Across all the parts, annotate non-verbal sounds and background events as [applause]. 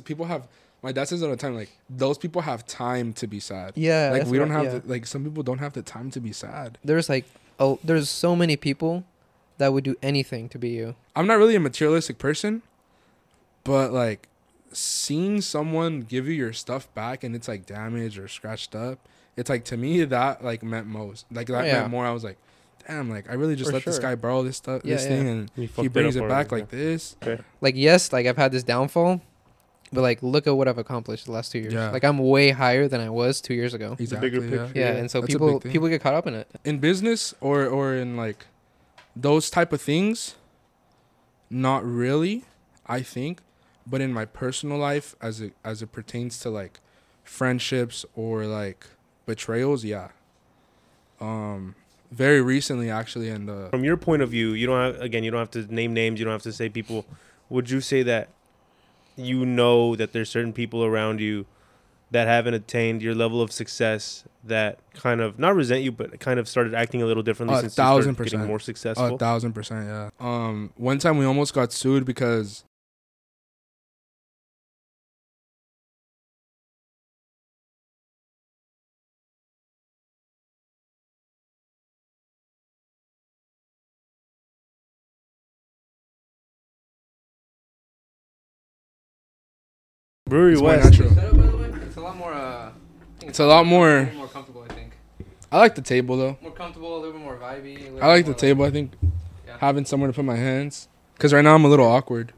People have. My dad says all the time, like those people have time to be sad. Yeah, like we don't have yeah. the, like some people don't have the time to be sad. There's like oh, there's so many people that would do anything to be you. I'm not really a materialistic person, but like seeing someone give you your stuff back and it's like damaged or scratched up, it's like to me that like meant most. Like that Oh, Yeah. meant more. I was like, damn, like I really just For let this guy borrow this stuff, Yeah, this yeah. thing, and He, he brings up it back already, like this. Like yes, like I've had this downfall, but like look at what I've accomplished the last two years. Yeah. Like I'm way higher than I was two years ago. The bigger Exactly. Yeah. picture. Yeah, Yeah, and so that's people people get caught up in it. in business or or in like those type of things not really i think but in my personal life as it as it pertains to like friendships or like betrayals yeah um very recently actually in the From your point of view, you don't have again. You don't have to name names. You don't have to say people. Would you say that you know that there's certain people around you that haven't attained your level of success that kind of not resent you, but kind of started acting a little differently A since thousand you started getting percent. more successful? a thousand percent yeah um one time we almost got sued because Brewery it's more West. natural It's a lot more. Uh, It's a lot more- more comfortable, I think. i like the table though More comfortable, a little bit more vibey. i like the table i think Yeah. having somewhere to put my hands because right now i'm a little awkward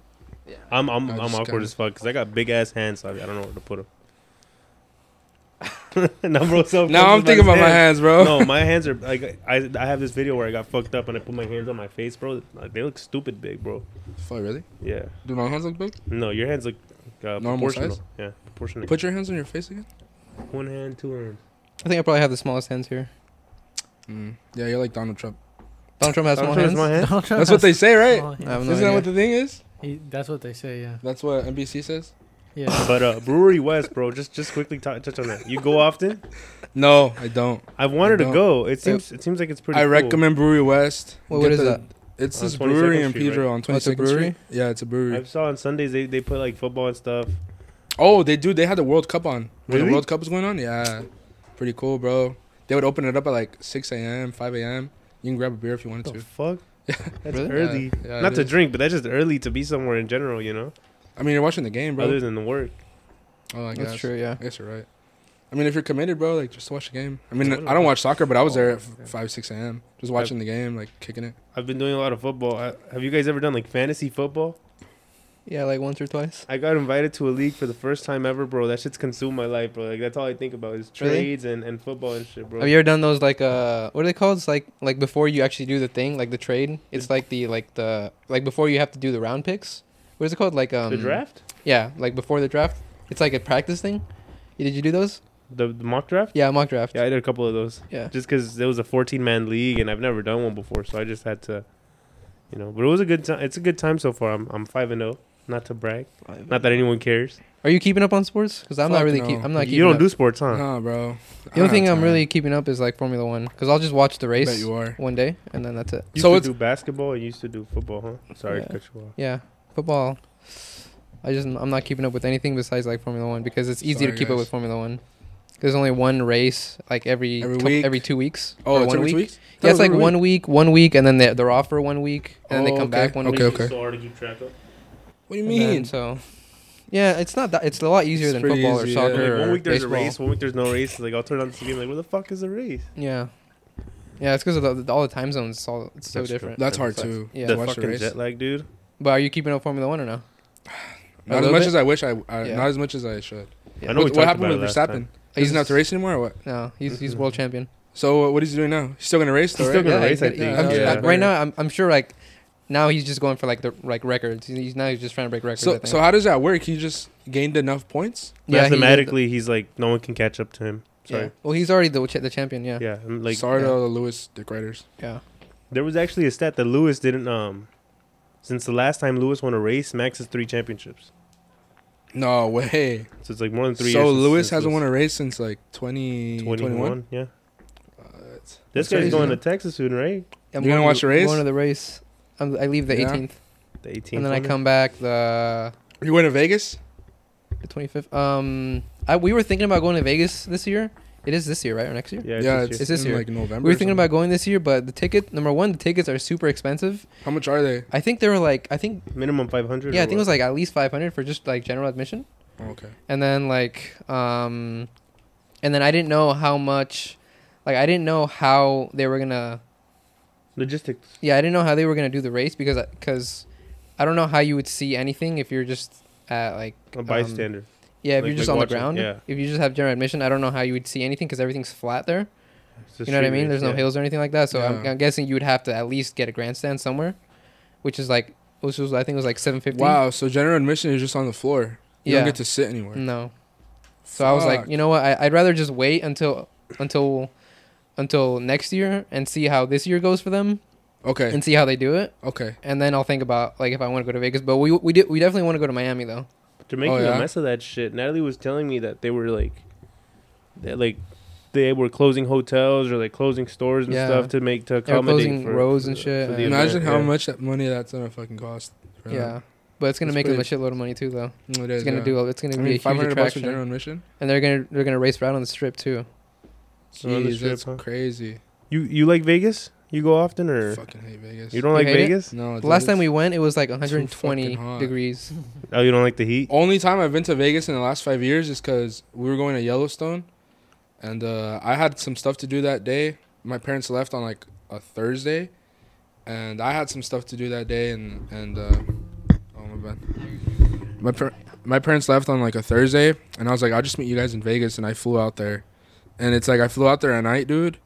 Yeah. I'm I'm, I I'm awkward kinda- as fuck because I got big ass hands. So I, I don't know where to put them. [laughs] now, bro, so now i'm thinking about my hands bro no, my [laughs] hands are like I I have this video where I got fucked up and I put my hands on my face, bro. Like, they look stupid big, bro. Fuck, really Yeah. do my hands look big No, your hands look uh, Normal proportional. size? Yeah, proportional. Put your hands on your face again. one hand, two hands. I think I probably have the smallest hands here. Mm. Yeah, you're like Donald Trump. Donald Trump has small hands. my hand. Donald Trump That's what has they say, right? small I have no Isn't that idea. what the thing is? He, that's what they say. Yeah. That's what NBC says. Yeah. [laughs] But uh, Brouwerij West, bro. Just just quickly t- touch on that. You go often? No, I don't. I've wanted to don't. go. It seems it seems like it's pretty. I cool. recommend Brouwerij West. Well, what Get is the- that? It's this 22nd brewery in Street, Pedro right? on Oh, it's a 22nd brewery? Street. Yeah, it's a brewery. I saw on Sundays they, they put like football and stuff. Oh, they do. They had the World Cup on. When the World Cup was going on, yeah, pretty cool, bro. They would open it up at like 6 a.m., 5 a.m. You can grab a beer if you wanted The to. fuck? [laughs] Yeah. That's Really? early. Yeah, yeah, Not to is. drink, but that's just early to be somewhere in general. You know, I mean, you're watching the game, bro. other than the work. oh, I guess. That's true. Yeah. I guess you're right. I mean, if you're committed, bro, like just watch the game. I mean, Totally. I don't watch soccer, but I was there at Oh, 5, 6 a.m. Just watching the game, like kicking it. I've been doing a lot of football. I, have you guys ever done like fantasy football? Yeah, like once or twice. I got invited to a league for the first time ever, bro. That shit's consumed my life, bro. Like that's all I think about is Really? trades and, and football and shit, bro. Have you ever done those like uh what are they called? It's like like before you actually do the thing, like the trade. It's like the like the like before you have to do the round picks. What is it called? Like um the draft? Yeah, like before the draft. It's like a practice thing. Did you do those? The, the mock draft? Yeah, mock draft. Yeah, I did a couple of those. Yeah. Just because it was a 14 man league and I've never done one before, so I just had to, you know. But it was a good time. It's a good time so far. I'm I'm five and zero. Not to brag. Not that oh. anyone cares. Are you keeping up on sports? Because I'm not really. no. Keep, I'm not. Keeping up. You don't up. do sports, huh? Nah, bro. The only have thing I'm really keeping up is like Formula One. Because I'll just watch the race bet you are. one day and then that's it. You So used to do basketball and you used to do football, huh? Sorry Yeah. you off. Yeah, football. I just I'm not keeping up with anything besides like Formula One because it's easy Sorry, to keep up with Formula One. There's only one race like every Every cou- week? every two weeks. Oh, or it's one every week. two weeks? Yeah, it's like every one week, one week, and then they're, they're off for one week, and then they Oh, come okay. back one Okay, week. okay. okay. So hard to keep track of. What do you and then, mean? so, yeah, it's not that. It's a lot easier It's than pretty football or easy, yeah. soccer Like, one week there's baseball. a race, one week there's no race. Like I'll turn on the TV, like where the fuck is the race? Yeah, yeah, it's because of the, all the time zones. It's all it's so That's true. different. That's hard Sucks. too. Yeah. the to watch the fucking race. jet lag, dude. But are you keeping up Formula One or no? Not as much bit? as I wish I, I Yeah. not as much as I should. Yeah. I know what talked what happened about with it last Verstappen? Time. He doesn't have to race anymore or what? No, he's he's world champion. So uh, what is he doing now? He's still gonna race though, He's still right? gonna Yeah, race, I think. I'm Yeah. just- right now, I'm I'm sure like now he's just going for like the like records. He's now he's just trying to break records. I So think. so how does that work? He just gained enough points? Yeah, he did Mathematically, he's like no one can catch up to him. Yeah. Sorry. Well, he's already the ch- the champion. Yeah. Yeah, I'm like Sorry to yeah. all the Lewis Dick Riders. Yeah. there was actually a stat that Lewis didn't um since the last time Lewis won a race, Max has three championships. No way. So it's like more than three So years. Lewis hasn't won a race since like 20, 21? 21. Yeah. What? This guy's going to Texas soon, right? I'm You gonna watch the race? Going to the race. I'm, I leave the Yeah. 18th, The 18th. and then I come back the You going to Vegas? The twenty fifth. Um, I we were thinking about going to Vegas this year. It is this year, right, or next year? Yeah, Yeah, it's it's, this It's this in year. like November. We were thinking about going this year, but the ticket number one, the tickets are super expensive. How much are they? I think they were like, I think minimum five hundred. yeah, I think it was like at least five hundred for just like general admission. Oh, okay. and then like um and then i didn't know how much like i didn't know how they were gonna logistics. yeah i didn't know how they were gonna do the race because because i don't know how you would see anything if you're just at like A um, bystander. Yeah if Like- you're just like on the watching, ground yeah. if you just have general admission i don't know how you would see anything because everything's flat there you know what i mean there's no yeah. hills or anything like that so I'm, I'm guessing you would have to at least get a grandstand somewhere which is like which was i think it was like 750 Wow. So general admission is just on the floor. You Yeah. don't get to sit anywhere. no So I was like, you know what? I, I'd rather just wait until until until next year and see how this year goes for them okay, and see how they do it, okay. and then I'll think about like if I want to go to Vegas. But we we did we definitely want to go to Miami though. They're making Oh, yeah? a mess of that shit. Natalie was telling me that they were like, that like, they were closing hotels or like closing stores and Yeah. stuff to make to They accommodate closing for, roads for and shit, for Imagine event, how yeah. much that money that's gonna fucking cost. for that. Yeah, but it's gonna That's make them a shitload of money too though. Mm, it is, It's gonna yeah. do. It's gonna I be mean, a huge hundred bucks for attraction, general admission. and they're gonna they're gonna race right on the strip too. So Jeez, strip, that's huh? crazy. You you like Vegas? You go often or Fucking hate Vegas. you don't You like hate it? Vegas? No. The last time we went, it was like 120 fucking hot. degrees. Oh, you don't like the heat? Only time I've been to Vegas in the last five years is because we were going to Yellowstone, and uh, I had some stuff to do that day. My parents left on like a Thursday, and I had some stuff to do that day, and and uh, oh my bad. My par- my parents left on like a Thursday, and I was like, I'll just meet you guys in Vegas, and I flew out there, and it's like I flew out there at night, dude.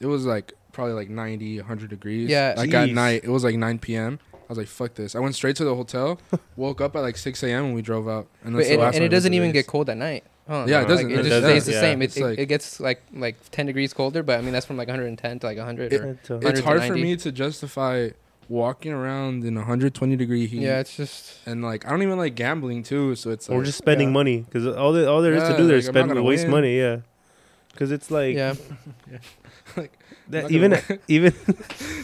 It was like probably like 90, 100 degrees. Yeah. like at night, it was like 9 p.m. I was like, fuck this. I went straight to the hotel, [laughs] woke up at like 6 a.m. and we drove out. And, But that's it, the last and it doesn't even Vegas. get cold at night. Huh? Yeah, it doesn't. it It just doesn't. stays the Yeah. same. It, like- it gets like like 10 degrees colder, but I mean that's from like 110 to like 100. It- or, It's, It's 100 to hard for me to justify walking around in 120 degree heat. yeah, it's just And like I don't even like gambling too, so it's like, or like, just spending yeah. money because all the, all there is Yeah, to do there is like, I'm spend gonna waste win. money. Yeah, because it's like yeah. [laughs] Like, that, even at, even [laughs]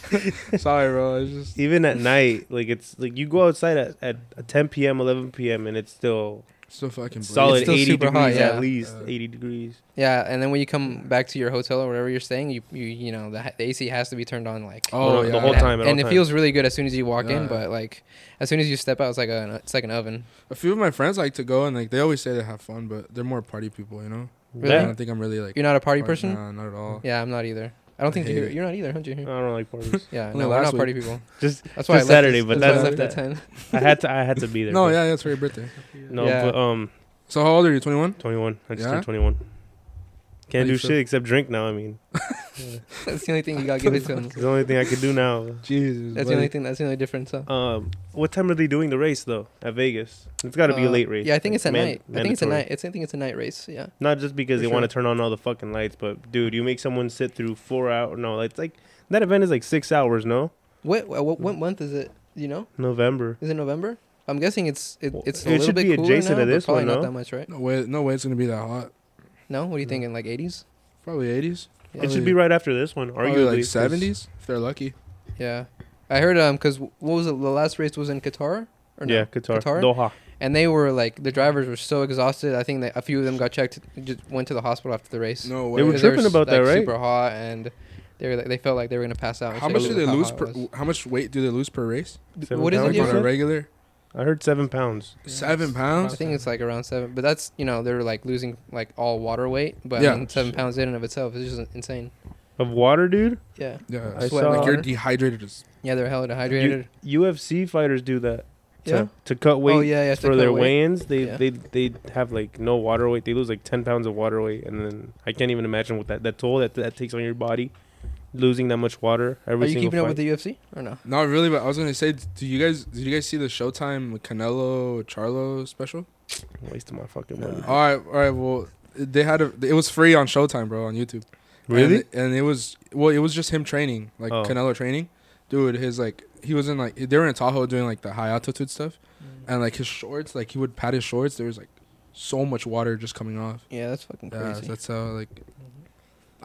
[laughs] Sorry, bro. It's just even at night, like it's like you go outside at, at 10 p.m., 11 p.m., and it's still so fucking blazing. solid still 80 super degrees hot, yeah. at least. Uh, 80 degrees. Yeah, and then when you come back to your hotel or wherever you're staying, you you you know the, the AC has to be turned on like Oh, the yeah. whole time. At and all it times. feels really good as soon as you walk Yeah. in, but like as soon as you step out, it's like a it's like an oven. A few of my friends like to go and like they always say they have fun, but they're more party people, you know. Really? I don't think I'm really like You're not a party party- person? Nah, not at all. Yeah, I'm not either. I don't I think you're it. you're not either, aren't you? I don't like parties. Yeah, Only no, we're last not party people. [laughs] Just That's why Just I left Saturday, this- but that's why I that's- left at ten. I had to I had to be [laughs] there. No, but- yeah, that's for your birthday. No, Yeah. but um, So how old are you? 21. 21. I just Yeah? turned 21. Can't How you do feel? shit except drink now. I mean, [laughs] That's the only thing you got to give it to him. it's the only thing I could do now. Jesus. That's the only thing. That's the only difference. Huh? Um, what time are they doing the race though at Vegas? It's got to be a Uh, late race. Yeah, I think it's at Man- night. I think it's a night. It's I think it's a night race. Yeah. Not just because For they want to turn on all the fucking lights, but dude, you make someone sit through four hours. No, it's like that event is like six hours. No, What what, what month is it? You know, November. is it November? I'm guessing it's it, Well, it's it a little should bit be cooler adjacent now, to but this probably one, not no? that much, right? No way. No way. It's gonna be that hot. No, what are you No. thinking? Like 80s? Probably 80s. It should be right after this one, Probably arguably like 'cause 70s if they're lucky. Yeah, I heard um because what was it? The last race was in Qatar. Or no? Yeah, Qatar, Qatar? Doha. and they were like the drivers were so exhausted. I think that a few of them got checked, just went to the hospital after the race. No way. They way. were Because tripping s- about that, like, right? Super hot, and they were like, they felt like they were gonna pass out. How So much do was they how lose hot per? was. How much weight do they lose per race? Seven What is it pounds, you you on a said? regular? I heard seven pounds. Seven pounds. I think it's like around seven, but that's you know they're like losing like all water weight, but Yeah. I mean, seven pounds in and of itself is just insane. Of water, dude. Yeah, Yeah, I Sweat saw- like you're water. dehydrated. As, yeah, they're hella dehydrated. UFC fighters do that. To, yeah, to cut weight oh yeah, yeah. to for cut their weight. weigh-ins, they Yeah. they they have like no water weight. They lose like ten pounds of water weight, and then I can't even imagine what that that toll that that takes on your body, losing that much water every Are you single keeping up with the UFC or no? not really, but I was gonna say, do you guys did you guys see the Showtime with Canelo Charlo special? Wasting my fucking money. All right, all right. Well, they had a. It was free on Showtime, bro, on YouTube. Really? And, and it was well, it was just him training, like Oh. Canelo training. Dude, his like he was in like they were in Tahoe doing like the high altitude stuff, mm. and like his shorts, like he would pat his shorts. There was like so much water just coming off. Yeah, that's fucking Yeah, crazy. that's how like.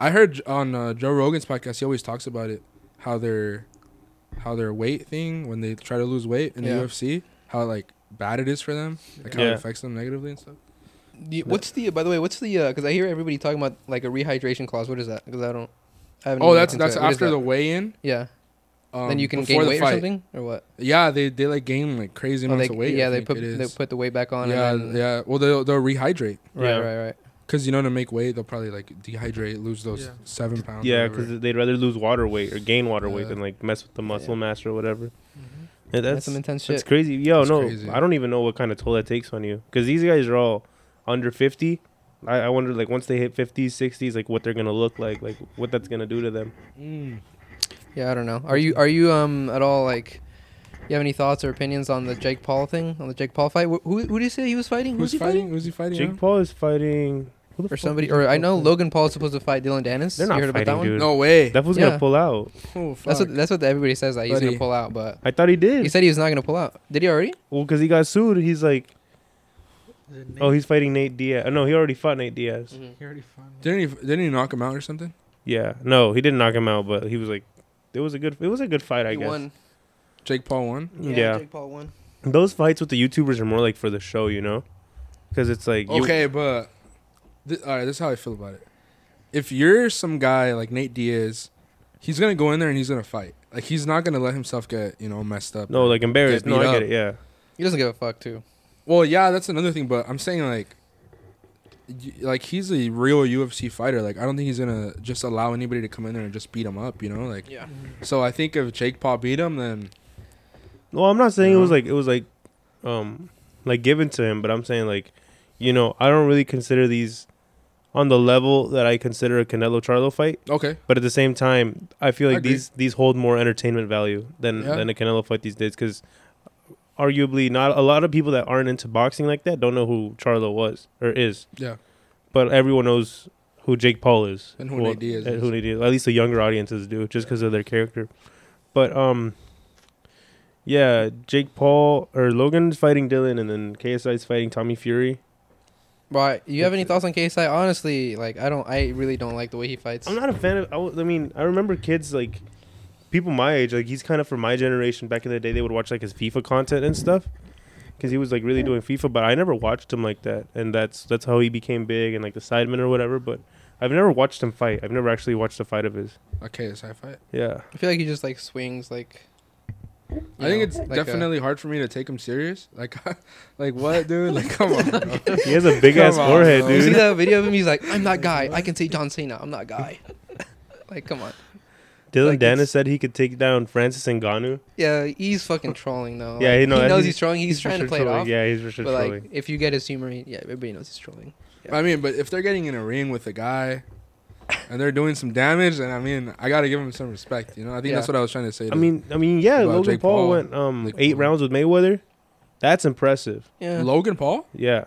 I heard on uh, Joe Rogan's podcast, he always talks about it, how their, how their weight thing when they try to lose weight in Yeah. the UFC, how like bad it is for them, like how Yeah. it affects them negatively and stuff. The- what's the by the way? What's the because I hear everybody talking about like a rehydration clause. What is that? Because I don't. I Oh, that's that's it. What is after that? the weigh-in. yeah. Um, then you can before gain the weight or fight. something or what? Yeah, they they like gain like crazy Oh, they, of weight. yeah, I they put they put the weight back on. yeah, and then, yeah. Well, they'll they'll rehydrate Right, Yeah. right, right. Because you know to make weight they'll probably like dehydrate, lose those Yeah. seven pounds. Yeah, because they'd rather lose water weight or gain water weight than like mess with the muscle Yeah. mass or whatever. Mhm. Yeah, That's, that's some intense shit. that's crazy. Yo, That's no, crazy. I don't even know what kind of toll that takes on you because these guys are all under fifty. I, I wonder like once they hit 50s, 60s, like what they're gonna look like, like what that's gonna do to them. Mm. Yeah, I don't know. Are you are you um at all like? You have any thoughts or opinions on the Jake Paul thing? On the Jake Paul fight? Wh- Who who did you say he was fighting? Who's he fighting? Who's he fighting? Jake now? Paul is fighting who the Or fuck somebody? Or I know? Logan Paul is supposed to fight Dillon Danis. They're you not heard about that one? dude. No way. That was Yeah. gonna pull out. Oh, fuck. That's what that's what everybody says that he's Buddy. gonna pull out, but I thought he did. he said he was not gonna pull out. Did he already? well, because he got sued. He's like, oh, he's fighting Nate Diaz. Oh, no, he already fought Nate Diaz. Mm-hmm. He already fought. didn't he didn't he knock him out or something? Yeah, no, he didn't knock him out, but he was like, it was a good, it was a good fight, I he guess. won. Jake Paul won. Yeah, Jake Paul won. those fights with the YouTubers are more like for the show, you know, because it's like, you- Okay, but th- all right, this is how I feel about it. If you're some guy like Nate Diaz, he's gonna go in there and he's gonna fight. Like he's not gonna let himself get you know messed up. no, like embarrassed. No, beat I get up. it. Yeah, He doesn't give a fuck too. Well, yeah, that's another thing. But I'm saying like, y- like he's a real UFC fighter. Like I don't think he's gonna just allow anybody to come in there and just beat him up. You know, like. Yeah. So I think if Jake Paul beat him, then Well, I'm not saying You it was like it was like, um, like given to him, but I'm saying like, you know, I don't really consider these on the level that I consider a Canelo Charlo fight. okay, But at the same time, I feel like agree. these these hold more entertainment value than Yeah. than a Canelo fight these days because arguably not a lot of people that aren't into boxing like that don't know who Charlo was or is, yeah, but everyone knows who Jake Paul is And who Well, Nate Diaz is. who Nate Diaz- At least the younger audiences do, just because of their character. But um, yeah, Jake Paul or Logan's fighting Dillon, and then KSI's fighting Tommy Fury. But you have any thoughts on KSI? Honestly, like I don't. I really don't like the way he fights. I'm not a fan of. I, w- I mean, I remember kids like people my age. Like he's kind of from my generation. Back in the day, they would watch like his FIFA content and stuff because he was like really doing FIFA. But I never watched him like that, and that's that's how he became big and like the Sidemen or whatever. But I've never watched him fight. I've never actually watched a fight of his. Okay, a KSI fight. Yeah, I feel like he just like swings like. You I think know, it's like a- definitely hard for me to take him serious. Like, [laughs] like what, dude? Like, [laughs] come on. Bro. he has a big ass on, forehead, bro. You see dude. that video of him? He's like, "I'm that guy. I can say John Cena. I'm that guy." [laughs] like, come on. Dillon like, Danis said he could take down Francis and Ngannou. Yeah, he's fucking trolling though. Yeah, he know- he knows he's- he's, trolling. He's, for trying to play it off. Yeah, he's for sure but trolling. like, if you get his humor, he- yeah, everybody knows he's trolling. Yeah. I mean, but if they're getting in a ring with a guy and they're doing some damage, And I mean, I gotta give him some respect. You know, I think that's what I was trying to say. I mean, I mean, yeah, Logan Paul, Paul. went um Like, eight Paul. rounds with Mayweather. That's impressive. Yeah. Logan Paul, Yeah,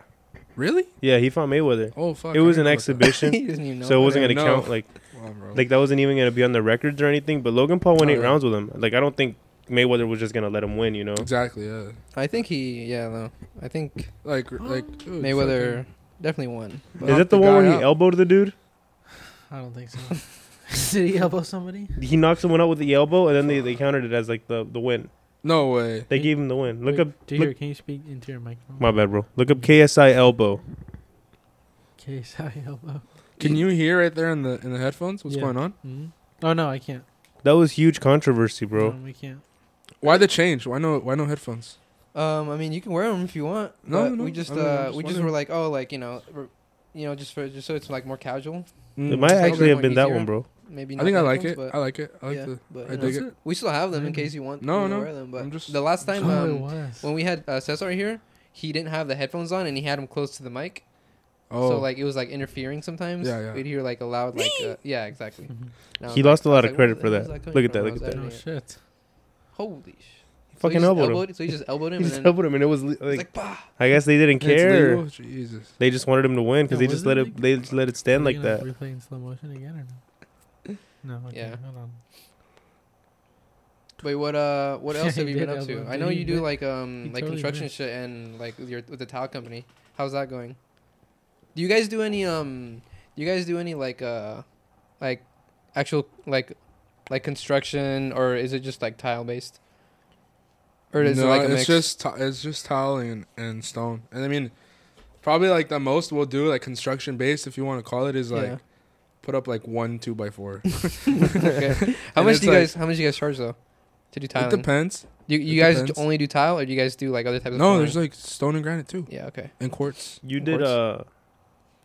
really? yeah, he fought Mayweather. Oh fuck! it was an know about that. exhibition, [laughs] he doesn't even know. so it wasn't gonna didn't count like Wow, like that wasn't even gonna be on the records or anything. But Logan Paul won Oh, eight yeah. rounds with him. Like I don't think Mayweather was just gonna let him win. You know? exactly. Yeah. I think he. Yeah, though. I think Like, like Mayweather definitely won. Is that the the one where he out. elbowed the dude? I don't think so. [laughs] Did he elbow somebody? He knocked someone out with the elbow, and then they, they counted it as like the, the win. No way. They Hey, gave him the win. Look Wait, up. Do you hear? Can you speak into your microphone? my bad, bro. Look up KSI elbow. KSI elbow. Can you hear right there in the in the headphones? What's Yeah. going on? hmm Oh no, I can't. That was huge controversy, bro. No, we can't. Why the change? Why no? Why no headphones? um, I mean, you can wear them if you want. No, but no, we just I mean, I'm uh, just we just wondering. were like, oh, like you know, we're- you know, just for just so it's like more casual. Mm, It might Just actually have more been that easier. one, bro. Maybe. I think I the like it. I like it. I like yeah, the. but, I dig know, it. We still have them in case you want. No, you to no, Wear them, but I'm just- the last time um, when we had uh, Cesar here, he didn't have the headphones on and he had them close to the mic. Oh, So like it was like interfering sometimes. Yeah, yeah. We'd hear like a loud like uh, yeah exactly. Mhm. And I He was lost like- a I lot of like, credit for hell that. Look at that, look at that. Oh shit. Holy sh! He fucking so he just elbowed him. So he just elbowed him. He and just then elbowed him, and it was like, like bah. I guess they didn't care. legal? Jesus. They just wanted him to win because Yeah, they just it let it. legal? They just let it stand Are like gonna that. Replay in slow motion again or no? [laughs] No. Okay, Yeah. Hold on. Wait, what uh, what [laughs] else have you been up to? elbow. I know you do miss? like um He like totally construction missed. shit and like with your with the tile company. How's that going? Do you guys do any um? Do you guys do any like uh, like actual like like construction or is it just like tile based? Or is no, it like a it's mix? just ti- it's just tile and, and stone. And I mean, probably like the most we'll do like construction based, if you want to call it, is like Yeah. put up like one two by four. [laughs] [laughs] okay. How And much it's do you like- guys? How much do you guys charge though? To do tile, it tiling? depends. You, you it guys depends. only do tile, or do you guys do like other types of? No, flooring? there's like stone and granite too, Yeah. Okay. and quartz. You Of did course. uh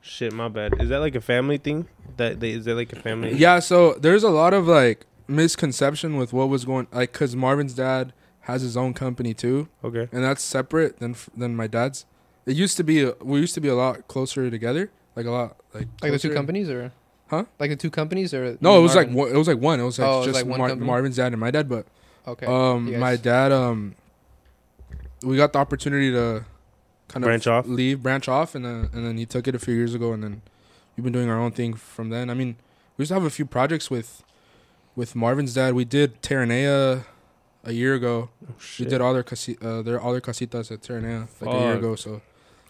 shit, my bad. Is that like a family thing? That they, is that like a family? Yeah, so there's a lot of like misconception with what was going like because Marvin's dad has his own company too, Okay. and that's separate than than my dad's. It used to be we used to be a lot closer together, like a lot like Like the two companies, or Huh? Like the two companies, or No, it was like one, it was like one. It was like Oh, it was just like Mar- Marvin's dad and my dad, but Okay. um You my dad um we got the opportunity to kind Branch of branch off? leave branch off and then and then he took it a few years ago and then we've been doing our own thing from then i mean we used to have a few projects with with marvin's dad we did Terranea a year ago Oh, we did all their casi- uh, their all their casitas at Terranea like a year ago so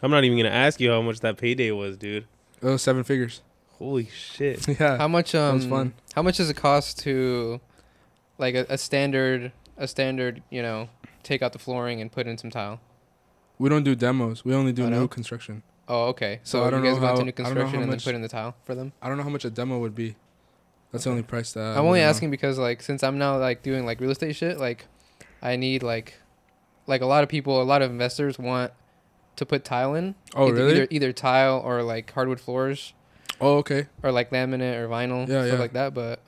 I'm not even gonna ask you how much that payday was, dude. it was seven figures Holy shit. [laughs] yeah How much that um was fun. how much does it cost to like a, a standard a standard, you know, take out the flooring and put in some tile? we don't do demos we only do Oh, new no? construction Oh, okay. So So, I don't you guys know go how- into new I don't know how construction and then put in the tile for them? i don't know how much a demo would be that's the only price that I'm only asking because like since I'm now like doing like real estate shit, like I need like like a lot of people, a lot of investors want to put tile in. oh either, really Either, either tile or like hardwood floors oh okay or like laminate or vinyl Yeah, stuff yeah. like that. But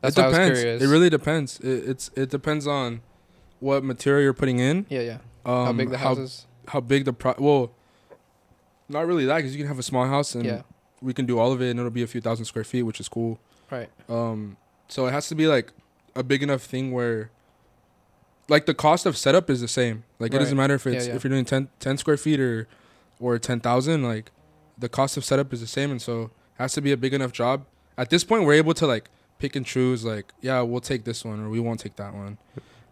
that's it why I was curious. It really depends. It, it's it depends on what material you're putting in. yeah yeah. Um, how big the house is. How big the pro? Well, not really that because you can have a small house and Yeah. we can do all of it and it'll be a few thousand square feet, which is cool. Right. Um, so it has to be like a big enough thing where, like the cost of setup is the same. Like it doesn't matter if it's yeah. if you're doing 10, 10 square feet or or ten thousand. Like the cost of setup is the same, and so it has to be a big enough job. At this point, we're able to like pick and choose. Like yeah, we'll take this one or we won't take that one.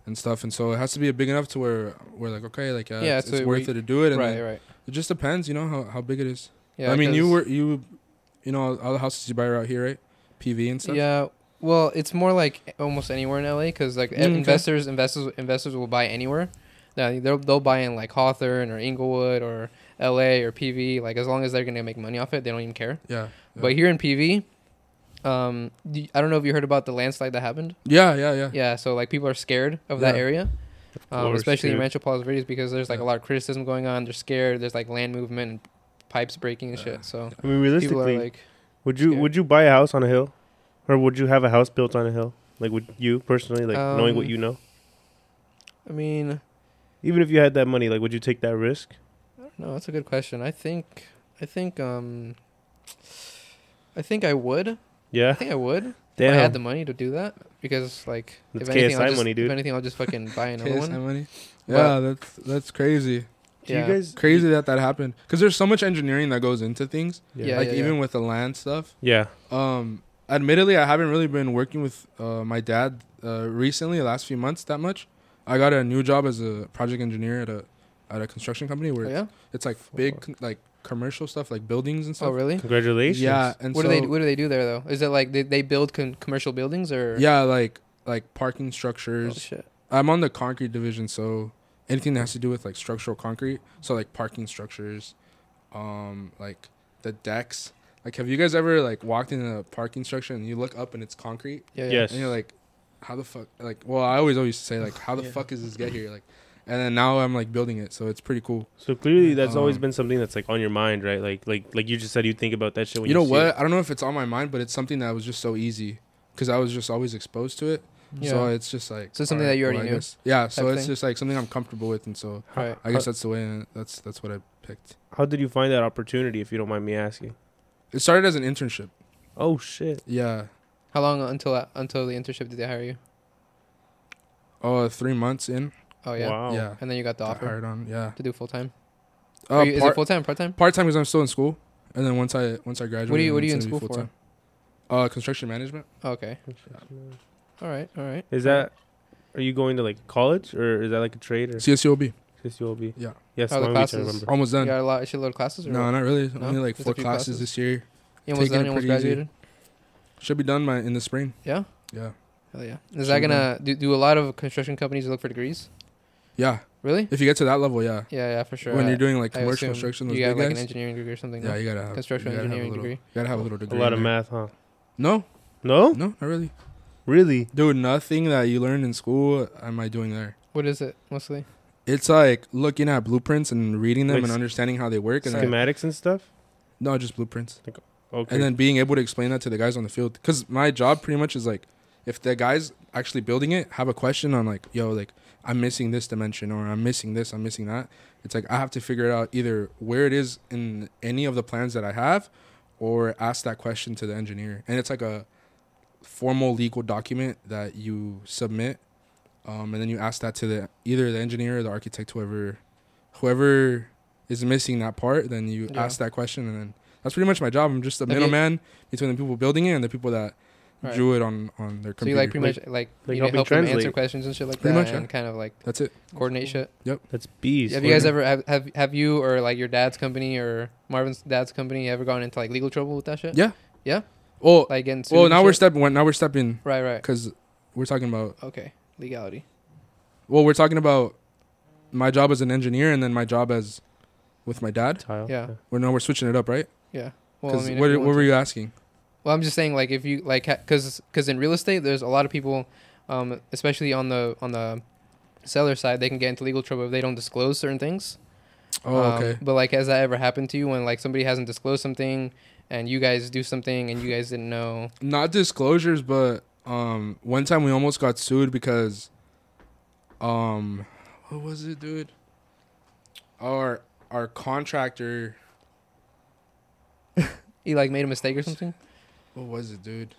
And stuff, and so it has to be a big enough to where we're like, okay, like uh, Yeah, it's, so it's worth we- it to do it. And Right right. it just depends, you know, how, how big it is. Yeah. I mean, you were you, you know, all the houses you buy are out here, right? PV and stuff. Yeah. Well, it's more like almost anywhere in LA because like Mm, okay. investors, investors, investors will buy anywhere. Now they'll they'll buy in like Hawthorne or Inglewood or LA or PV. Like as long as they're gonna make money off it, they don't even care. Yeah. Yeah. But here in PV, um, y- I don't know if you heard about the landslide that happened. yeah, yeah, yeah. Yeah. So like people are scared of that area. Um, course, especially in. Rancho Palos Verdes because there's like a lot of criticism going on. They're scared. There's like land movement and pipes breaking and Yeah. shit. So I mean, people realistically, are like, would you scared. would you buy a house on a hill, or would you have a house built on a hill? Like, would you personally, like knowing what Um, you know, I mean, even if you had that money, like, would you take that risk? No, that's a good question. I think, I think, um, I think I would. Yeah. I think I would if. I had the money to do that because, like, That's if anything, I'll just, money, dude. If anything, I'll just fucking buy another KSI one. money. But- Yeah, that's that's crazy. Do Yeah. you guys Crazy that that happened because there's so much engineering that goes into things. Yeah, like yeah, even yeah. with the land stuff. Yeah, Um, admittedly, I haven't really been working with uh, my dad uh, recently, the last few months that much. I got a new job as a project engineer at a at a construction company where Oh, yeah. it's like big con- like commercial stuff like buildings and stuff. Oh, really? congratulations. Yeah, and What so do they What do they do there though? Is it like they, they build con- commercial buildings or? yeah, like like parking Oh, structures. shit. I'm on the concrete division, so anything that has to do with like structural concrete, so like parking structures, um, like the decks. Like, have you guys ever like walked in a parking structure and you look up and it's concrete, Yeah. yeah. Yes. and you're like, how the fuck? Like, well, I always always say like, how the Yeah. fuck is this get here? Like, and then now I'm like building it, so it's pretty cool. So clearly, that's always Um, been something that's like on your mind, right? Like, like, like you just said, you think about that shit when you you, know see what? it. I don't know if it's on my mind, but it's something that was just so easy because I was just always exposed to it. Yeah. So it's just like So it's something alright, that you already well, knew guess- Yeah. So it's thing? just like something I'm comfortable with, and so Right. I guess that's the way. uh, That's that's what I picked. How did you find that opportunity, if you don't mind me asking? It started as an internship. Oh shit! Yeah. How long until until the internship did they hire you? Oh, three months in. Oh yeah. Wow. Yeah. And then you got the got offer hired on. Yeah. to do full time. Uh, is it full time, part time? part time because I'm still in school, and then once I once I graduate. What are you What are you in school for? Uh, construction management. Okay. All right. All right. Is that? Are you going to like college, or is that like a trade, or CSUOB. CSULB? Yeah. Yes, How are the long beach, I classes? remember. Almost You done. got a lot, a shitload of classes. Or No, what? not really. No? Only like Just four classes, classes? this year. You almost taking done. You almost pretty easy. graduated. Should be done by in the spring. Yeah. Yeah. Hell yeah. Is Should that gonna do? Do a lot of construction companies look for degrees? Yeah, Really? if you get to that level, yeah. Yeah, yeah, for sure. when I- you're doing like commercial construction, those you big got like an engineering degree or something. Yeah, no? you gotta have Construction you gotta have a construction engineering little- degree. You gotta have a little degree. A lot of math, huh? No, No, no, not really. Really. Dude, nothing that you learned in school am I doing there. What is it mostly? It's like looking at blueprints and reading them Like and s- understanding how they work, and then, Schematics and stuff. no, just blueprints, Okay. and then being able to explain that to the guys on the field. Because my job pretty much is like, if the guys actually building it have a question on like, yo, like I'm missing this dimension or I'm missing this, I'm missing that. It's like I have to figure it out either where it is in any of the plans that I have, or ask that question to the engineer. And it's like a formal legal document that you submit, um, and then you ask that to the either the engineer or the architect, whoever, whoever is missing that part. Then you Yeah. ask that question, and then that's pretty much my job. I'm just a middleman between the people building it and the people that Right. drew it on on their So computer. you like pretty much like, like you know, helping help them answer questions and shit like Pretty that, much, yeah. and kind of like That's it. coordinate shit. Yep, that's beast. Have you guys ever have, have have you or like your dad's company or Marvin's dad's company ever gone into like legal trouble with that shit? Yeah. Yeah? Well, Like getting sued well, and now we're stepping. Now we're stepping right, right. because we're talking about. Okay, legality. Well, we're talking about my job as an engineer and then my job as with my dad. Tile. Yeah. We're now we're switching it up, right? Yeah. Well, I mean, what, what were you asking? Well, I'm just saying, like, if you like, because because in real estate, there's a lot of people, um, especially on the on the seller side, they can get into legal trouble if they don't disclose certain things. Oh, Um, okay. But like, has that ever happened to you when like somebody hasn't disclosed something, and you guys do something and you guys didn't know? Not disclosures, but um, one time we almost got sued because, um, what was it, dude? Our our contractor. [laughs] he like made a mistake or something? What was it, dude?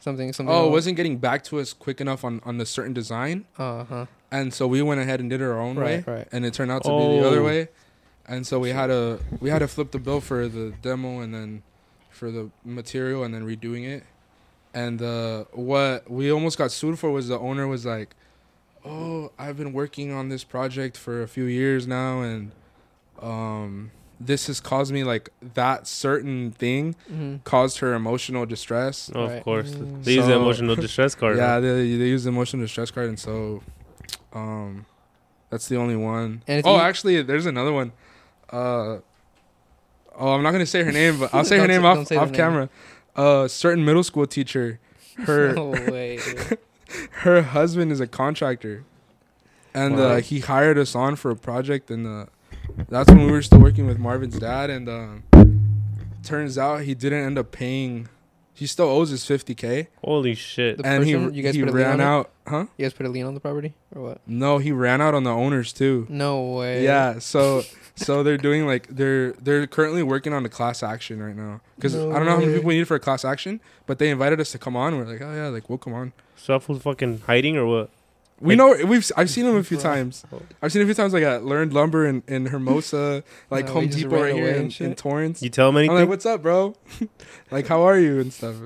Something something. Oh, it wasn't getting back to us quick enough on on the certain design, Uh huh. and so we went ahead and did our own way. Right, right. and it turned out to be the other Oh. way and so we had to we had to flip the bill for the demo and then for the material and then redoing it and uh what we almost got sued for was the owner was like oh i've been working on this project for a few years now and um this has caused me like that certain thing Mm-hmm. caused her emotional distress Oh, Right. of course. Mm. They use the emotional [laughs] distress card. yeah huh? they, they use the emotional distress card and so um that's the only one. And if oh you- actually there's another one uh oh i'm not gonna say her name but i'll [laughs] say her name say- off, don't say their off camera uh certain middle school teacher [laughs] her No way. [laughs] her husband is a contractor and Wow. uh, he hired us on for a project and uh, that's when we were still working with marvin's dad and um, turns out he didn't end up paying he still owes his 50k Holy shit. The and he, you guys he put a lien ran on it? out huh You guys put a lien on the property or what? no he ran out on the owners too No way. Yeah, so so they're doing like they're they're currently working on a class action right now because No I don't know how many people we need for a class action, but they invited us to come on. We're like, oh yeah, like we'll come on. Stuff was fucking hiding or what? We know we've I've seen him a few [laughs] times. I've seen him a few times like at Learned Lumber in, in Hermosa, like No, Home Depot right here in, in. Torrance. You tell him I'm anything? like, what's up, bro? [laughs] like, how are you and stuff.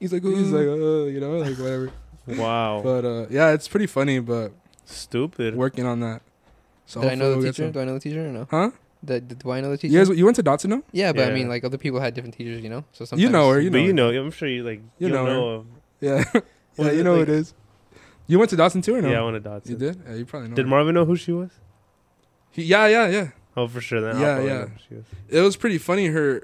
He's like, he's like, uh, you know, like whatever. wow. But uh, yeah, it's pretty funny, but Stupid. working on that. So Did I know the we'll teacher? Do I know the teacher or no? Huh? Did, did- do I know the teacher? You guys, you went to Dotson, no? yeah, but I mean, like other people had different teachers, you know. So sometimes You know her. You know. but know. you know, I'm sure you like. You You know her. know. [laughs] Yeah, Was [laughs] yeah, you know like- who it is. You went to Dawson too, or no? Yeah, I went to Dotson. you did. Yeah, you probably know. Did her. Marvin know who she was? He- yeah, yeah, yeah. Oh, for sure. Then I'll Yeah, yeah. know who she was. It was pretty funny. Her,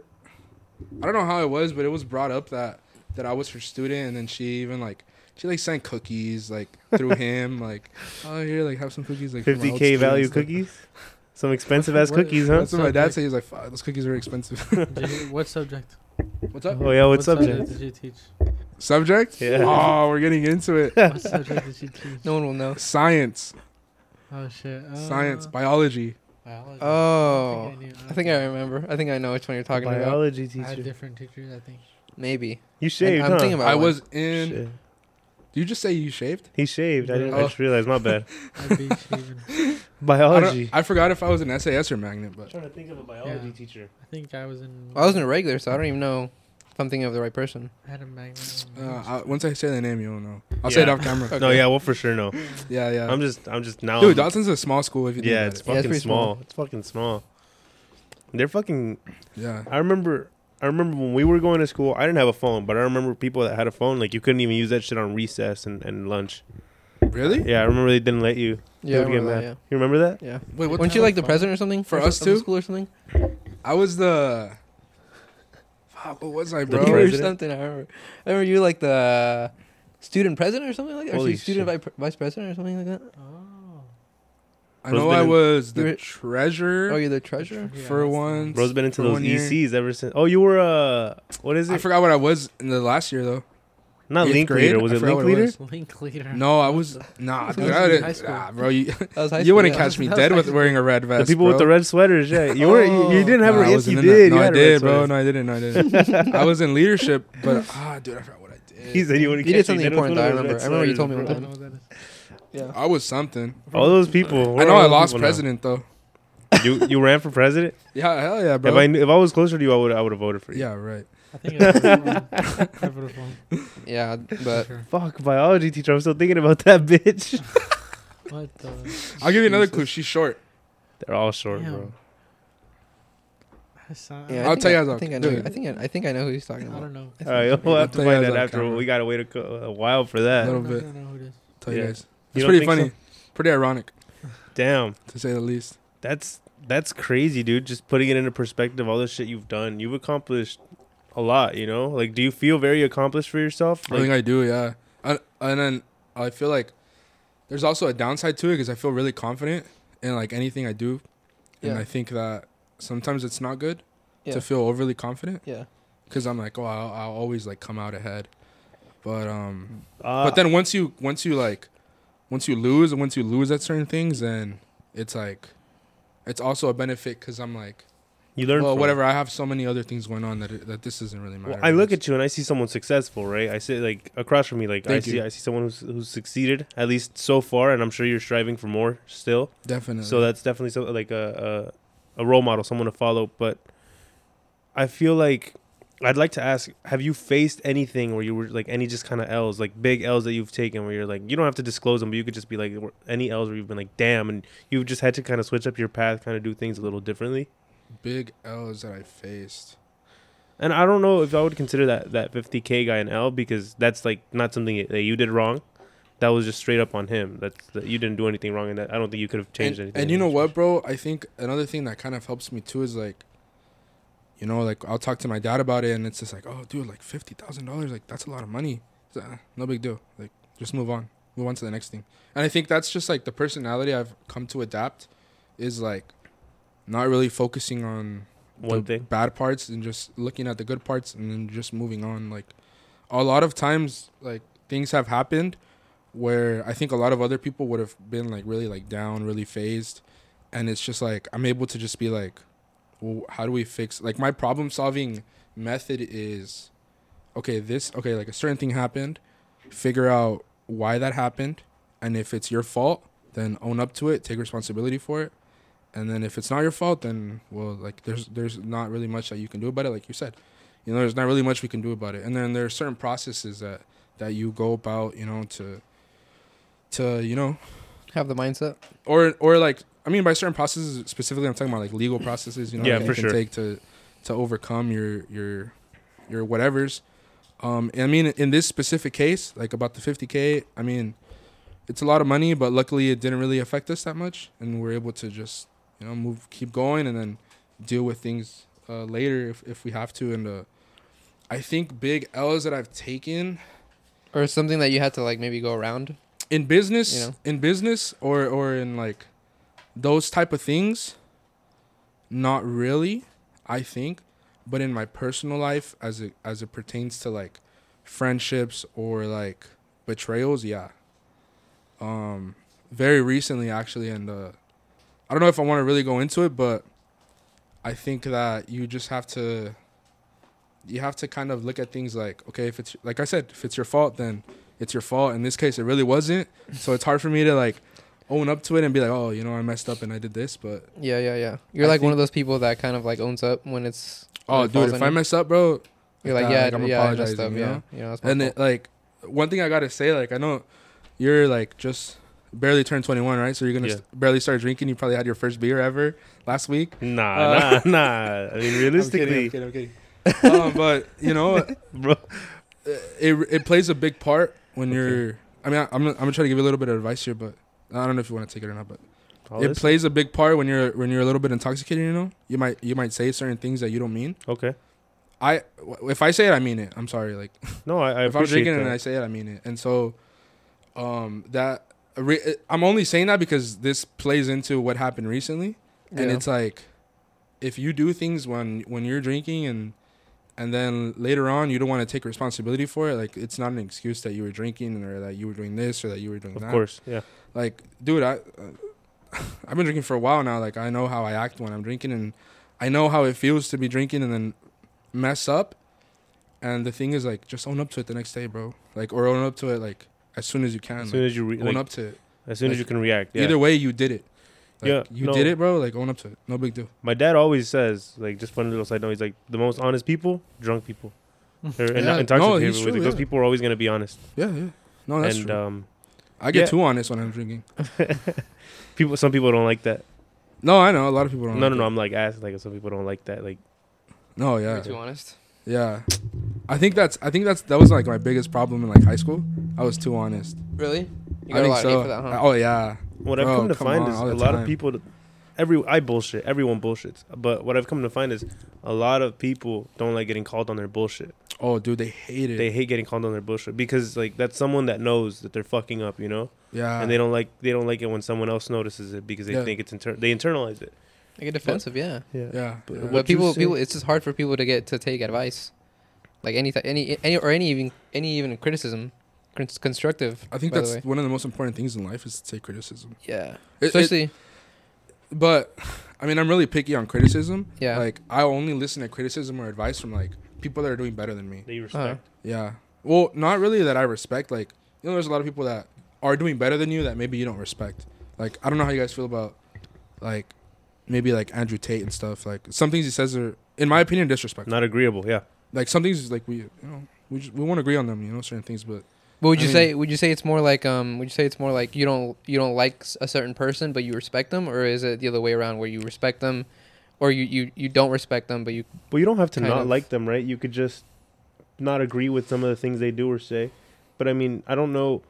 I don't know how it was, but it was brought up that that I was her student, and then she even like she like sent cookies like through [laughs] him, like oh here like have some cookies like for my old 50k value like- cookies. Some expensive ass cookies, huh? That's what my dad said. He's like, "Fuck, those cookies are expensive." You- what subject? What's up? Oh yeah, what what subject? did you teach? Subject? Yeah. Oh, we're getting into it. What subject did you teach? no one will know. Science, Oh shit. Uh, science, biology. biology. Oh, I, knew- I think I remember. I think I know which one you're talking about. Biology I had teacher. different teachers. I think. Maybe. You shaved, I'm huh? thinking about I one. was in. Shit. Did you just say you shaved? He shaved. I didn't. I Oh. just realized. My bad. [laughs] I'd be shaving. [laughs] I, Biology. I forgot if I was an SAS or magnet, but I'm trying to think of a biology Yeah. teacher. I think I was in. Well, I wasn't a regular, so I don't even know if I'm thinking of the right person. I had a magnet. uh, I, once I say the name, you'll know. I'll say it off camera. [laughs] Okay. No, yeah, well for sure no. Yeah, yeah. I'm just, I'm just now. Dude, I'm- Dotson's a small school if you yeah, it's it. Yeah, it's fucking small. small. It's fucking small. They're fucking. Yeah. I remember. I remember when we were going to school. I didn't have a phone, but I remember people that had a phone. Like you couldn't even use that shit on recess and, and lunch. Really? Yeah, I remember they didn't let you. Yeah, I would get remember that, mad. You remember that? yeah. Yeah. Wait, what Weren't you like the president or something For Of- us of the too? school or something? I was the. Fuck, what was I, The You bro? or president? something. I remember. I remember you like the student president or something like that. Or Holy student vi- vice president or something like that. Oh. I Bro's know I in- was You the were- treasurer Oh, you're the treasurer. Yeah, for once. one. Bro's been into For those one year. ECs ever since. Oh, you were uh, what is it? I forgot what I was in the last year though. Not eighth link grade? leader. Was I it link what it leader? was. Link leader. No, I was nah, That dude. was I didn't, high school. ah, bro. You, That was high you wouldn't yeah. catch me dead with wearing a red vest. The vest. people with the red sweaters. Yeah, you were. You, you didn't have Nah, a. I Yes, you did. No, you I had a red did, bro. No, I didn't. No, I didn't. [laughs] I was in leadership, but ah, dude, I forgot what I did. He said he would. You did something important, though, I remember. I remember you told me one time. what that is. Yeah. I was something. All those people. I know I lost people now? president though. You you ran for president. [laughs] Yeah, hell yeah, bro. If I knew, if I was closer to you, I would I would have voted for you. yeah, right. I think [laughs] I would've won. I would've won, Yeah, but sure. Fuck biology teacher. I'm still thinking about that bitch. [laughs] What the? I'll give you another clue. She's short. They're all short, Damn. bro. I saw- yeah, I'll I tell you I, guys I off- think I know. I think I, I think I know who he's talking I about. don't know. All right, we'll have to find that after. camera. We gotta wait a, a while for that. A little bit. I bit. don't know who it is. Tell you guys. You It's pretty think funny. Pretty ironic, Damn, to say the least. that's that's crazy, dude. Just putting it into perspective, all the shit you've done, you've accomplished a lot. You know, like, do you feel very accomplished for yourself? I think I do, yeah. And, and then I feel like there's also a downside to it because I feel really confident in like anything I do, and I think that sometimes it's not good Yeah. to feel overly confident Yeah. because I'm like, oh, I'll, I'll always like come out ahead, but um, uh, but then once you once you like once you lose and once you lose at certain things, then it's like it's also a benefit because I'm like, you learn. well, from it. whatever. I have so many other things going on that it, that this doesn't really matter. Well, I look at you and I see someone successful, right? I see like across from me, like I Thank see. I see someone who's who's succeeded at least so far, and I'm sure you're striving for more still. definitely. So that's definitely so like a, a a role model, someone to follow. But I feel like I'd like to ask: Have you faced anything where you were like any just kind of L's, like big L's that you've taken, where you're like you don't have to disclose them, but you could just be like any L's where you've been like, damn, and you've just had to kind of switch up your path, kind of do things a little differently. big L's that I faced. And I don't know if I would consider that that 50k guy an L because that's like not something that you did wrong. That was just straight up on him. That's that you didn't do anything wrong, and that I don't think you could have changed and, anything. And you know what, bro? I think another thing that kind of helps me too is like, you know, like I'll talk to my dad about it, and it's just like, oh, dude, like fifty thousand dollars, like that's a lot of money. Uh, no big deal. Like, just move on, move on to the next thing. And I think that's just like the personality I've come to adapt, is like, not really focusing on One the thing. bad parts and just looking at the good parts and then just moving on. Like, a lot of times, like things have happened where I think a lot of other people would have been like really like down, really phased, and it's just like I'm able to just be like, how do we fix? Like my problem solving method is, okay, this okay, like a certain thing happened, figure out why that happened, and if it's your fault, then own up to it, take responsibility for it, and then if it's not your fault, then well, like there's there's not really much that you can do about it, like you said, you know, there's not really much we can do about it, and then there are certain processes that that you go about, you know, to to you know Have the mindset. or or like I mean by certain processes specifically I'm talking about like legal processes you know Yeah, that for you can sure. take to to overcome your your your whatevers um and I mean in this specific case like about the 50k I mean it's a lot of money but luckily it didn't really affect us that much and we're able to just you know move keep going and then deal with things uh, later if, if we have to and uh, I think big L's that I've taken Or something that you had to like maybe go around. in business You know? in business or or in like those type of things not really i think but in my personal life as it as it pertains to like friendships or like betrayals yeah um very recently actually and uh i don't know if i want to really go into it but i think that you just have to you have to kind of look at things like okay if it's like i said if it's your fault then it's your fault. In this case, it really wasn't. So it's hard for me to like own up to it and be like, oh, you know, I messed up and I did this. But Yeah, yeah, yeah. You're I like one of those people that kind of like owns up when it's. when oh, it dude, if I you. mess up, bro, You're like, nah, yeah, like, I'm yeah, I messed apologizing, up, you yeah, know? you know, and fault. it like one thing I gotta say, like I know you're like just barely turned 21, right? So you're gonna Yeah. st- barely start drinking. You probably had your first beer ever last week. Nah, Uh, nah, nah. [laughs] I mean, realistically, I'm kidding. I'm kidding. I'm kidding. um, [laughs] but you know, bro. it it plays a big part when you're I mean, I, I'm, gonna- I'm gonna try to give you a little bit of advice here, but I don't know if you want to take it or not. But it plays a big part when you're when you're a little bit intoxicated. You know, you might you might say certain things that you don't mean. Okay. I if I say it, I mean it. I'm sorry. Like [laughs] No, I, I if I'm drinking and I say it, I mean it. And so, um, that re- I'm only saying that because this plays into what happened recently, and it's like, if you do things when when you're drinking and and then later on you don't want to take responsibility for it, like it's not an excuse that you were drinking or that you were doing this or that you were doing Of that. course, yeah. Like, dude, I uh, [laughs] I've been drinking for a while now. Like, I know how I act when I'm drinking, and I know how it feels to be drinking and then mess up. And the thing is, like, just own up to it the next day, bro. Like, or own up to it like as soon as you can. As soon like, as you re- own like, up to it. as soon as you can react. Yeah. Either way, you did it. Like, Yeah, you no. did it, bro. Like, own up to it. No big deal. My dad always says, like, just fun little side note. He's like, the most honest people, drunk people. [laughs] Or and Yeah, intoxicated no, people. he's He's true, like, Those yeah. people are always gonna be honest. Yeah, yeah. No, that's and true. um, I get yeah. too honest when I'm drinking. [laughs] people, some people don't like that. No, I know a lot of people don't. No, like no, no. it. I'm like asking, like, some people don't like that. Like, No, To yeah, be too honest. yeah. I think that's. I think that's that was like my biggest problem in like high school. I was too honest. Really? You I got a think lot so. of hate for that, huh? Oh yeah. what I've Bro, come to come find on, is a the lot of people. Every I bullshit. Everyone bullshits. But what I've come to find is a lot of people don't like getting called on their bullshit. Oh, dude, they hate it. They hate getting called on their bullshit because like that's someone that knows that they're fucking up, you know, yeah. and they don't like they don't like it when someone else notices it because they Yeah. think it's inter- they internalize it. They get defensive, yeah. Yeah. Yeah. But yeah. But people, say- people, it's just hard for people to get to take advice, like any, th- any, any, or any even, any even criticism, constructive. I think by the that's way. one of the most important things in life is to take criticism. yeah. It- it- Especially, but I mean, I'm really picky on criticism. yeah. Like I only listen to criticism or advice from like people that are doing better than me. They respect. Yeah. Well, not really that I respect. Like you know, there's a lot of people that are doing better than you that maybe you don't respect. Like I don't know how you guys feel about like maybe like Andrew Tate and stuff. Like some things he says are, in my opinion, disrespectful. Not agreeable. Yeah. like some things like we you know we just, we won't agree on them. You know certain things, but but would I you mean- say, would you say it's more like, um, would you say it's more like you don't, you don't like a certain person, but you respect them, or is it the other way around where you respect them, or you, you, you don't respect them, but you, But you don't have to not of. like them, right? You could just not agree with some of the things they do or say. But I mean, I don't know.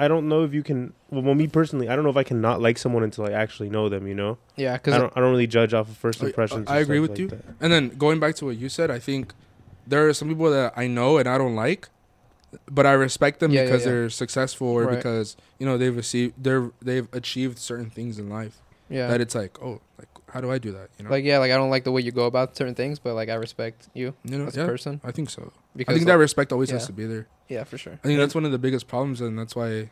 I don't know if you can. Well, well, me personally, I don't know if I can not like someone until I actually know them. You know, yeah, because I because don't. I don't really judge off of first oh, I- impressions. I and agree with like you. that. And then going back to what you said, I think there are some people that I know and I don't like, but I respect them Yeah, yeah, because yeah. they're successful or Right. because you know they've achieved they're they've achieved certain things in life yeah, that it's like oh like how do I do that you know like yeah, like I don't like the way you go about certain things, but like I respect you you know as yeah a person I think so because I think that respect always has to be there yeah, for sure. I think that's one of the biggest problems and that's why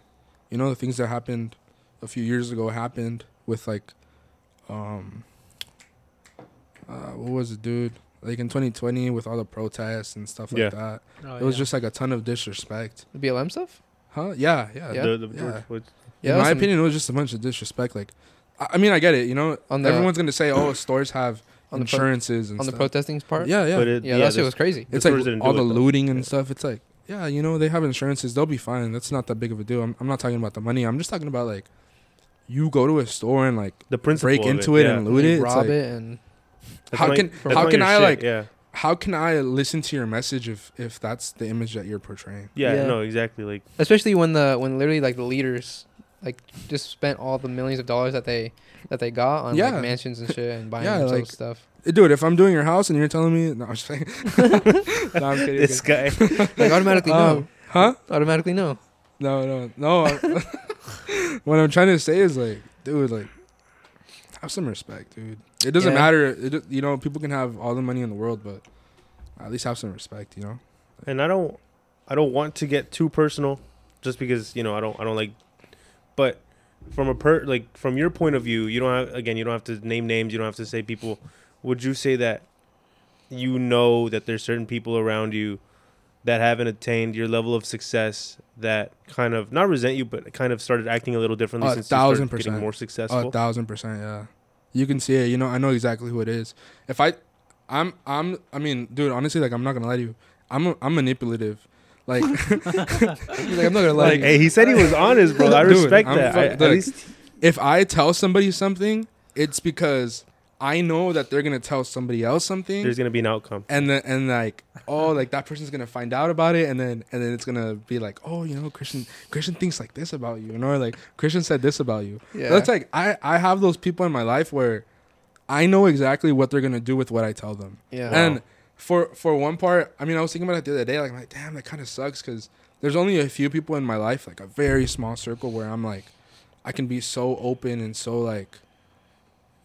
you know the things that happened a few years ago happened with like um uh, what was it dude like in 2020 with all the protests and stuff like Yeah. that Oh, it was yeah. just like a ton of disrespect The BLM stuff. huh yeah yeah, Yeah. The, the Yeah. George Yeah, in that's my opinion it was just a bunch of disrespect like i, I mean i get it you know On the- everyone's gonna say oh stores have On the pro- insurances and on the stuff. protesting part. yeah yeah But it, yeah, that shit was crazy. it's like all do the it, though. looting and Yeah. stuff it's like yeah you know they have insurances they'll be fine that's not that big of a deal i'm, I'm not talking about the money i'm just talking about like you go to a store and like the principle break into it, yeah. and loot it rob like, it, and how can that's how can i shit, like Yeah. how can i listen to your message if if that's the image that you're portraying yeah, Yeah. no, exactly. Like especially when the when literally like the leaders like just spent all the millions of dollars that they that they got on Yeah. like mansions and shit and [laughs] buying Yeah, themselves like- stuff. Eh, dude if i'm doing your house and you're telling me no i'm just saying [laughs] [laughs] no, i'm kidding, this guy. Like automatically no, Um, huh automatically no. no no no I- what i'm trying to say is like dude like have some respect dude it doesn't Yeah. matter it, you know people can have all the money in the world but at least have some respect you know and I don't I don't want to get too personal just because you know I don't I don't like but from a per like from your point of view you don't have again you don't have to name names you don't have to say people would you say that you know that there's certain people around you that haven't attained your level of success that kind of not resent you but kind of started acting a little differently A since thousand you getting more A thousand percent, yeah. You can see it. You know, I know exactly who it is. If I, I'm, I'm, I mean, dude, honestly, like, I'm not gonna lie to you. I'm, I'm manipulative. Like, [laughs] [laughs] He's like I'm not gonna lie. like hey he said he was honest bro I [laughs] Dude, respect I'm that fuck- I, at look, least if I tell somebody something, it's because I know that they're gonna tell somebody else something, There's gonna be an outcome. and then and like oh like that person's gonna find out about it, and then and then it's gonna be like oh you know Cristian Cristian thinks like this about you, you know, or like Cristian said this about you. Yeah. That's like I I have those people in my life where I know exactly what they're gonna do with what I tell them. yeah. And for for one part, I mean, I was thinking about it the other day. Like, I'm like, damn, that kind of sucks because there's only a few people in my life, like a very small circle, where I'm like, I can be so open and so like,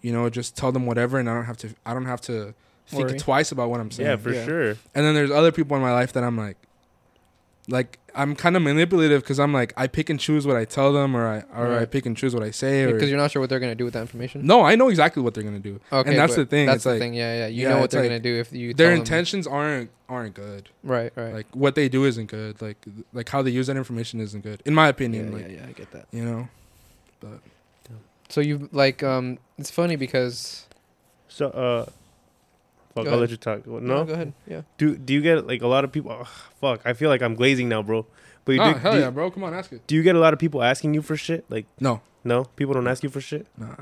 you know, just tell them whatever, and I don't have to. I don't have to think Worry. twice about what I'm saying. Yeah, for Yeah. sure. And then there's other people in my life that I'm like, like I'm kind of manipulative because I'm like I pick and choose what I tell them, or I or I pick and choose what I say, or because you're not sure what they're gonna do with that information. no, I know exactly what they're gonna do. Okay, and that's the thing. That's it's the like thing. Yeah, yeah. You Yeah, know what they're like gonna do if you. their tell them- intentions aren't aren't good. Right. Right. Like what they do isn't good. Like like how they use that information isn't good, in my opinion. yeah, like yeah. I get that. you know, But So you like um, it's funny because So, uh, fuck, Go I'll ahead. let you talk. What, No, go ahead. Yeah. do do you get like a lot of people? ugh, fuck, I feel like I'm glazing now, bro. But you oh do, hell do, yeah, bro, come on, ask it. do you get a lot of people asking you for shit? Like, No, no, people don't ask you for shit. nah,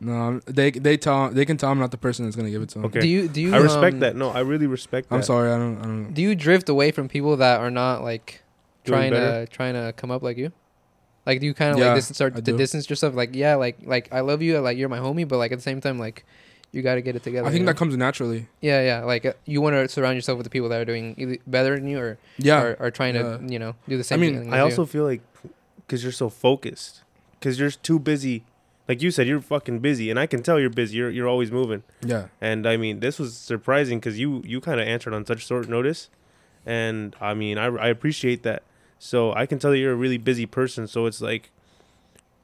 no. They they tell they can tell I'm not the person that's gonna give it to them. Okay. Do you do you? I respect um, that. No, I really respect that. I'm sorry, I don't I don't. Do you drift away from people that are not like Doing trying better? to trying to come up like you? Like, do you kind of Yeah, like distance start I to do. distance yourself? Like, yeah, like like I love you, like you're my homie, but like at the same time, like you got to get it together. I think you that comes naturally. yeah, yeah. Like uh, you want to surround yourself with the people that are doing better than you or Yeah, are, are trying to Yeah. you know do the same. I mean, thing I also you. feel like because you're so focused, because you're too busy. Like you said, you're fucking busy, and I can tell you're busy. You're you're always moving. yeah. And I mean, this was surprising because you you kind of answered on such short notice, and I mean, I I appreciate that. So I can tell that you're a really busy person. So it's like,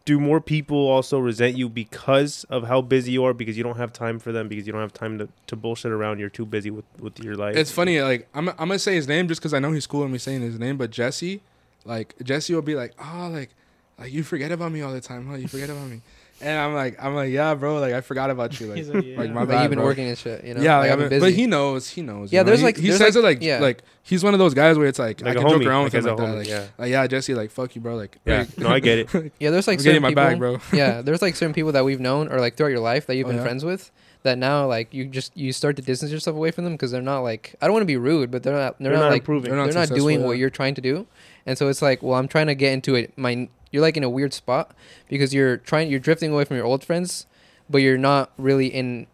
do more people also resent you because of how busy you are? Because you don't have time for them. Because you don't have time to, to bullshit around. You're too busy with with your life. It's funny. Like I'm I'm gonna say his name just because I know he's cool and me saying his name. But Jesse, like Jesse will be like, oh, like like you forget about me all the time, huh? You forget about me. And I'm like, I'm like, yeah, bro. Like I forgot about you. Like, [laughs] like, yeah. like my But bad, you've been bro. working and shit, you know. yeah, like, like, I've I've been been- but he knows. He knows. Yeah, you know? there's He- like- he there's says like- it like yeah. like he's one of those guys where it's like, like I a can joke homie, around with him like that. homie. Like, yeah, like yeah, Jesse, like fuck you, bro. Like yeah. like, No, I get it. [laughs] [laughs] yeah, there's like I'm getting certain my people. bag, bro. yeah, there's like certain people that we've known or like throughout your life that you've Oh, been yeah? friends with that now like you just you start to distance yourself away from them because they're not like I don't want to be rude, but they're not they're, They're not, not like improving. They're they're not not, doing what you're trying to do, and so it's like well I'm trying to get into it. My you're like in a weird spot because you're trying you're drifting away from your old friends, but you're not really in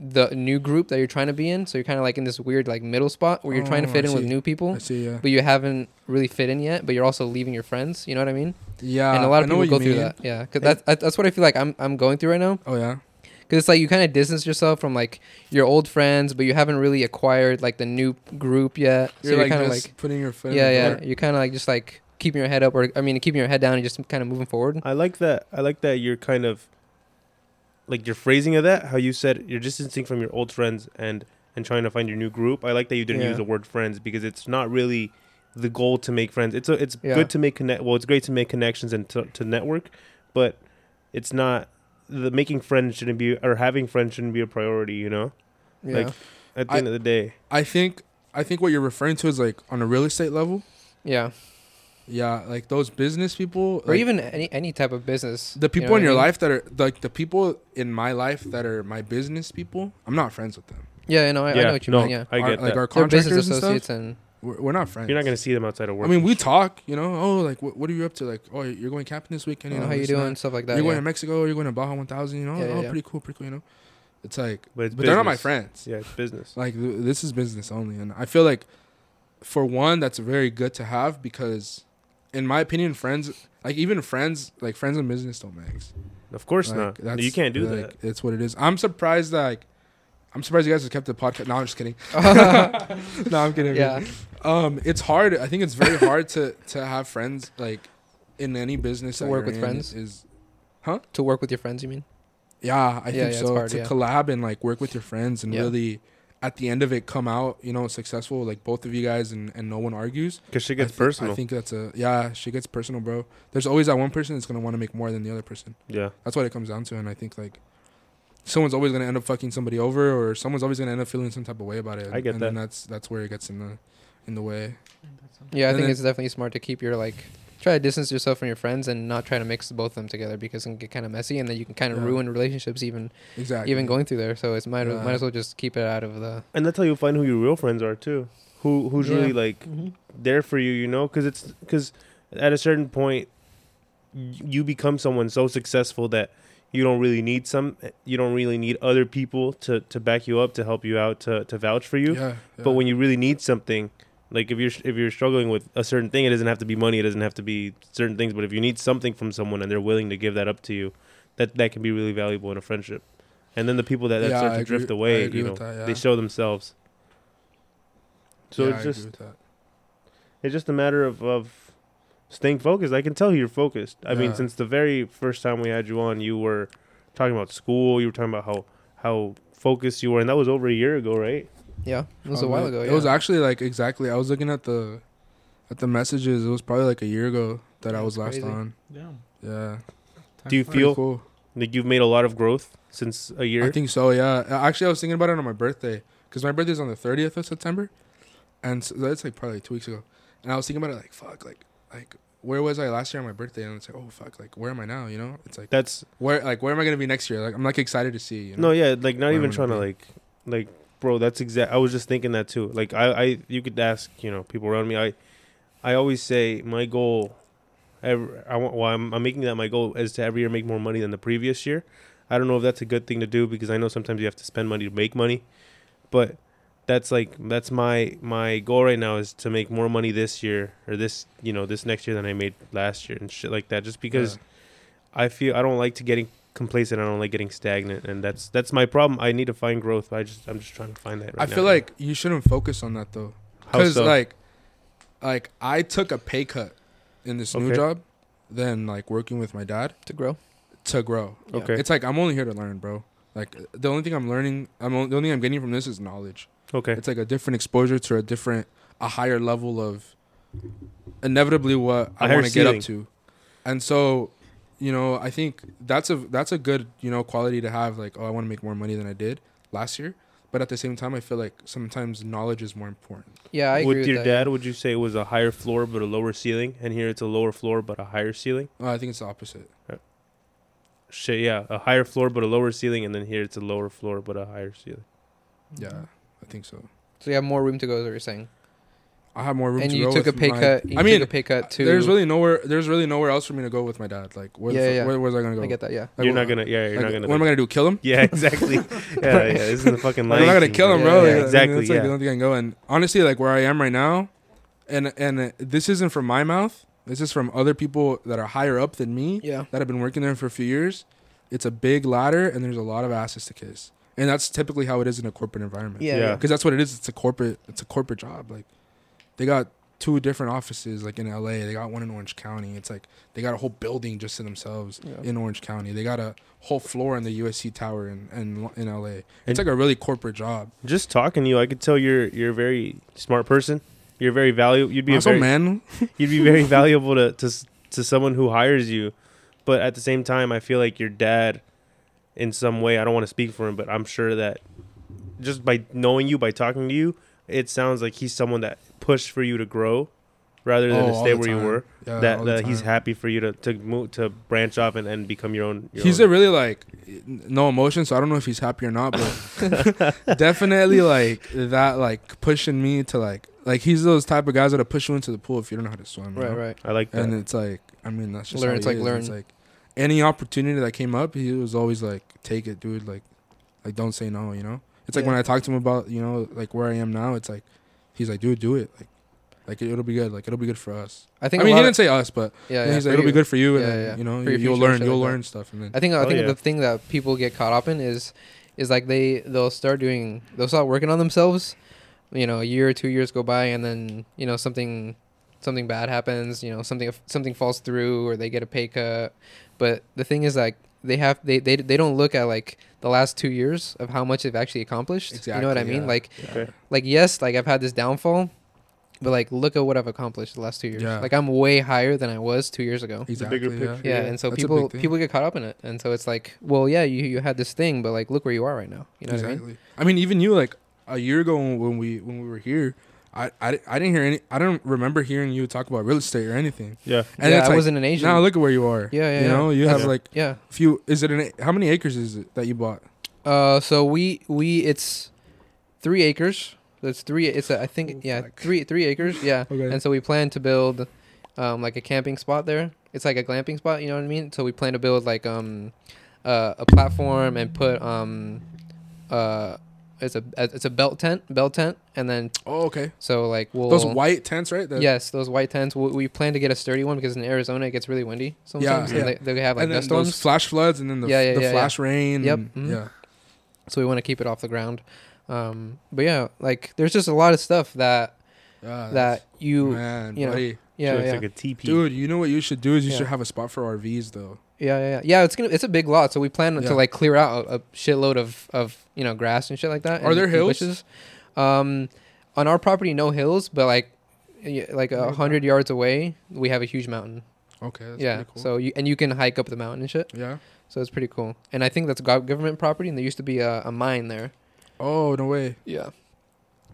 the new group that you're trying to be in. So you're kind of like in this weird like middle spot where you're trying to Oh, fit I in with new people, I see. Yeah. but you haven't really fit in yet. But you're also leaving your friends. You know what I mean? Yeah. and a lot of people go through that. Yeah, because that's that's what I feel like I'm I'm going through right now. Oh yeah. Because it's like you kind of distance yourself from like your old friends, but you haven't really acquired like the new group yet. You're so like you're kind of just like putting your foot. yeah, in the yeah. You're kind of like just like keeping your head up, or I mean, keeping your head down and just kind of moving forward. I like that. I like that you're kind of like your phrasing of that. How you said you're distancing from your old friends and and trying to find your new group. I like that you didn't Yeah. use the word friends because it's not really the goal to make friends. It's a, it's Yeah. good to make connect. Well, it's great to make connections and to, to network, but it's not the making friends shouldn't be or having friends shouldn't be a priority. You know, Yeah, Like- at the I- end of the day. I think I think what you're referring to is like on a real estate level. yeah, Yeah, like those business people, or like, even any any type of business. the you people know in your I mean? life that are like the people in my life that are my business people. I'm not friends with them. Yeah, you know, I, I know what you no, mean. Yeah, I Our- get like that. our they're business contractors and associates stuff. and We're, we're not friends. You're not gonna see them outside of work. I mean, we talk. You know, oh, like what, what are you up to? Like, oh, you're going camping this weekend. You oh, know, how you this doing, that. stuff like that. You're going to Mexico. You're going to Baja 1000. You know, Yeah, yeah, oh, yeah. pretty cool, pretty cool. You know, it's like, but it's but they're not my friends. Yeah, it's business. Like th- this is business only, and I feel like, for one, that's very good to have because, in my opinion, friends like even friends like friends in business don't mix. Of course Like, not. that's- You can't do like, that. It's what it is. I'm surprised that like, I'm surprised you guys have kept the podcast. No, I'm just kidding. [laughs] no, I'm kidding. yeah, Um, it's hard. I think it's very hard to to have friends like in any business. To work with friends? is huh? to work with your friends. You mean? yeah. I Yeah, think yeah, so. hard, to yeah. collab and like work with your friends and Yeah. really, at the end of it, come out you know successful. Like both of you guys and and no one argues. Because shit I gets personal. I think that's a yeah. She gets personal, bro. There's always that one person that's gonna want to make more than the other person. yeah. That's what it comes down to. And I think like. Someone's always gonna end up fucking somebody over, or someone's always gonna end up feeling some type of way about it. I get and that. Then that's that's where it gets in the, in the way. Yeah, I And think then- it's definitely smart to keep your like try to distance yourself from your friends and not try to mix both of them together because it can get kind of messy and then you can kind of Yeah. ruin relationships even exactly. even going through there. So it's might Yeah. might as well just keep it out of the. And that's how you find who your real friends are too. Who who's Yeah. really like mm-hmm. there for you, you know? Because it's because at a certain point, you become someone so successful that you don't really need some. You don't really need other people to to back you up, to help you out, to to vouch for you. Yeah, But when you really need something, like if you're if you're struggling with a certain thing, it doesn't have to be money. It doesn't have to be certain things. But if you need something from someone and they're willing to give that up to you, that that can be really valuable in a friendship. And then the people that, that Yeah, start I to agree- drift away, you know, that, yeah. they show themselves. So Yeah, it's just it's just a matter of, of staying focused. I can tell you're focused. I mean, since the very first time we had you on, you were talking about school. You were talking about how how focused you were, and that was over a year ago, right? Yeah, it was a while Probably- ago. It was actually like exactly. I was looking at the at the messages. It was probably like a year ago that I Yeah, was last crazy. on. Damn. Yeah, Do you feel cool. like you've made a lot of growth since a year? I think so. Yeah. Uh, Actually, I was thinking about it on my birthday because my birthday's on the thirtieth of September, and so that's like probably two weeks ago. And I was thinking about it like, fuck, like, like where was I last year on my birthday? And it's like, oh fuck, like where am I now? You know, it's like That's where, like where am I gonna be next year? Like I'm like excited to see. You know? no, yeah, like not Where even trying to gonna like, like, bro. That's exact. I was just thinking that too. Like, I, I, you could ask, you know, people around me. I, I always say my goal. Every, I want. Well, I'm, I'm making that my goal is to every year make more money than the previous year. I don't know if that's a good thing to do because I know sometimes you have to spend money to make money, but that's like that's my my goal right now is to make more money this year or this you know this next year than I made last year and shit like that. Just because Yeah. I feel I don't like to getting complacent. and don't getting stagnant, and that's that's my problem. I need to find growth. I just I'm just trying to find that. Right I feel now. like you shouldn't focus on that though, because so? like, like I took a pay cut in this new job, than like working with my dad to grow. to grow. Yeah. Okay. It's like I'm only here to learn, bro. Like the only thing I'm learning, I'm only, the only thing I'm getting from this is knowledge. okay. It's like a different exposure to a different, a higher level of inevitably what A I want to get up to, and so, you know, I think that's a that's a good you know quality to have. Like, oh, I want to make more money than I did last year, but at the same time, I feel like sometimes knowledge is more important. Yeah, I agree with with your that, dad, would you say it was a higher floor but a lower ceiling, and here it's a lower floor but a higher ceiling? Well, I think it's the opposite. Uh, shit, yeah, a higher floor but a lower ceiling, and then here it's a lower floor but a higher ceiling. Yeah, I think so. So you have more room to go, is what you're saying. I have more room and to you grow took a pay my- cut. You I mean, took a pay cut too. there's really nowhere. There's really nowhere else for me to go with my dad. Like, where, Yeah, the, yeah. where was I gonna go? I get that. Yeah. Like, you're not gonna, yeah, you're like, not gonna. What am I gonna do? Kill him? yeah, exactly. [laughs] yeah, yeah. This is the fucking. Like, I'm not gonna kill him, bro. yeah, Like, I mean, exactly, That's like yeah. the only thing I can go. And honestly, like where I am right now, and and this isn't from my mouth. This is from other people that are higher up than me Yeah. that have been working there for a few years. It's a big ladder, and there's a lot of asses to kiss. And that's typically how it is in a corporate environment. Yeah. Yeah. yeah. because that's what it is. It's a corporate. It's a corporate job. Like they got two different offices, like in L.A. They got one in Orange County. It's like they got a whole building just to themselves Yeah. in Orange County. They got a whole floor in the USC Tower in in, in L.A. It's And- like a really corporate job. Just talking to you, I could tell you're you're a very smart person. You're very valuable. You'd be a very, man, [laughs] you'd be very [laughs] valuable to, to to someone who hires you but at the same time i feel like your dad in some way i don't want to speak for him but i'm sure that just by knowing you by talking to you it sounds like he's someone that pushed for you to grow rather than Oh, to stay the where you were Yeah, that, that he's happy for you to to move to branch off and, and become your own your He's own. a really like no emotion, so I don't know if he's happy or not, but [laughs] [laughs] definitely like that, like pushing me to like like he's those type of guys that'll push you into the pool if you don't know how to swim. you Right. know? Right. i like that And it's like, I mean, that's just Learn, how it's he like is. learn. It's like any opportunity that came up, he was always like, "Take it, dude." Like, like don't say no. You know. It's like when I talk to him about you know like where I am now. It's like he's like, "Dude, do it." Like, like it'll be good. Like it'll be good for us. I think. I, think. mean, he didn't say us, but yeah, yeah, yeah, he's like, "It'll be good for you," and Yeah, then, yeah. you know For you, will learn. You'll like that. learn stuff, and then I think. I Oh, think yeah. the thing that people get caught up in is, is like they they'll start doing they'll start working on themselves. You know, a year or two years go by, and then you know something something bad happens. You know, something something falls through, or they get a pay cut. But the thing is, like they have they they they don't look at like the last two years of how much they've actually accomplished. you know what I mean? yeah. Like okay like yes, like I've had this downfall, but like look at what I've accomplished the last two years. Yeah. Like I'm way higher than I was two years ago. exactly. bigger yeah. picture. Yeah, Yeah, and so that's people people get caught up in it, and so it's like, well, yeah, you you had this thing, but like look where you are right now. You know exactly. what I mean? I mean? even you like a year ago when when we when we were here, I, I, I didn't hear any. I don't remember hearing you talk about real estate or anything. Yeah. And yeah, it's I like, wasn't an Asian. Now look at where you are. Yeah, yeah, You know, you have Yeah. like yeah. a few. Is it an? How many acres is it that you bought? Uh, so we we it's three acres. That's three. It's a, I think Oh, yeah fuck. three three acres. Yeah. Okay. And so we plan to build, um, like a camping spot there. It's like a glamping spot. You know what I mean? So we plan to build like um, uh, a platform and put um, uh, it's a it's a bell tent, bell tent, and then oh, okay. so like we'll Those white tents, right? The- Yes, those white tents. We, we plan to get a sturdy one because in Arizona it gets really windy sometimes. Yeah. and They, they have like and then dust those storms. flash floods, and then the, Yeah, yeah, the yeah, flash rain. Yep, and- mhm. Yeah. so we want to keep it off the ground. Um, but yeah, like there's just a lot of stuff that Yeah, that you man, you know, buddy. yeah yeah. like a teepee. dude. You know what you should do is you Yeah. should have a spot for RVs though. Yeah yeah yeah yeah. It's gonna it's a big lot, so we plan to like clear out a, a shitload of of you know grass and shit like that. Are and- there and hills? bushes. Um, on our property, no hills, but like y- like a hundred yards away, we have a huge mountain. Okay. That's yeah, Pretty cool. so you and you can hike up the mountain and shit. yeah. So it's pretty cool. And I think that's gov- government property, and there used to be a, a mine there. Oh no way. Yeah.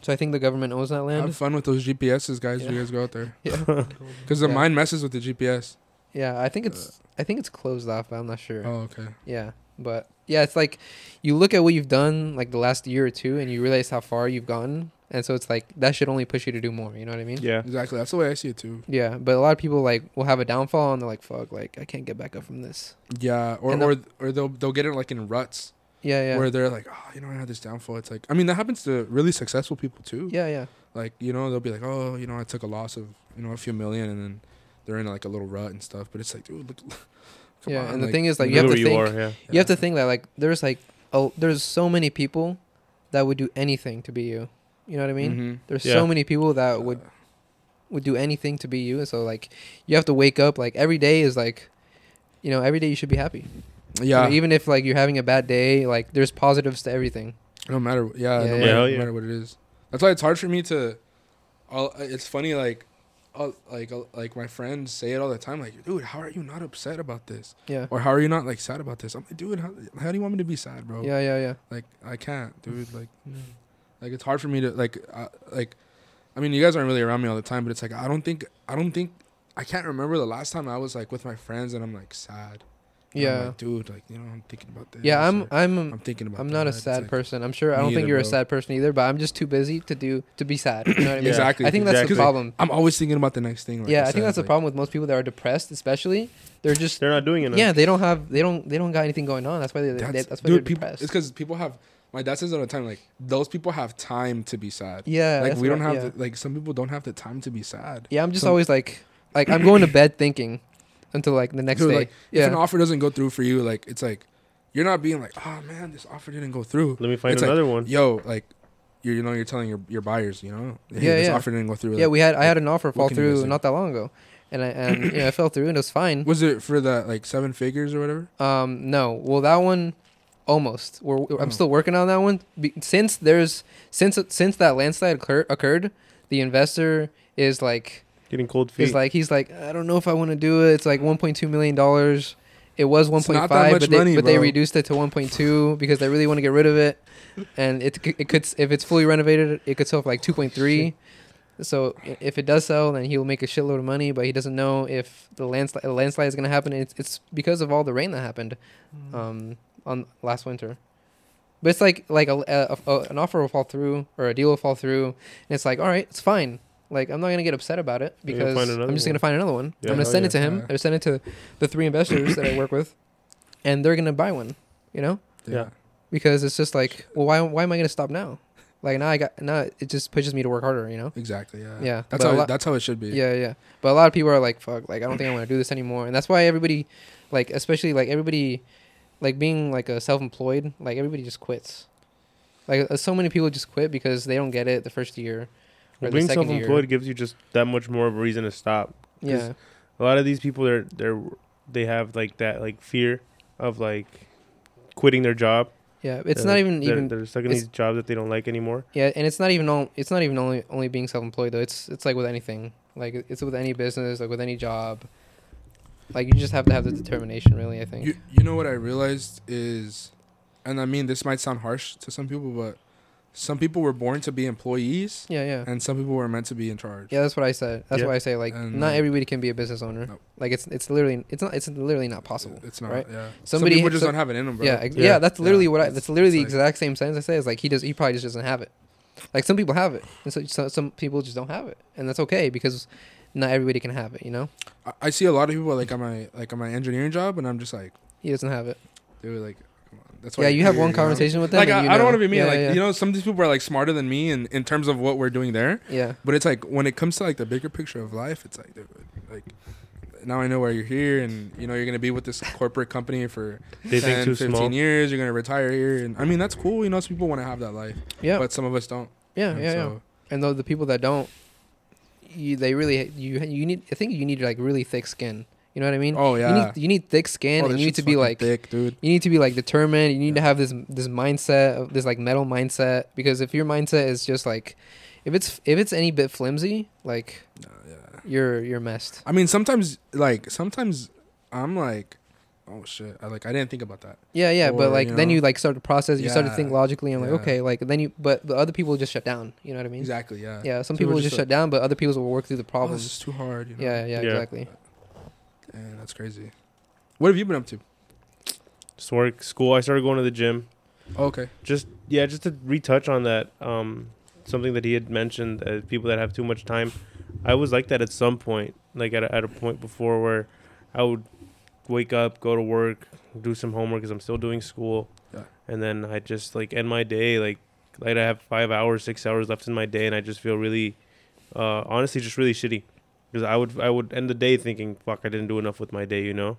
So I think the government owns that land. Have fun with those GPSs, guys. You guys go out there [laughs] yeah. [laughs] because the Yeah. mine messes with the GPS. Yeah, I think uh, it's I think it's closed off, but I'm not sure. Oh okay. Yeah, but yeah, it's like you look at what you've done like the last year or two, and you realize how far you've gotten, and so it's like that should only push you to do more. You know what I mean? Yeah. Exactly. That's the way I see it too. Yeah, but a lot of people like will have a downfall, and they're like, "Fuck, like I can't get back up from this." Yeah. Or or or they'll they'll get it like in ruts Yeah, yeah, where they're like, oh, you know, I had this downfall. It's like, I mean, that happens to really successful people too. yeah, yeah, Like, you know, they'll be like, oh, you know, I took a loss of, you know, a few million, and then they're in like a little rut and stuff. But it's like, dude, look, [laughs] come yeah. on, and the like, thing is, like, You you have to where think. you are. Yeah. You have to think that like there's like oh, there's so many people that would do anything to be you. You know what I mean? Mhm. There's Yeah. so many people that would would do anything to be you. and So like you have to wake up like every day is like you know, every day you should be happy. You yeah, know, even if like you're having a bad day, like there's positives to everything. no matter, yeah, Yeah, no, yeah. matter, Yeah, hell no yeah. matter what it is. That's why it's hard for me to. I'll, it's funny, like, Like, like my friends say it all the time, like, dude, how are you not upset about this, Yeah. or how are you not like sad about this? I'm like, dude, how, how do you want me to be sad, bro? Yeah, yeah, yeah. Like, I can't, dude. Like, like it's hard for me to like, uh, like, I mean, you guys aren't really around me all the time, but it's like I don't think, I don't think, I can't remember the last time I was like with my friends and I'm like sad. And I'm Yeah. like, dude, like you know, I'm thinking about this. Yeah, I'm or I'm I'm thinking about. I'm not a that. It's sad like- person. I'm sure I don't think either, you're a sad person either, but I'm just too busy to do to be sad. You know what I [clears throat] mean? Exactly. I think that's exactly. the problem. I'm always thinking about the next thing. Like yeah, I I think said, that's the problem with most people that are depressed, especially. They're just They're not doing enough. yeah, they don't have they don't they don't got anything going on. That's why they, they That's, that's why dude, they're people. depressed. It's because people have. My dad says all the time, like those people have time to be sad. yeah, like we don't I- have yeah. the, like some people don't have the time to be sad. Yeah, I'm just Some- always like, like I'm going to bed thinking until like the next Dude, day. like, yeah, If an offer doesn't go through for you, like it's like you're not being like, oh man, this offer didn't go through. Let me find It's like, another one. Yo, like you you know you're telling your your buyers, you know, hey, Yeah, this yeah. offer didn't go through. yeah. like, We had I had an offer fall can you guys through not that long ago, and I and you know it fell through and it was fine. was it for that like seven figures or whatever? Um, no, well that one, almost. We're, we're- Oh. I'm still working on that one. Be, since there's since since that landslide occur, occurred, the investor is like Getting cold feet. is like he's like I don't know if I want to do it. It's like 1.2 million dollars. It was 1.5, not that much but they but they reduced it to 1.2 [laughs] because they really want to get rid of it. And it c- it could if it's fully renovated, it could sell for like 2.3. So if it does sell, then he'll make a shitload of money. But he doesn't know if the landslide the landslide is gonna happen. It's it's because of all the rain that happened um, on last winter. But it's like like a, a, a- an offer will fall through or a deal will fall through, and it's like all right, it's fine. Like I'm not gonna get upset about it because I'm just one. gonna find another one. Yeah, I'm gonna send yeah. it to him. Yeah. or send it to the three investors that I work with, and they're gonna buy one. You know, Yeah. because it's just like, well, why why am I gonna stop now? Like now I got now it just pushes me to work harder. You know. exactly. Yeah, Yeah, That's but how lot- it, that's how it should be. Yeah, yeah. But a lot of people are like, "Fuck!" Like, I don't think I want to do this anymore, and that's why everybody, like, especially like everybody, like being like a self-employed, like everybody just quits. Like, uh, so many people just quit because they don't get it the first year or Well, being self-employed year. gives you just that much more of a reason to stop. Yeah, A lot of these people, they're they're they have like that like fear of like quitting their job. yeah. It's They're- not even they're, even they're stuck in these jobs that they don't like anymore. yeah, and it's not even all. It's not even only only being self-employed though. It's it's like with anything. Like it's with any business, like with any job. Like you just have to have the determination, really. I think. You you know what I realized is, and I mean this might sound harsh to some people, but some people were born to be employees, Yeah, yeah. and some people were meant to be in charge. Yeah, that's what I said. That's Yeah. why I say like And, not everybody can be a business owner. Nope. Like it's it's literally it's not it's literally not possible. It's not. right? Yeah. Somebody- some people just so- don't have it in them, bro. Yeah, ex- Yeah. yeah, That's literally Yeah. what I. It's- That's literally the like- exact same sentence I say. Is like he does. He probably just doesn't have it. Like some people have it, and so, so some people just don't have it, and that's okay because not everybody can have it. You know, I, I see a lot of people like on my like on my engineering job, and I'm just like, he doesn't have it. they were like, come on. That's Yeah, you're have one conversation with them. Like and I, you I don't want to be mean. Yeah, like yeah, you know, some of these people are like smarter than me in in terms of what we're doing there. yeah, But it's like when it comes to like the bigger picture of life, it's like, dude, like now I know why you're here, and you know you're gonna be with this corporate company for They 10, 15 small. years. You're gonna retire here, and I mean that's cool. You know, some people want to have that life, yeah, but some of us don't. yeah, And yeah, yeah. And though the people that don't, you they really you you need. I think you need like really thick skin. You know what I mean? Oh yeah. You need you need thick skin, Oh, and you need to be like thick, dude. you need to be like determined. You need to have this this mindset of this like metal mindset because if your mindset is just like if it's if it's any bit flimsy, like No, yeah. you're you're messed. I mean, sometimes like sometimes I'm like, oh shit, I like I didn't think about that. Yeah, yeah, but like you then know? you like start to process. You start to think logically. and like, yeah. okay, like then you. But the other people just shut down. You know what I mean? Exactly. Yeah. Yeah, some So people we're will just just shut down, but other people will work through the Oh, this problems. is too hard. You know? yeah, yeah, Yeah. exactly. Man, that's crazy. What have you been up to? Just work, school. I started going to the gym. Oh, okay. Just yeah, just to retouch on that. Um, something that he had mentioned. Uh, people that have too much time. I was like that at some point. Like at a, at a point before where I would wake up, go to work, do some homework because I'm still doing school, Yeah. and then I just like end my day like like I have five hours, six hours left in my day, and I just feel really, uh, honestly, just really shitty because I would I would end the day thinking, fuck, I didn't do enough with my day, you know,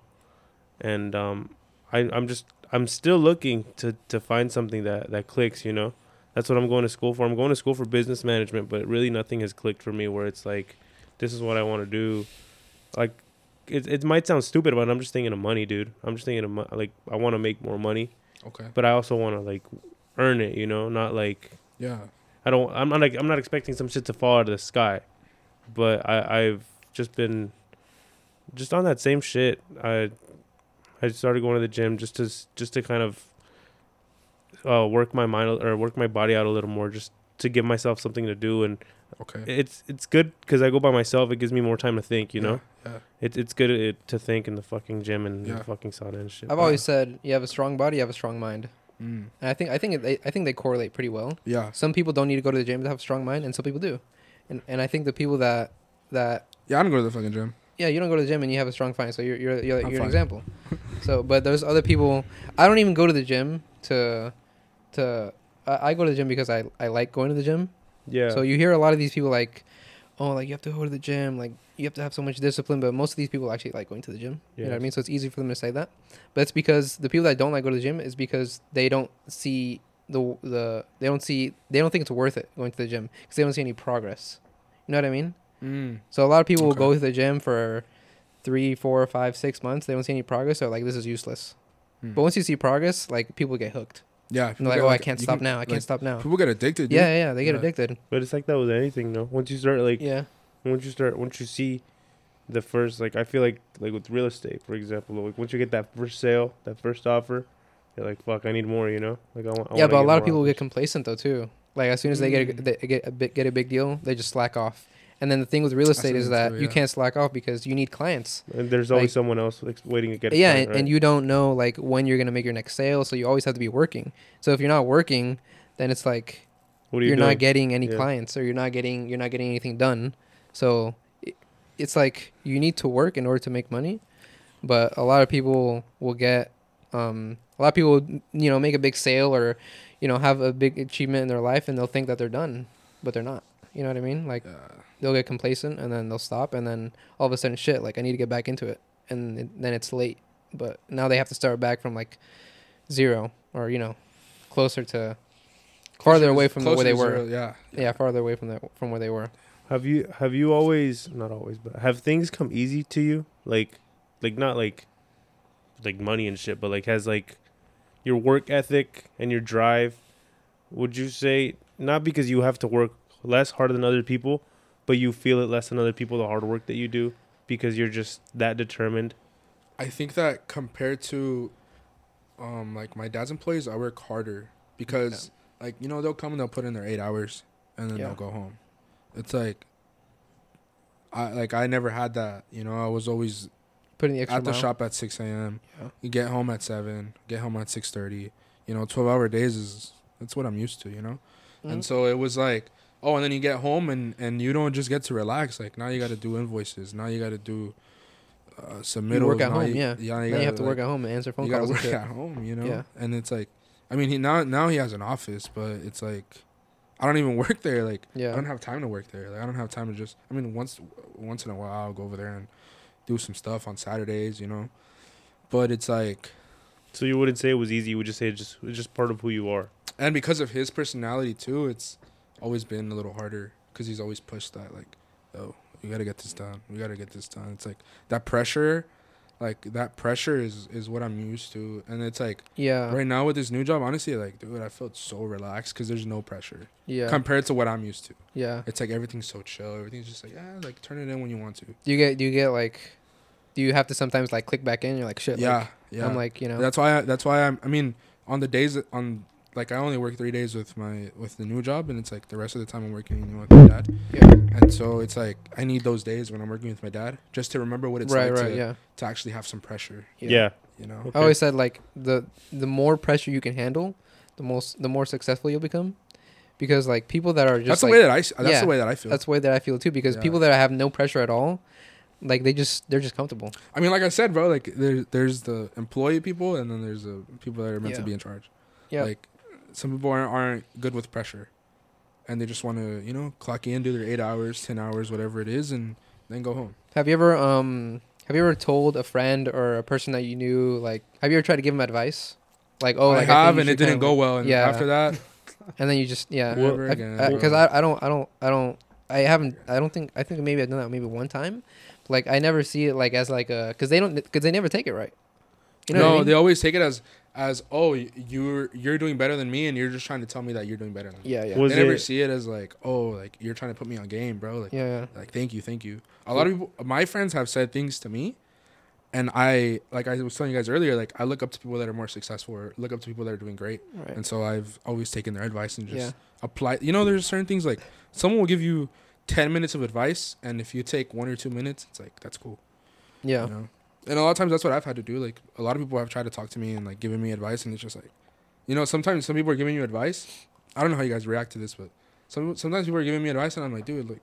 and um, I I'm just I'm still looking to to find something that that clicks, you know. That's what I'm going to school for. I'm going to school for business management, but really nothing has clicked for me where it's like, this is what I want to do. Like, it it might sound stupid, but I'm just thinking of money, dude. I'm just thinking of mo- like I want to make more money, Okay. but I also want to like earn it, you know, not like Yeah. I don't. I'm not like I'm not expecting some shit to fall out of the sky, but I I've just been just on that same shit. I I started going to the gym just to just to kind of uh, work my mind or work my body out a little more, just to give myself something to do. And Okay. it's it's good because I go by myself. It gives me more time to think. You know, Yeah. it's it's good uh, to think in the fucking gym and Yeah. the fucking sauna and shit. I've but- always said you have a strong body, you have a strong mind, Mm. and I think I think it, they, I think they correlate pretty well. Yeah. Some people don't need to go to the gym to have a strong mind, and some people do. And and I think the people that that Yeah. I don't go to the fucking gym. yeah, you don't go to the gym and you have a strong mind, so you're you're you're, you're an example. [laughs] so, but there's other people. I don't even go to the gym to to. I, I go to the gym because I I like going to the gym. yeah. So you hear a lot of these people like, oh, like you have to go to the gym, like you have to have so much discipline. But most of these people actually like going to the gym. You know what I mean? So it's easy for them to say that. But it's because the people that don't like go to the gym is because they don't see the the they don't see they don't think it's worth it going to the gym because they don't see any progress. You know what I mean? Mm. So a lot of people will go to the gym for three, four, five, six months. They don't see any progress. They're like, this is useless. Mm. But once you see progress, like people get hooked. Yeah. And people they're like, get, oh, I can't stop can- now. I can't stop now. People get addicted. Dude. Yeah, yeah, yeah, they get Yeah. addicted. but it's like that with anything, though. Once you start like Yeah. once you start once you see the first like i feel like like with real estate for example like once you get that first sale that first offer you're like fuck i need more you know like i want I yeah, but a lot of more people get complacent though too. Like as soon as they get a, Mm. they get a big, get a big deal, they just slack off. And then the thing with real estate is something that too, you can't slack off because you need clients. and there's always like- someone else like, waiting to get a yeah, client, and, and you don't know like when you're gonna make your next sale, so you always have to be working. So if you're not working, then it's like what are you're you not getting any Yeah. clients or you're not getting you're not getting anything done. So i- it's like you need to work in order to make money. But a lot of people will get um a lot of people you know make a big sale or you know have a big achievement in their life and they'll think that they're done, but they're not. You know what I mean? Like Yeah. they'll get complacent and then they'll stop and then all of a sudden shit like I need to get back into it and it, then it's late. But now they have to start back from like zero or you know closer to farther Closer away to- from where they were. zero, Yeah. Yeah, farther away from that from where they were. have you have you always not always but have things come easy to you like like not like like money and shit but like has like your work ethic and your drive would you say not because you have to work less harder than other people but you feel it less than other people the hard work that you do because you're just that determined I think that compared to um like my dad's employees, I work harder because like you know they'll come and they'll put in their eight hours and then Yeah. they'll go home. It's like I like I never had that. You know, I was always Putting the extra at the mile. shop at six a.m. Yeah. You get home at seven. Get home at six thirty. You know, twelve hour days is that's what I'm used to. You know, Mhm. and so it was like, oh, and then you get home and and you don't just get to relax. Like now you got to do invoices. Now you got to do uh. You work at now home, you- yeah. Yeah, you gotta, have to work at home and answer phone you gotta calls. work at home, you know. Yeah. And it's like, I mean, he now now he has an office, but it's like, I don't even [laughs] work there. Like, yeah. I don't have time to work there. Like, I don't have time to just. I mean, once once in a while, I'll go over there and do some stuff on Saturdays, you know. But it's like, So you wouldn't say it was easy. You would just say it's just it's just part of who you are. and because of his personality too, it's always been a little harder because he's always pushed that like, oh, you gotta get this done. We gotta get this done. It's like that pressure. Like that pressure is is what I'm used to, and it's like Yeah. right now with this new job, honestly, like dude, I felt so relaxed because there's no pressure Yeah. compared to what I'm used to. yeah. It's like everything's so chill. Everything's just like yeah, like turn it in when you want to. Do you get? Do you get like? Do you have to sometimes like click back in? You're like shit. yeah, Like, yeah. I'm like you know. that's why. I, that's why I'm. I mean, on the days that, on like I only work three days with my with the new job, and it's like the rest of the time I'm working with my dad. Yeah. And so it's like I need those days when I'm working with my dad just to remember what it's right. like Right. to, yeah. to actually have some pressure. Yeah. You know. Okay. I always said like the the more pressure you can handle, the most the more successful you'll become, because like people that are just that's like the way that I. That's Yeah, the way that I feel. that's the way that I feel too. Because Yeah. people that have no pressure at all, like they just they're just comfortable. I mean, like I said, bro. Like there, there's the employee people, and then there's the people that are meant to be in charge. Yeah. Like some people aren't, aren't good with pressure, and they just want to, you know, clock in, do their eight hours, ten hours, whatever it is, and then go home. Have you ever um have you ever told a friend or a person that you knew like have you ever tried to give them advice? Like oh I like have, you and it didn't go well. And Yeah. after that, [laughs] and then you just yeah Well, never again. because bro. I, I don't I don't I don't I haven't I don't think I think maybe I've done that maybe one time. Like I never see it like as like a because they don't because they never take it right. You know no, I mean? they always take it as as oh you're you're doing better than me, and you're just trying to tell me that you're doing better than me. yeah yeah Was they never it- see it as like oh like you're trying to put me on game, bro. Like yeah yeah like thank you, thank you. A lot of people, my friends have said things to me, and I like I was telling you guys earlier, like I look up to people that are more successful or look up to people that are doing great, right and so I've always taken their advice and just yeah apply. You know, there's certain things like someone will give you ten minutes of advice, and if you take one or two minutes, it's like that's cool. yeah You know, and a lot of times that's what I've had to do. Like a lot of people have tried to talk to me and like giving me advice, and it's just like, you know, sometimes some people are giving you advice. I don't know how you guys react to this, but some sometimes people are giving me advice, and I'm like, dude, like,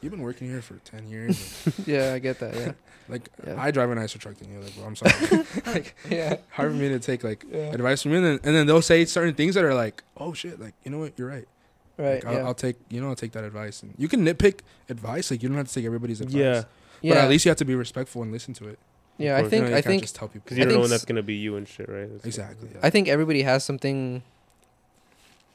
you've been working here for ten years. [laughs] Like, yeah I get that yeah [laughs] like Yeah. I drive a nicer truck than you. Like, bro, I'm sorry. [laughs] like, yeah hard for me to take like yeah advice from you, and then, and then they'll say certain things that are like, oh shit, like you know what, you're right. Right Like, I'll, yeah I'll take you know I'll take that advice, and you can nitpick advice. Like you don't have to take everybody's advice. Yeah. yeah But at least you have to be respectful and listen to it. yeah I course. You think know, you I think just tell people Because you don't know when that's gonna be you and shit, right? That's- exactly. Yeah. I think everybody has something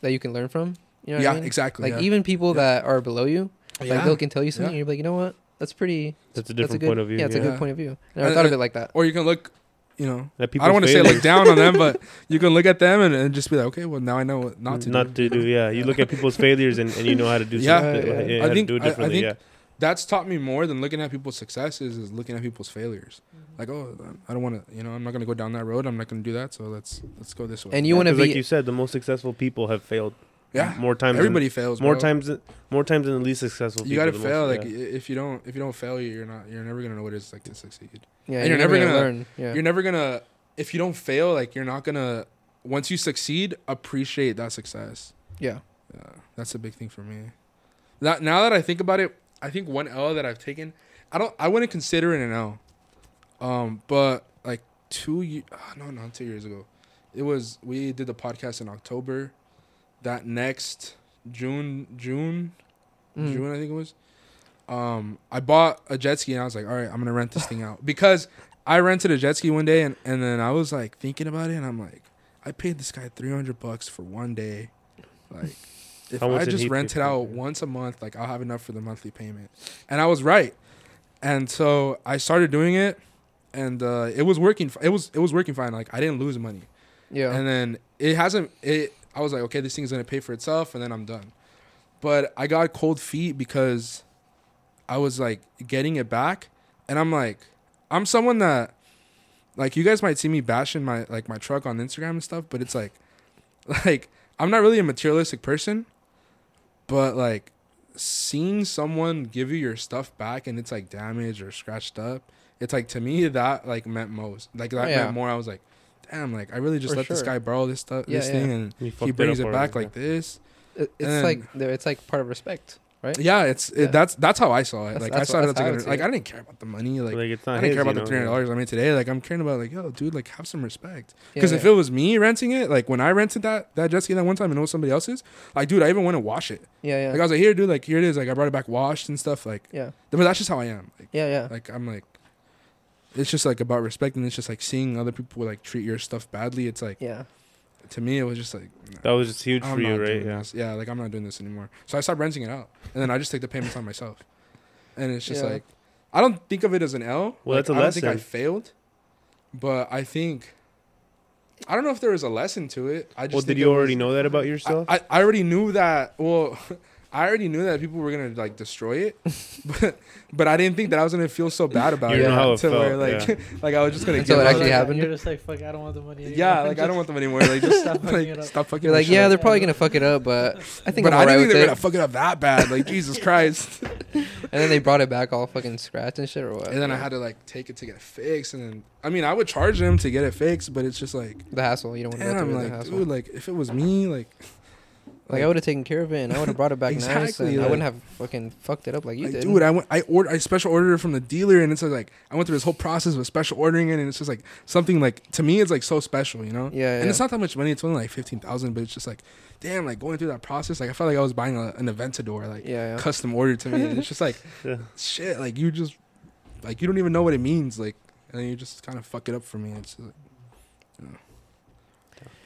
that you can learn from. You know yeah, I mean? exactly. Like yeah. even people Yeah. that are below you, like they can tell you something, Yeah. and you're like, you know what? That's pretty. That's a That's a different good point of view. Yeah, it's a good point of view. I never And- thought of it like that. or you can look, you know, That I don't want to say people's look down on them, but [laughs] you can look at them and, and just be like, okay, well now I know what not to not do. to do. Yeah, you look at people's failures and, and you know how to do. Yeah. something, Yeah, yeah. how I think- do it I- I differently. think- That's taught me more than looking at people's successes is looking at people's failures. Mm-hmm. Like, oh, I don't want to, you know, I'm not gonna go down that road. I'm not gonna do that. So let's let's go this way. And yeah. you want to be like you said, the most successful people have failed. Yeah, more times. everybody fails. more bro. times. Than, more times than the least successful. You gotta fail. most- like yeah. if you don't if you don't fail, you're not you're never gonna know what it's like to succeed. yeah, and you're never gonna- learn. Yeah, You're never gonna if you don't fail, like you're not gonna once you succeed, appreciate that success. yeah, Yeah, that's a big thing for me. That now that I think about it, I think one L that I've taken, I don't, I wouldn't consider it an L. Um, but like two years, no, not two years ago, it was we did the podcast in October. That next June, June, Mhm. June, I think it was. Um, I bought a jet ski and I was like, all right, I'm gonna rent this thing out because I rented a jet ski one day and and then I was like thinking about it and I'm like, I paid this guy 300 bucks for one day, like. [laughs] If I just rent it out it? once a month, like I'll have enough for the monthly payment, and I was right. And so I started doing it, and uh, it was working. It was it was working fine. Like I didn't lose money yeah, and then it hasn't it i was like okay this thing's gonna pay for itself and then i'm done but i got cold feet because i was like getting it back and i'm like i'm someone that like you guys might see me bashing my like my truck on instagram and stuff but it's like [laughs] like I'm not really a materialistic person, but like seeing someone give you your stuff back and it's like damaged or scratched up, it's like to me that like meant most. Like that Oh, yeah. meant more. I was like, damn, like I really just For let this guy borrow this stuff, Yeah, this yeah. thing, and You he brings up it back already, like this. It, it's And- like it's like part of respect, right? Yeah, it's Yeah. It, that's that's how I saw it. That's- like that's I saw what- it as that's how I like, would a- see like it. I didn't care about the money. Like, Like, it's I didn't his, care about the three hundred dollars I made today. Like I'm caring about like yo, dude, like have some respect. Yeah, Because if yeah. it was me renting it, like when I rented that that jet ski that one time and it was somebody else's, like dude, I even went to wash it. yeah, yeah, Like I was like, here, dude, like here it is. Like I brought it back washed and stuff. Like, yeah, but that's just how I am. Like, yeah, yeah. like I'm like, it's just like about respect and it's just like seeing other people like treat your stuff badly. It's like yeah. to me, it was just like nah, That was just huge I'm for you, right? Yeah. this. Yeah, like I'm not doing this anymore. So I stopped renting it out, and then I just take the payments on myself. And it's just Yeah. like I don't think of it as an L. Well, Like, that's a I don't think I failed, but I think I don't know if there was a lesson to it. I just Well, did you already was- know that about yourself? I, I already knew that. Well, [laughs] I already knew that people were gonna like destroy it, [laughs] but but I didn't think that I was gonna feel so bad about You it. know how it to where, felt, like [laughs] like I was just gonna Until give it up. actually happened? You're just like, fuck, I don't want the money. Anymore. Yeah, [laughs] like I don't want them anymore. Like just Stop stop fucking like it up. stop fucking. You're like, yeah, up. they're probably gonna fuck it up, but I think but I'm I didn't think they were gonna fuck it up that bad. Like Jesus Christ. And then they brought it back all fucking scratched and shit, or what? And then I had to like take it to get fixed, and then I mean I would charge them to get it fixed, but it's just like the hassle. You don't want to go damn, through the like hassle. dude, like if it was me, like like I would have taken care of it, and I would have brought it back nice, Exactly, and I wouldn't have fucking fucked it up like you like, did. dude, I went, I ordered, I special ordered it from the dealer, and it's like I went through this whole process of special ordering it, and it's just like something like to me, it's like so special, you know. yeah, yeah. And it's not that much money; it's only like fifteen thousand, but it's just like, damn, like going through that process, like I felt like I was buying a, an Aventador, like yeah, yeah. custom ordered to me, and it's just like, [laughs] Yeah. shit, like you just, like you don't even know what it means, like, and then you just kind of fuck it up for me. It's just like, you know.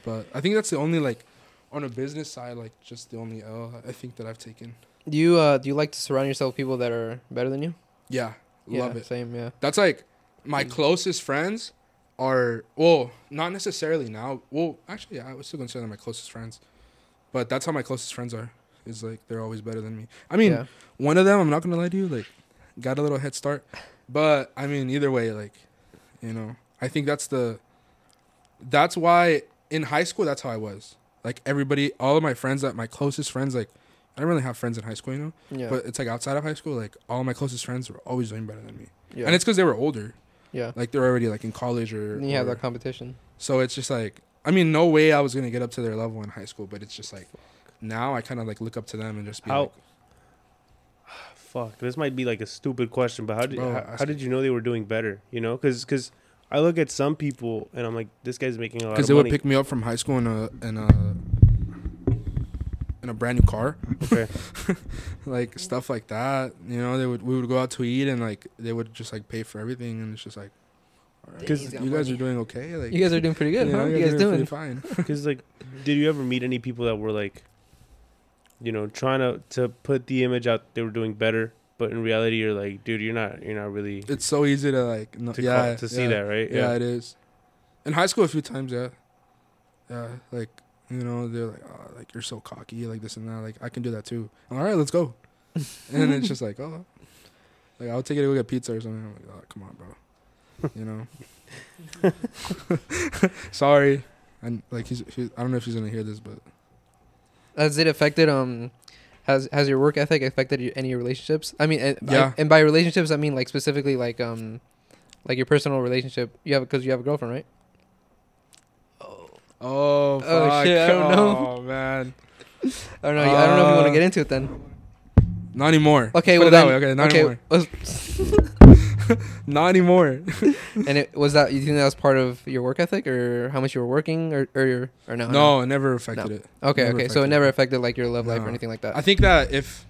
But I think that's the only like, on a business side, like just the only L I think that I've taken. Do you uh do you like to surround yourself with people that are better than you? Yeah, love yeah, it. Same, yeah. That's like my Mm. closest friends are well, not necessarily now. Well, actually, yeah, I would still consider them my closest friends. But that's how my closest friends are. Is like they're always better than me. I mean, yeah. one of them, I'm not gonna lie to you, like got a little head start. But I mean, either way, like, you know, I think that's the that's why in high school that's how I was. Like everybody, all of my friends that my closest friends, like I don't really have friends in high school, you know. Yeah. But it's like outside of high school, like all my closest friends were always doing better than me, yeah. and it's because they were older yeah. like they're already like in college or, And you have that competition. so it's just like i mean no way i was gonna get up to their level in high school but it's just like now i kind of like look up to them and just be How- like [sighs] Fuck, this might be like a stupid question, but how did Bro, how, how did you know they were doing better? You know, because because I look at some people and I'm like, this guy's making a lot of money. because of they would pick me up from high school in a in a in a brand new car okay, [laughs] like stuff like that you know they would we would go out to eat and like they would just like pay for everything and it's just like all right, Because you guys got are doing okay like You guys are doing pretty good, you know, huh? You guys are doing? pretty [laughs] fine because like, did you ever meet any people that were like, you know, trying to to put the image out they were doing better, but in reality you're like, dude, you're not you're not really it's so easy to like no, to yeah call, to see yeah. that, right? Yeah. it is. In high school, a few times, yeah, yeah, like you know, they're like, oh, like you're so cocky, like this and that. Like I can do that too. I'm, All right, let's go. [laughs] and then it's just like, oh, like I'll take it to go get pizza or something. I'm like, oh, come on, bro. You know. [laughs] Sorry, and like he's, he, I don't know if he's gonna hear this, but Has it affected um has has your work ethic affected your, any relationships? I mean, and, Yeah. and by relationships I mean like specifically like um like your personal relationship. You have because you have a girlfriend, right? oh, Oh, fuck. shit, I don't know. Oh man, I don't know. I don't know if you want Uh, to get into it then. not anymore. Okay, Put well then. way. Okay, not okay, anymore. [laughs] was- [laughs] Not anymore. [laughs] and it was that you think that was part of your work ethic or how much you were working or or your, or no? no, it never affected No. it. Okay, never okay. So it never affected like your love life or anything like that. I think that if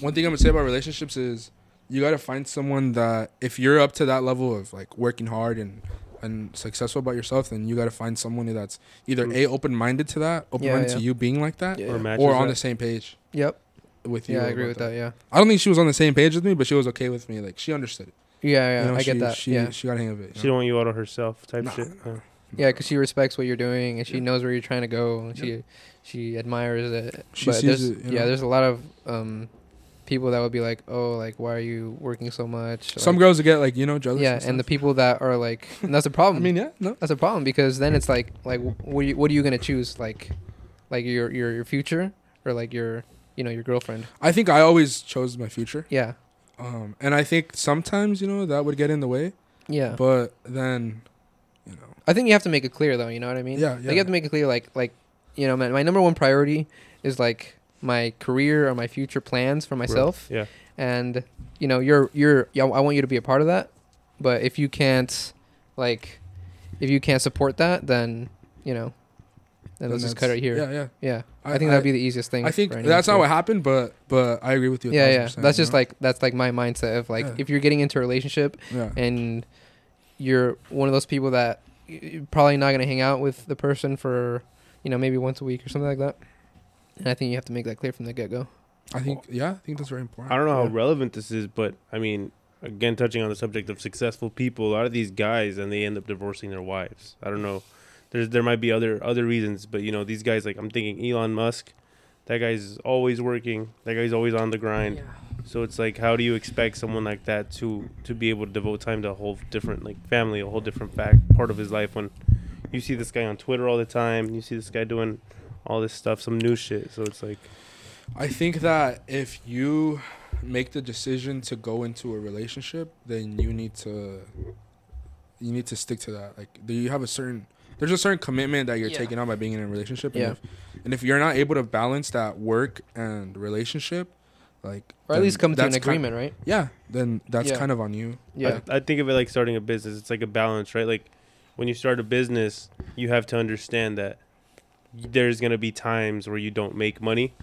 one thing I'm gonna say about relationships is you gotta find someone that if you're up to that level of like working hard and and successful about yourself, then you gotta find someone that's either mm. a open minded to that, open minded yeah. to you being like that, yeah. Or yeah. or on that. the same page Yep. with you. Yeah, I agree about with that. Yeah. I don't think she was on the same page with me, but she was okay with me. Like she understood it. Yeah, yeah. You know, I she, get that. She, yeah. she got a hang of it. She know? don't want you out on herself type Nah, shit. nah, Yeah. Yeah, because she respects what you're doing and she Yeah. knows where you're trying to go and she she admires it. She but sees there's it, you yeah, there's a lot of um people that would be like, oh, like why are you working so much? Some Like, girls get like you know jealous. yeah, and the people that are like, [laughs] and that's a problem. I mean, yeah, no. that's a problem because then it's like like what are you, what are you gonna choose? Like like your your your future or like your you know your girlfriend. I think I always chose my future. Yeah, Um, and I think sometimes you know that would get in the way, yeah. but then, you know, I think you have to make it clear though. You know what I mean? Yeah, Like yeah. you have to make it clear, like like you know, my, my number one priority is like my career or my future plans for myself, Yeah. and you know, you're you're yeah, I want you to be a part of that. But if you can't, like, if you can't support that, then you know, then let's just cut it here. Yeah, yeah. Yeah, I, think that'd be the easiest thing. I think for that's not do. what happened, but but I agree with you. Yeah, yeah. That's just know? like that's like my mindset of like Yeah. if you're getting into a relationship yeah. and you're one of those people that you're probably not gonna hang out with the person for you know maybe once a week or something like that. And I think you have to make that clear from the get go. I think yeah, I think that's very important. I don't know how relevant this is, but I mean, again, touching on the subject of successful people, a lot of these guys and they end up divorcing their wives. I don't know. There's there might be other other reasons, but you know, these guys like I'm thinking Elon Musk. That guy's always working. That guy's always on the grind. So it's like, how do you expect someone like that to to be able to devote time to a whole different like family, a whole different fact part of his life when you see this guy on Twitter all the time, you see this guy doing all this stuff, some new shit. So it's like, I think that if you make the decision to go into a relationship, then you need to you need to stick to that. Like, do you have a certain there's a certain commitment that you're Yeah. taking on by being in a relationship. Yeah. And if, and if you're not able to balance that work and relationship, like, Or at least come to an that's ki- agreement, right? yeah, then that's Yeah. kind of on you. Yeah. I, I think of it like starting a business. It's like a balance, right? Like when you start a business, you have to understand that there's gonna be times where you don't make money,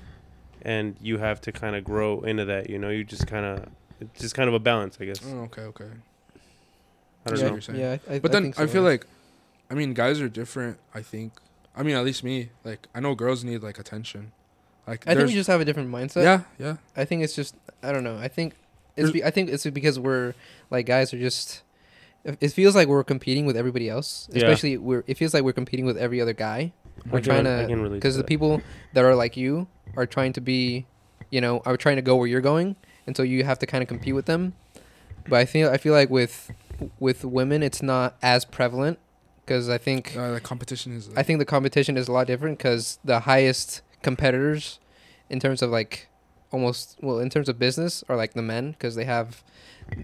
and you have to kind of grow into that. You know, you just kind of it's just kind of a balance, I guess. Oh, okay, okay. I don't Yeah. know. you're saying. Yeah, I, I, But then think I, so, feel yeah. like, I mean, guys are different. I think. I mean, at least me. Like, I know girls need like attention. Like, I think there's- we just have a different mindset. yeah, yeah. I think it's just I don't know. I think it's be, I think it's because we're like guys are just it it feels like we're competing with everybody else. Yeah. Especially we're it feels like we're competing with every other guy. We're I can- trying to can to because the people that are like you are trying to be, you know, are trying to go where you're going, and so you have to kind of compete with them. But I feel I feel like with with women it's not as prevalent because I think Uh, the competition is. I think the competition is a lot different because the highest competitors, in terms of like, almost well, in terms of business, are like the men because they have,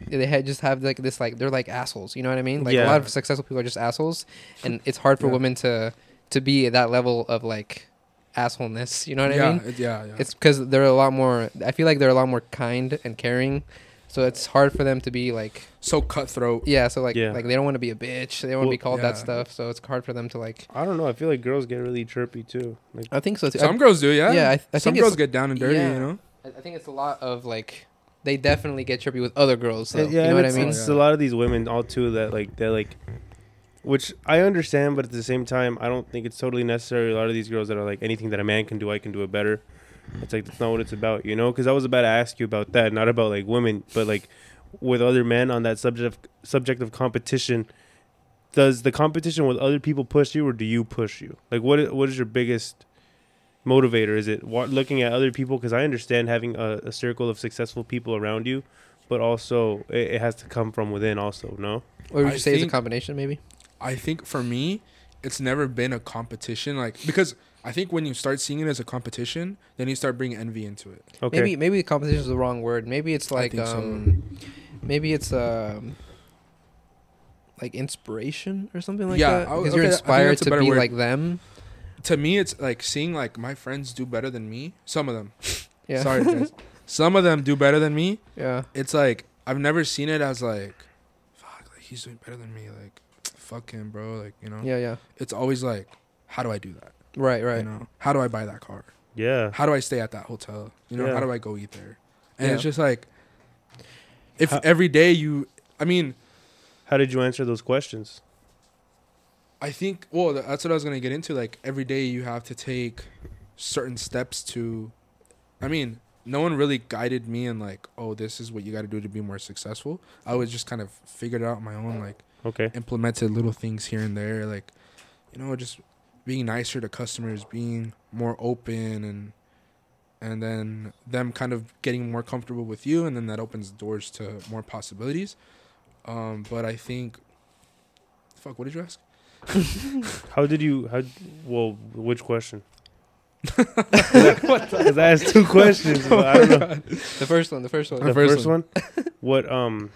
they ha- just have like this like they're like assholes. You know what I mean? Like a lot of successful people are just assholes, and it's hard for Yeah. women to to be at that level of like assholeness. You know what yeah, I mean? it- yeah, yeah. It's because they're a lot more. I feel like they're a lot more kind and caring. So it's hard for them to be like, so cutthroat. yeah. So like, Yeah. like they don't want to be a bitch. They don't want to Well, be called that stuff. So it's hard for them to like. I don't know. I feel like girls get really chirpy too. Like I think so too. Some girls do, yeah. Yeah, I, th- I Some think girls get down and dirty, yeah. you know. I I think it's a lot of like they definitely get trippy with other girls. Though, uh, yeah, you know what I it's, mean? it's a lot of these women all too that like they're like, which I understand, but at the same time, I don't think it's totally necessary. A lot of these girls that are like anything that a man can do, I can do it better. It's like that's not what it's about, you know? Because I was about to ask you about that, not about like women, but like with other men on that subject of, subject of competition. Does the competition with other people push you, or do you push you? Like, what what is your biggest motivator? Is it wa- looking at other people? Because I understand having a, a circle of successful people around you, but also it, it has to come from within. Also, no. or would I you say it's a combination maybe? I think for me, it's never been a competition. Like because I think when you start seeing it as a competition, then you start bringing envy into it. Okay. Maybe maybe competition is the wrong word. Maybe it's like think so. um, maybe it's um. Like inspiration or something like Yeah, that, I would- because okay, you're inspired to be word. like them. To me, it's like seeing like my friends do better than me. Some of them. [laughs] Yeah. Sorry, guys. Some of them do better than me. yeah. It's like I've never seen it as like, fuck, like he's doing better than me. Like, fuck him, bro. Like you know. Yeah. Yeah. It's always like, how do I do that? Right. Right. You know, how do I buy that car? yeah. How do I stay at that hotel? You know, Yeah. how do I go eat there? And it's just like, if How- every day you, I mean, How did you answer those questions? I think well that's what I was gonna get into. Like every day you have to take certain steps to. I mean, no one really guided me in like, oh, this is what you got to do to be more successful. I was just kind of figured out on my own, like Okay. implemented little things here and there, like you know, just being nicer to customers, being more open, and and then them kind of getting more comfortable with you, and then that opens doors to more possibilities. Um, but I think, fuck, what did you ask? [laughs] How did you? How? Well, which question? [laughs] [laughs] Because I asked two questions. But I don't know. The first one. The first one. The first first one. What um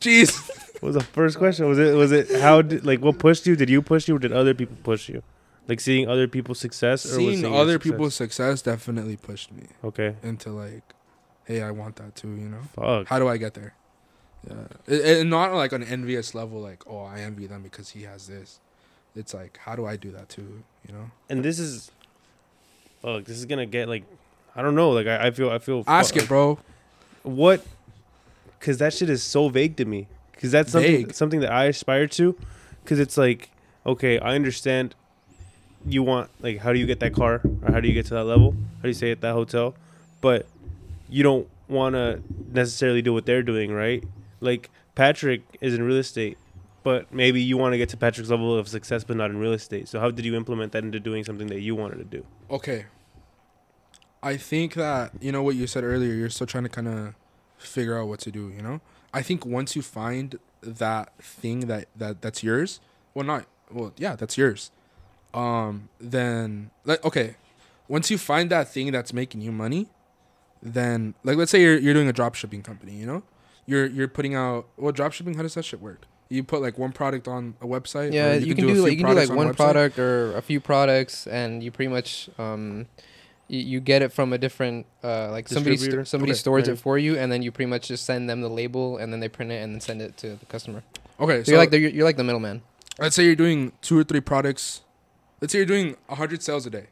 Jeez. What was the first question? Was it was it how did like what pushed you? Did you push you or did other people push you? Like seeing other people's success or Seeing seeing other success? people's success definitely pushed me Okay. into like, hey, I want that too. You know, Fuck. how do I get there? Yeah, it, it- not like an envious level, like oh, I envy them because he has this. It's like, how do I do that too? You know, And this is fuck, this is gonna get like I don't know, like I, I feel I feel ask fuck, it, bro. what because that shit is so vague to me because that's something Vague. something that i aspire to because it's like okay i understand you want like how do you get that car or how do you get to that level how do you stay at that hotel but you don't want to necessarily do what they're doing right like patrick is in real estate but maybe you want to get to patrick's level of success but not in real estate so how did you implement that into doing something that you wanted to do Okay. I think that you know what you said earlier. You're still trying to kind of figure out what to do. You know, I think once you find that thing that that that's yours, well, not well, yeah, that's yours. Um, then like okay, once you find that thing that's making you money, then like let's say you're you're doing a drop shipping company. You know, you're you're putting out well, drop shipping. How does that shit work? You put like one product on a website. Yeah, you, can, do, a like few you can do like on one product or a few products, and you pretty much um, you, you get it from a different uh like somebody st- somebody Okay, stores right. it for you, and then you pretty much just send them the label, and then they print it and then send it to the customer. Okay, So, you're like the, you're, you're like the middleman. let's say you're doing two or three products. Let's say you're doing 100 sales a day.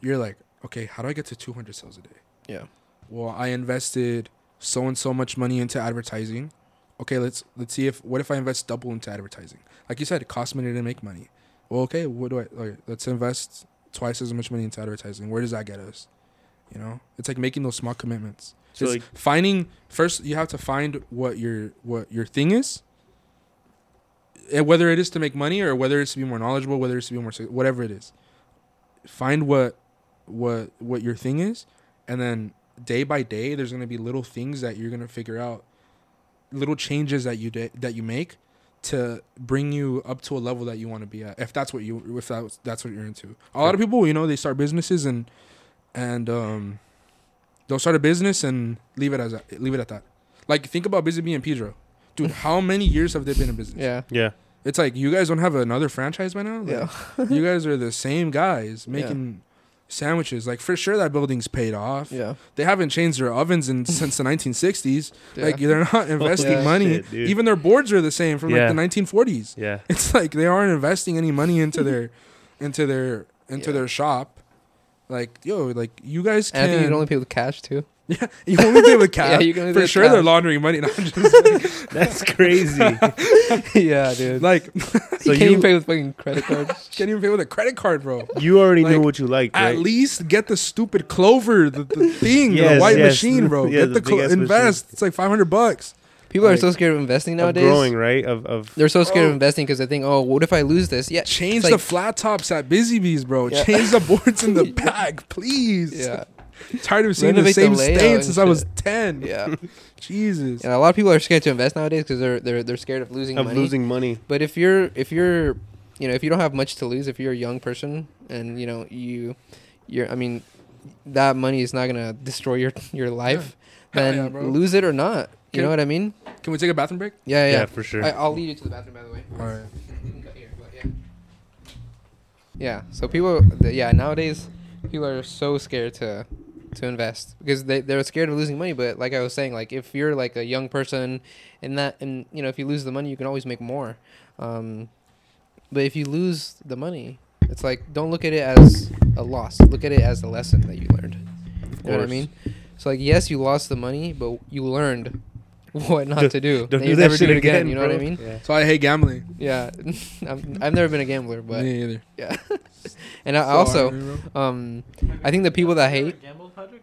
You're like, okay, how do I get to 200 sales a day? Yeah. Well, I invested so and so much money into advertising. Okay, let's let's see if what if I invest double into advertising? Like you said, it costs money to make money. Well, okay, what do I? Okay, let's invest twice as much money into advertising. Where does that get us? You know, it's like making those small commitments. so It's like finding first you have to find what your what your thing is Eh, whether it is to make money or whether it's to be more knowledgeable whether it's to be more whatever it is find what what what your thing is and then day by day there's going to be little things that you're going to figure out little changes that you da- that you make to bring you up to a level that you want to be at if that's what you if that's that's what you're into. A lot of people you know they start businesses and and um they'll start a business and leave it as a, leave it at that. Like think about busy bee and pedro. Dude how many years have they been in business? Yeah. yeah. It's like you guys don't have another franchise by now. Like, Yeah. you [laughs] guys are the same guys making sandwiches. Like for sure that building's paid off. Yeah. They haven't changed their ovens in since the 1960s. [laughs] Yeah. Like they're not investing Yeah. money. Shit. Even their boards are the same from Yeah. like the 1940s. yeah It's like they aren't investing any money into their [laughs] into their into Yeah. their shop. Like yo, like you guys and I think you can can only pay with cash too. [laughs] [laughs] yeah, you can only pay with cash. Yeah, you can only pay for with sure they're laundering money. No, I'm just [laughs] that's crazy yeah, dude. like so you can't you even pay with fucking credit cards. can't even pay with a credit card, bro. you already knew Like, what you liked At right least get the stupid Clover, the, the thing, the white yes, machine, bro. yeah, get the the, clo- big-ass invest. It's like five hundred bucks. People are so scared of investing of nowadays. growing right of of They're so scared of investing because they think, oh, what if I lose this? Yeah, Change it's the flat tops at Busy Bees, bro. Yeah. Change the boards in the back, please. Yeah, Tired of seeing the Renovate the same layout stain and since I was ten. yeah. [laughs] Jesus. And a lot of people are scared to invest nowadays because they're they're they're scared of losing of money. losing money But if you're if you're you know if you don't have much to lose, if you're a young person and you know you you're I mean that money is not gonna destroy your your life, Hell then yeah, lose it or not. You Can- know what I mean? Can we take a bathroom break? Yeah, yeah, yeah. for sure I, I'll lead you to the bathroom by the way. All right. You can cut here, yeah. Yeah. So people, yeah, nowadays people are so scared to to invest because they they're scared of losing money. But like I was saying, like if you're like a young person, and that and you know if you lose the money, you can always make more. Um, but if you lose the money, it's like don't look at it as a loss. Look at it as a lesson that you learned. You know what I mean? So like yes, you lost the money, but you learned [laughs] what not Don't- to do. [laughs] don't and do you that never shit do it again. again, You know what I mean? yeah So I hate gambling. Yeah, [laughs] I'm, I've never been a gambler, but Me either. yeah. and I So also, hard, um, I think the people that Have you hate. Ever gambled, Patrick?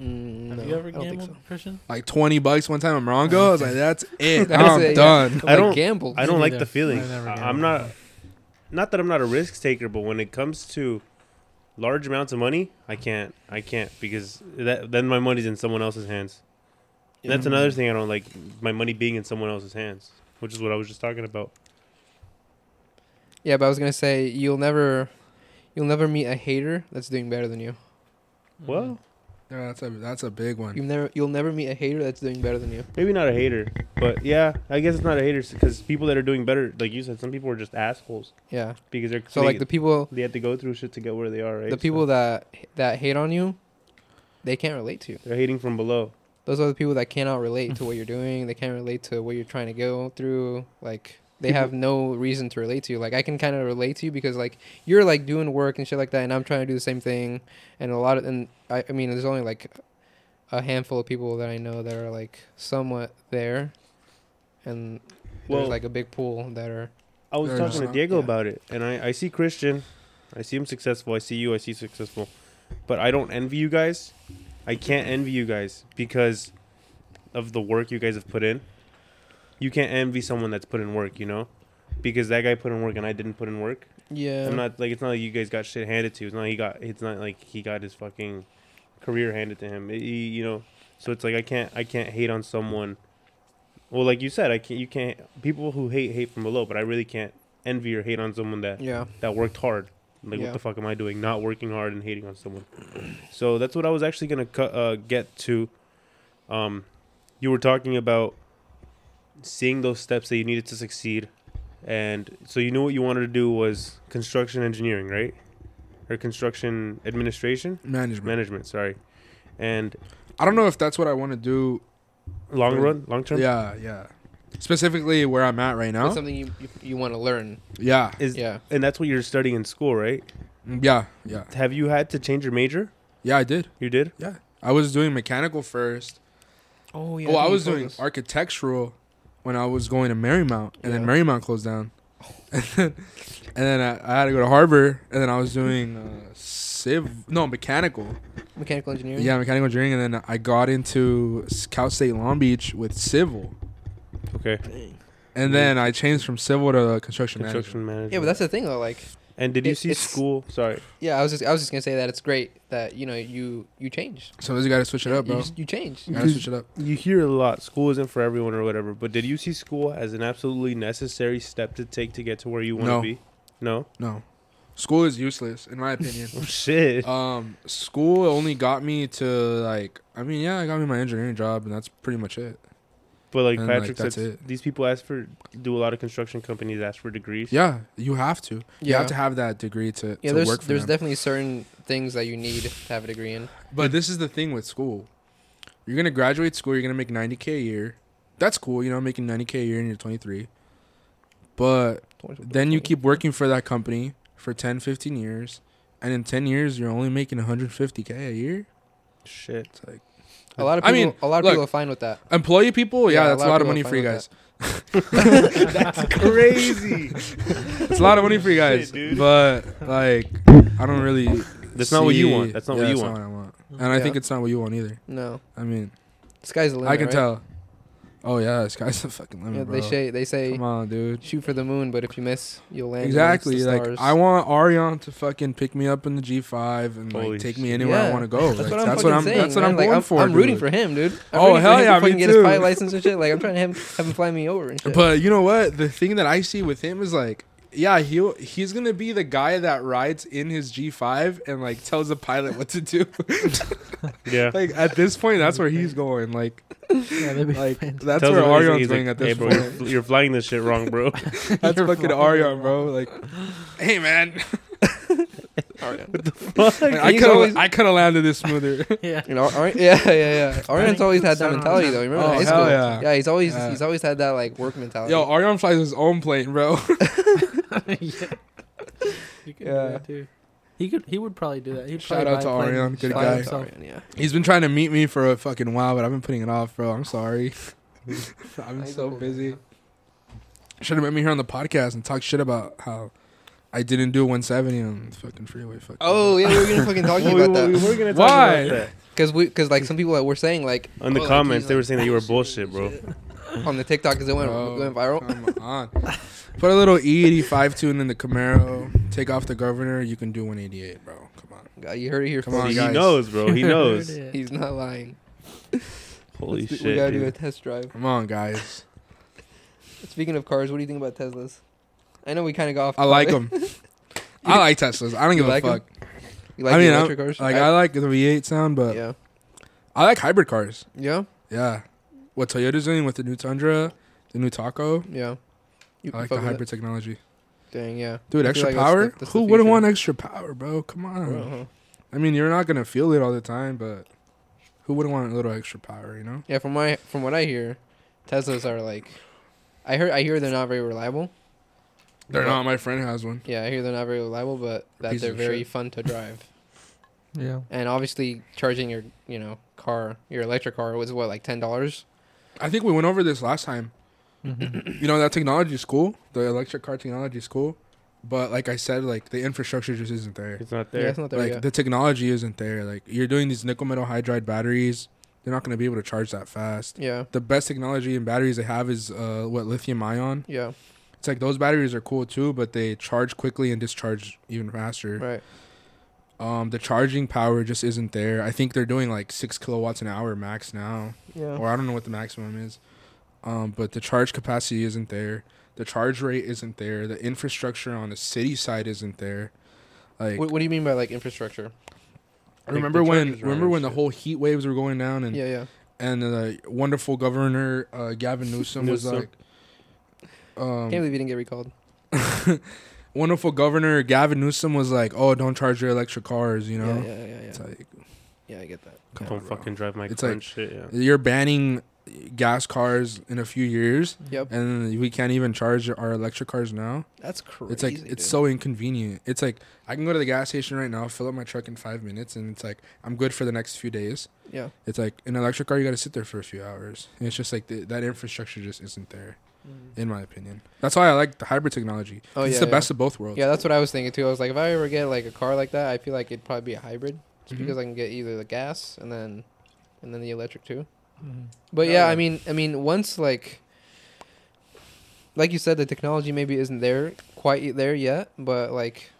Mm, Have no, you ever I don't think gambled, Cristian? like twenty bucks one time in Morongo. I was like, that's [laughs] it. That's I'm it, done. so. I I don't- don't gamble. I don't like neither. the feeling. I never I- gambled. I'm not. Not that I'm not a risk taker, but when it comes to large amounts of money, I can't. I can't because that then my money's in someone else's hands. And that's another thing I don't like. My money being in someone else's hands, which is what I was just talking about. Yeah, but I was gonna say you'll never, You'll never meet a hater that's doing better than you. Mm. Well, Yeah, that's a that's a big one. You never you'll never meet a hater that's doing better than you. maybe not a hater, but yeah, I guess it's not a hater because people that are doing better, like you said, some people are just assholes Yeah. because they're So like the people they have to go through shit to get where they are, right? the So people that that hate on you, they can't relate to you. they're hating from below. Those are the people that cannot relate to what you're doing. They can't relate to what you're trying to go through. Like they have no reason to relate to you. Like I can kind of relate to you because like you're like doing work and shit like that, and I'm trying to do the same thing. And a lot of and I, I mean, there's only like a handful of people that I know that are like somewhat there, and Well- there's like a big pool that are. I was talking to Diego yeah. about it, and I, I see Cristian, I see him successful. I see you, I see successful, but I don't envy you guys. I can't envy you guys because of the work you guys have put in. You can't envy someone that's put in work, you know, because that guy put in work and I didn't put in work. Yeah. I'm not like it's not like you guys got shit handed to. It's not he got. It's not like he got his fucking career handed to him. He- you know, so it's like I can't I can't hate on someone. Well, like you said, I can't. You can't. People who hate hate from below, but I really can't envy or hate on someone that Yeah. that worked hard. Like Yeah. what the fuck am I doing? Not working hard and hating on someone. so that's what I was actually gonna cu- uh, get to. Um, you were talking about seeing those steps that you needed to succeed, and so you knew what you wanted to do was construction engineering, right? Or construction administration Management. management. Sorry, and I don't know if that's what I want to do. long Right. run, long term. Yeah, yeah. Specifically where I'm at right now. That's something you you, you want to learn. Yeah, Is Yeah. and that's what you're studying in school, right? Mm, yeah, yeah, Have you had to change your major? yeah. I did. You did. Yeah, I was doing mechanical first. Oh yeah. well, I was doing architectural when I was going to Marymount, and then Yeah. Marymount closed down, [laughs] and then, and then I, I had to go to Harvard, and then I was doing uh, civ, no mechanical, mechanical engineering. yeah, mechanical engineering, and then I got into Cal State Long Beach with civil, Okay. and then I changed from civil to construction, management. Construction management. Yeah, but that's the thing though. Like, And did you it- see school? Sorry. yeah, I was just I was just gonna say that it's great that you know you you change. So you got to switch it up, You, bro. just, you change. You gotta switch it up. You hear a lot. School isn't for everyone or whatever. But did you see school as an absolutely necessary step to take to get to where you want to No. be? No. No, school is useless in my opinion. [laughs] Oh shit. Um, school only got me to like. I mean, yeah, I got me my engineering job, and that's pretty much it. But like and, Patrick that's said, these people ask for do a lot of construction companies ask for degrees. Yeah, you have to. You Yeah. have to have that degree to, Yeah, to there's work for there's them. definitely certain things that you need to have a degree in. but this is the thing with school. You're gonna graduate school. You're gonna make 90k a year. That's cool, you know, making 90k a year and you're 23. But then you keep working for that company for 10, 15 years, and in 10 years you're only making 150k a year. Shit. It's like A lot of I people. mean, a lot of look, people are fine with that. employee people. Yeah, Yeah, that's a lot lot of of money for you guys. [laughs] That's crazy. [laughs] It's a lot of money for you guys, Shit, dude. but like I don't really. That's not what you want. That's not what you that's want. Not what I want, and I think it's not what you want either. No, I mean, sky's the limit. I can right? tell. Oh yeah, this guy's the fucking limit, Yeah, bro. they say they say Come on, dude. shoot for the moon, but if you miss, you'll land. Exactly. the Like stars. I want Arion to fucking pick me up in the G5 and Holy like take shit. me anywhere I want to go. That's Like, what I'm that's what I'm. saying. That's what. I'm like, going I'm, for. I'm rooting dude. for him, dude. I'm Oh, hell yeah, to fucking me get his pilot license and shit. Like I'm trying to have, have him fly me over and [laughs] shit. But you know what? The thing that I see with him is like, yeah, he he's gonna be the guy that rides in his G5 and like tells the pilot what to do. [laughs] Yeah. like at this point, that's where he's going. Like, Yeah, like fine. that's Tells where him- Arion's going like, at this hey, bro, point. you're, you're flying this shit wrong, bro. [laughs] [laughs] That's You're fucking flying Arion, bro. Like, hey man, Arian. I He's could always- have I could have landed this smoother. yeah. You know, Ari- yeah, yeah, yeah. Arian's think always had that mentality though. Remember Oh, in high hell school? yeah. he's always Yeah. he's always had that like work mentality. Yo, Arion flies his own plane, bro. Yeah. You could Yeah. do that too. He could. He would probably do that. He'd Shout probably out to buy Arion, good guy. himself. Arian, yeah. He's been trying to meet me for a fucking while, but I've been putting it off, bro. I'm sorry. [laughs] I'm He's so busy. Should have met me here on the podcast and talk shit about how I didn't do 170 on the fucking freeway. Fuck Oh yeah, we were gonna fucking talk to you [laughs] about we, we that were gonna talk Why? about that. because we because like some people that were saying like On the oh, comments, he's, they were saying that you were bullshit, bro. [laughs] on the TikTok because it went Bro, went viral. Come on. Put a little E85 tune in the Camaro. Take off the governor. You can do 188, bro. Come on. God, you heard it here Come first. on, he guys. knows, bro. He [laughs] knows. He's not lying. Holy Let's do- shit. We gotta do a test drive. Come on, guys. Speaking of cars, what do you think about Teslas? I know we kind of got off. I like them. [laughs] I like Teslas. I don't give like a 'em? fuck. You like I the mean, I'm- electric cars? Like I, like the V8 sound, but yeah, I like hybrid cars. yeah, Yeah, what Toyota's doing with the new Tundra, the new Taco. yeah. You I like the with hybrid technology. Dang, yeah. Dude, I extra like that's power. the- that's Who wouldn't want extra power, bro? Come on. Uh-huh. I mean, you're not gonna feel it all the time, but who wouldn't want a little extra power? You know? Yeah, from my from what I hear, Teslas are like, I heard I hear they're not very reliable. They're But- not. My friend has one. Yeah, I hear they're not very reliable, but that Piece they're very shit. fun to drive. [laughs] Yeah. and obviously, charging your you know car, your electric car, was what like ten dollars. I think we went over this last time. Mm-hmm. [clears throat] You know that technology is cool. The electric car technology is cool, but like I said, like the infrastructure just isn't there. It's not there. Yeah, there. it's not there like yet. the technology isn't there. Like you're doing these nickel metal hydride batteries. They're not going to be able to charge that fast. yeah, The best technology in batteries they have is uh, what lithium ion. yeah, It's like those batteries are cool too, but they charge quickly and discharge even faster. right. Um, the charging power just isn't there. I think they're doing like six kilowatts an hour max now, Yeah, or I don't know what the maximum is. Um, but the charge capacity isn't there. The charge rate isn't there. The infrastructure on the city side isn't there. Like what, what do you mean by like infrastructure? I Like, remember when remember on when the whole heat waves were going down and Yeah, yeah, and the wonderful governor uh, Gavin Newsom was like, um, can't believe you didn't get recalled. [laughs] wonderful governor Gavin Newsom was like, oh, don't charge your electric cars, you know. Yeah, yeah, yeah, yeah. It's like, yeah, I get that. come Don't on, bro. fucking drive my It's car like- and shit. Yeah. You're banning gas cars in a few years, Yep, and we can't even charge our electric cars now. that's crazy. It's like it's so inconvenient. It's like I can go to the gas station right now, fill up my truck in five minutes, and it's like I'm good for the next few days. yeah. It's like an electric car, you got to sit there for a few hours. And it's just like the, that infrastructure just isn't there, in my opinion. That's why I like the hybrid technology. Oh it's yeah, the yeah. best of both worlds. Yeah, that's what I was thinking too. I was like, if I ever get like a car like that, I feel like it'd probably be a hybrid, just Mhm. because I can get either the gas and then, and then the electric too. Mm-hmm. But Yeah. I mean, I mean, once like, like you said, the technology maybe isn't there quite there yet, but like,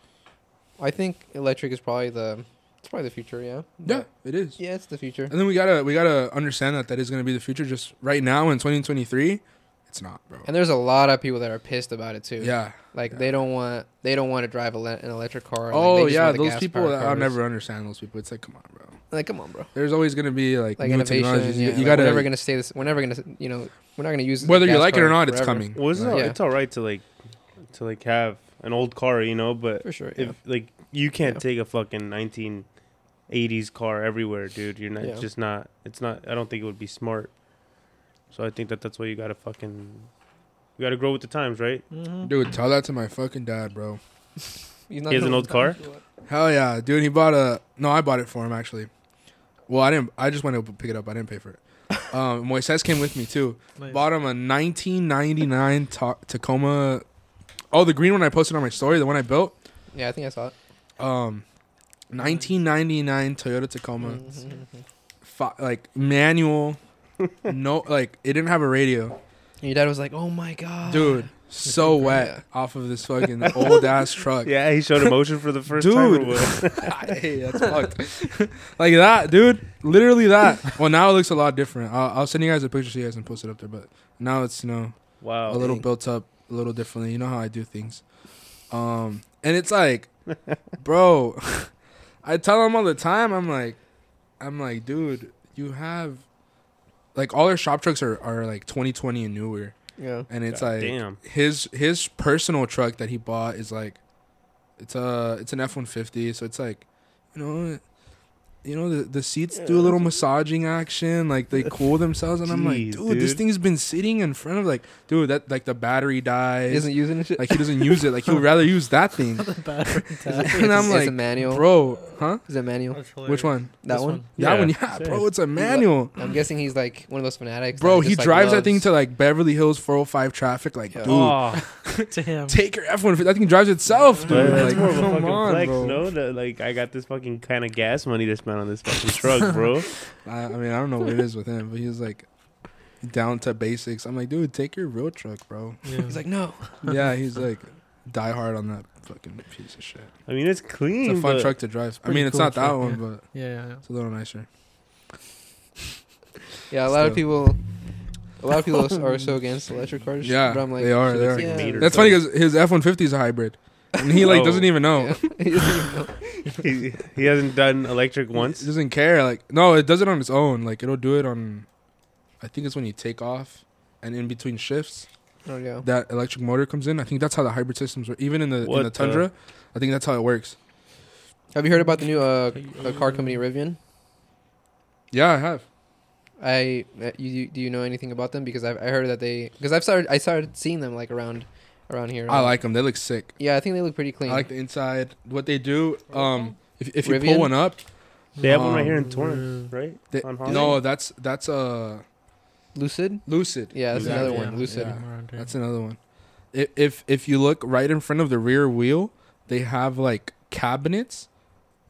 I think electric is probably the, it's probably the future. Yeah. yeah, But- it is. Yeah, it's the future. And then we gotta we gotta understand that that is gonna be the future. Just right now in 2023, it's not, bro. And there's a lot of people that are pissed about it too. Yeah. Like yeah. they don't want they don't want to drive le- an electric car. like, Oh just yeah, those people. I'll never understand those people. It's like, come on, bro. Like, come on, bro. There's always gonna be like, Like new innovation. technologies. Yeah, You, you like, gotta We're never gonna stay this. We're never gonna. You know. We're not gonna use whether you like it or car not, it's coming. Well, it's, Like, all, Yeah. it's all right to like to like have an old car, you know, but For sure. Yeah. if like you can't Yeah. take a fucking 1980s car everywhere, dude. You're not Yeah. just not. It's not. I don't think it would be smart. So I think that that's why you gotta fucking. You gotta grow with the times, right? Mm-hmm. Dude, tell that to my fucking dad, bro. [laughs] He's not He has an old car? Hell yeah, dude. He bought a. No, I bought it for him actually. Well, I didn't. I just went to pick it up. I didn't pay for it. [laughs] Um, Moises came with me too. Nice. Bought him a 1999 Ta- Tacoma. Oh, the green one I posted on my story, the one I built. Yeah, I think I saw it. Um, 1999 Toyota Tacoma, Mhm. Fi- like manual. [laughs] no, like it didn't have a radio, And your dad was like, "Oh my god, dude. So [laughs] wet off of this fucking old ass truck. Yeah, he showed emotion for the first time. Dude. [laughs] hey, that's fucked. like that, dude. Literally that. Well, now it looks a lot different. I'll, I'll send you guys a picture so you guys can post it up there. But now it's you know wow. a little Dang. built up, a little differently. You know how I do things. Um, and it's like, [laughs] bro, I tell him all the time. I'm like, I'm like, dude, you have, like, all our shop trucks are are like 2020 and newer, yeah, and it's God like damn. his his personal truck that he bought is like it's a it's an F one fifty, so it's like you know you know the the seats do a little massaging action, like they cool [laughs] themselves, and I'm like, Jeez, dude, this thing's been sitting in front of like, dude, that like the battery he dies, isn't using it. like he doesn't use it, like he would rather [laughs] use that thing, [laughs] Battery tag. and I'm it's like, a manual. bro, huh? Is it manual? Which one? That This one? That Yeah, one, yeah, same. bro, it's a manual. I'm guessing he's like one of those fanatics. Bro, that he just, like, drives that thing to like Beverly Hills 405 traffic, like, Yeah. dude, Oh, Damn. take your F one. That thing drives itself, dude. that's like, more of a come on, flex, bro. no? That, like I got this fucking kind of gas money to spend on this fucking truck, bro. [laughs] I, I mean, I don't know what it is with him, but he's like down to basics. I'm like, dude, take your real truck, bro. Yeah. He's like, no. [laughs] yeah, he's like die hard on that fucking piece of shit. I mean, it's clean. It's a fun but truck to drive. I pretty mean, it's cool not that one, yeah. but yeah, yeah, yeah. it's a little nicer. Yeah, a lot of people. A lot of people are so against electric cars. [laughs] Yeah, but I'm like, they are. Shit They are. like Yeah. meter That's funny because his F one fifty is a hybrid. And he like Oh. doesn't even know. Yeah. [laughs] He doesn't even know. he, he hasn't done electric He once. doesn't care. Like no, it does it on its own. Like it'll do it on. I think it's when you take off and in between shifts Oh yeah. that electric motor comes in. I think that's how the hybrid systems work. Even in the in What the the- Tundra, I think that's how it works. Have you heard about the new uh, uh car company Rivian? Yeah, I have. I uh, you, you do you know anything about them? Because I've I heard that they because I've started I started seeing them like around around here. I like them. They look sick. Yeah, I think they look pretty clean. I like the inside. What they do. Um, if if you Rivian? pull one up, They have one right Um, here in Torrance, right? they, On Holland? no, that's that's uh Lucid. Lucid. Yeah, that's Exactly. another one. Lucid. Yeah. That's another one. If, if if you look right in front of the rear wheel, they have like cabinets.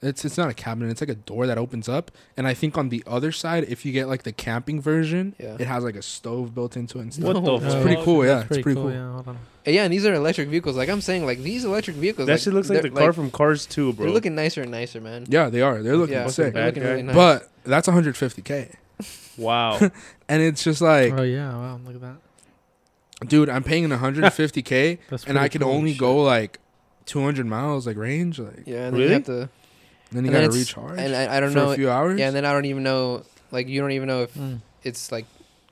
It's it's not a cabinet. It's like a door that opens up. And I think on the other side, if you get like the camping version, Yeah. it has like a stove built into it. And stuff. What the No. It's fuck? pretty cool. Yeah, it's pretty, pretty cool. cool. Yeah, hold on. Uh, Yeah, and these are electric vehicles. Like I'm saying, like these electric vehicles. That like, shit looks like the they're, car from Cars 2, bro. They're looking nicer and nicer, man. Yeah, they are. They're looking yeah, sick. they're looking really nice. But that's 150k, [laughs] wow. [laughs] and it's just like, oh yeah, wow, look at that. dude, I'm paying 150k, [laughs] and I can cool. only Shit. go like 200 miles like range. Like yeah, and then Really? you have to. Then you and gotta it's- recharge And I, I don't for know. a few hours. Yeah, and then I don't even know. Like you don't even know if Mm. it's like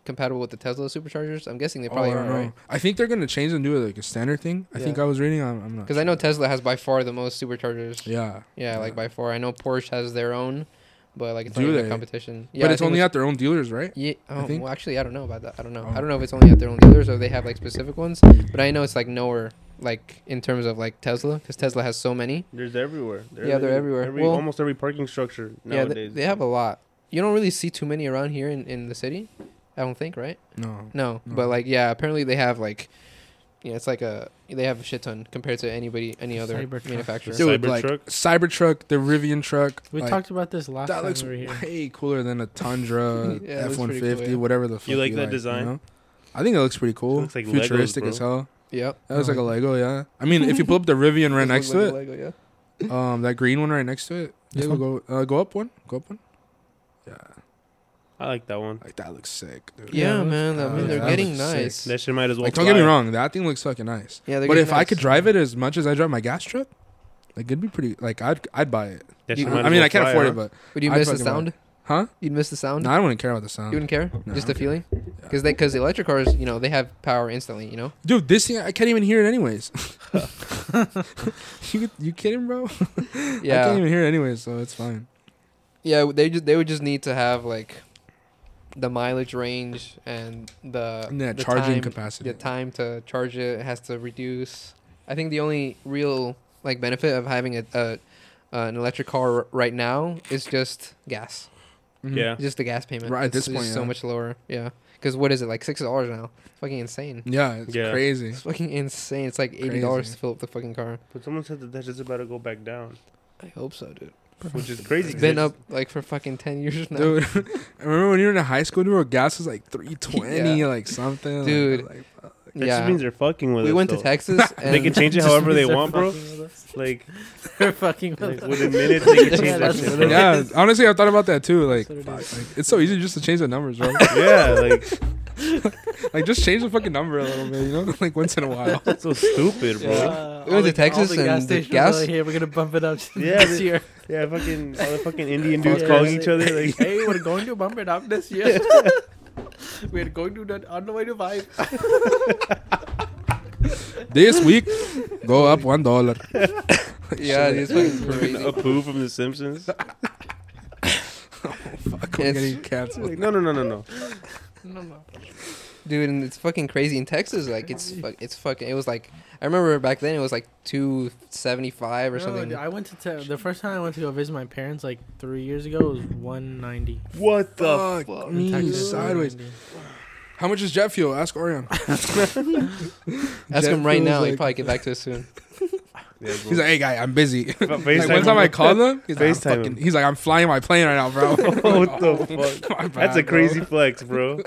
compatible with the Tesla superchargers. I'm guessing they Oh, probably I don't are, know. right? I think they're gonna change and do it like a standard thing. I think I was reading. I'm, I'm not. Because I know Tesla has by far the most superchargers. Yeah, Yeah, like by far. I know Porsche has their own, but like it's Do not a competition. Yeah, but it's think only it's- at their own dealers, right? Yeah. I Oh, think. well, actually, I don't know about that. I don't know. Oh. I don't know if it's only at their own dealers or if they have like specific ones. But I know it's like nowhere, like in terms of like Tesla, because Tesla has so many. There's everywhere. Yeah, they're in everywhere. Every, Well- almost every parking structure Yeah, nowadays. they, they have a lot. You don't really see too many around here in, in the city. I don't think, right? No. No, No. but like yeah, apparently they have like, yeah, it's like a they have a shit ton compared to anybody any other Cybertruck. manufacturer. Dude, Dude, like Cybertruck? Cybertruck, the Rivian truck. We like, talked about this last that time looks we here. way cooler than a Tundra, [laughs] Yeah, it looks F one pretty fifty, cool, yeah. whatever the. Fuck You like that design? know? I think it looks pretty cool. looks like Futuristic Legos, as hell. Yep. That looks like a. Lego. Yeah. I mean, if you pull up the Rivian right next to like it, Lego, yeah. um, that green one right next to it. This Yeah, go uh, go up one. Go up one. Yeah, I like that one. like that looks sick, dude. Yeah, Yeah, man. I mean, they're that getting looks sick. nice. That shit might as well. Like, don't get me wrong, that thing looks fucking nice. Yeah, But getting if I could drive it as much as I drive my gas truck, like it'd be pretty. Like I'd I'd buy it. You- I might I as mean, well I can't fly, afford huh? it, but would you I'd miss the fucking buy sound? Huh? You'd miss the sound. No, I wouldn't care about the sound. you wouldn't care. No, Just the feeling. Because they because electric cars, you know, they have power instantly. You know. Dude, this thing I can't even hear it anyways. [laughs] [laughs] you you kidding, bro? [laughs] Yeah. I can't even hear it anyways, so it's fine. Yeah. They just they would just need to have like the mileage range and the And the charging time, capacity. The time to charge it has to reduce. I think the only real like benefit of having a, a uh, an electric car right now is just gas. Mhm. Yeah. Just the gas payment. Right, at It's this point, just so much lower. Yeah. Because what is it like six dollars now? It's fucking insane. Yeah, it's Yeah. crazy. It's fucking insane. It's like eighty dollars Crazy. to fill up the fucking car. But someone said that that's just about to go back down, I hope so, dude. which is crazy. It's 'cause been up like for fucking ten years now. Dude, [laughs] I remember when you were in high school, dude, where gas was like three twenty, [laughs] Yeah. like something. Dude. like, fuck. That yeah. just means they're fucking with we us. We went to. Texas and [laughs] They can change it however they want, bro. fucking with us. Like, [laughs] They're fucking with like us. within minutes they can [laughs] change that shit, it yeah, honestly, I thought about that too. Like, it like, it's so easy just to change the numbers, bro. Yeah, like like, just change the fucking number a little bit, you know, like once in a while. that's so stupid, bro. Yeah. Uh, We went to the- Texas all the gas and the gas- are like, here we're gonna bump it up Yeah, this year. Yeah, fucking all the fucking Indian dudes Yeah, calling like, each other like, hey, we're going to bump it up this year. We're going to that on the way to. [laughs] This week, go up one dollar. [laughs] yeah, it's fucking a crazy. poo from The Simpsons. [laughs] oh, Fuck, It's- I'm getting canceled. Like, no, no, no, no, no. Dude and it's fucking crazy in texas like it's fuck, it's fucking it was like i remember back then it was like 275 or No, something I went to te- the first time I went to go visit my parents like three years ago was one ninety. What the Fuck fuck? me sideways. How much is jet fuel? Ask Orion. [laughs] ask Jet him right now like- he'd probably get back to us soon Yeah. He's like, hey guy, I'm busy. Fa- [laughs] like one time. I called him, he's like, I'm FaceTime fucking, him. he's like, I'm flying my plane right now, bro. [laughs] [laughs] what the fuck? My That's a crazy bro. flex, bro.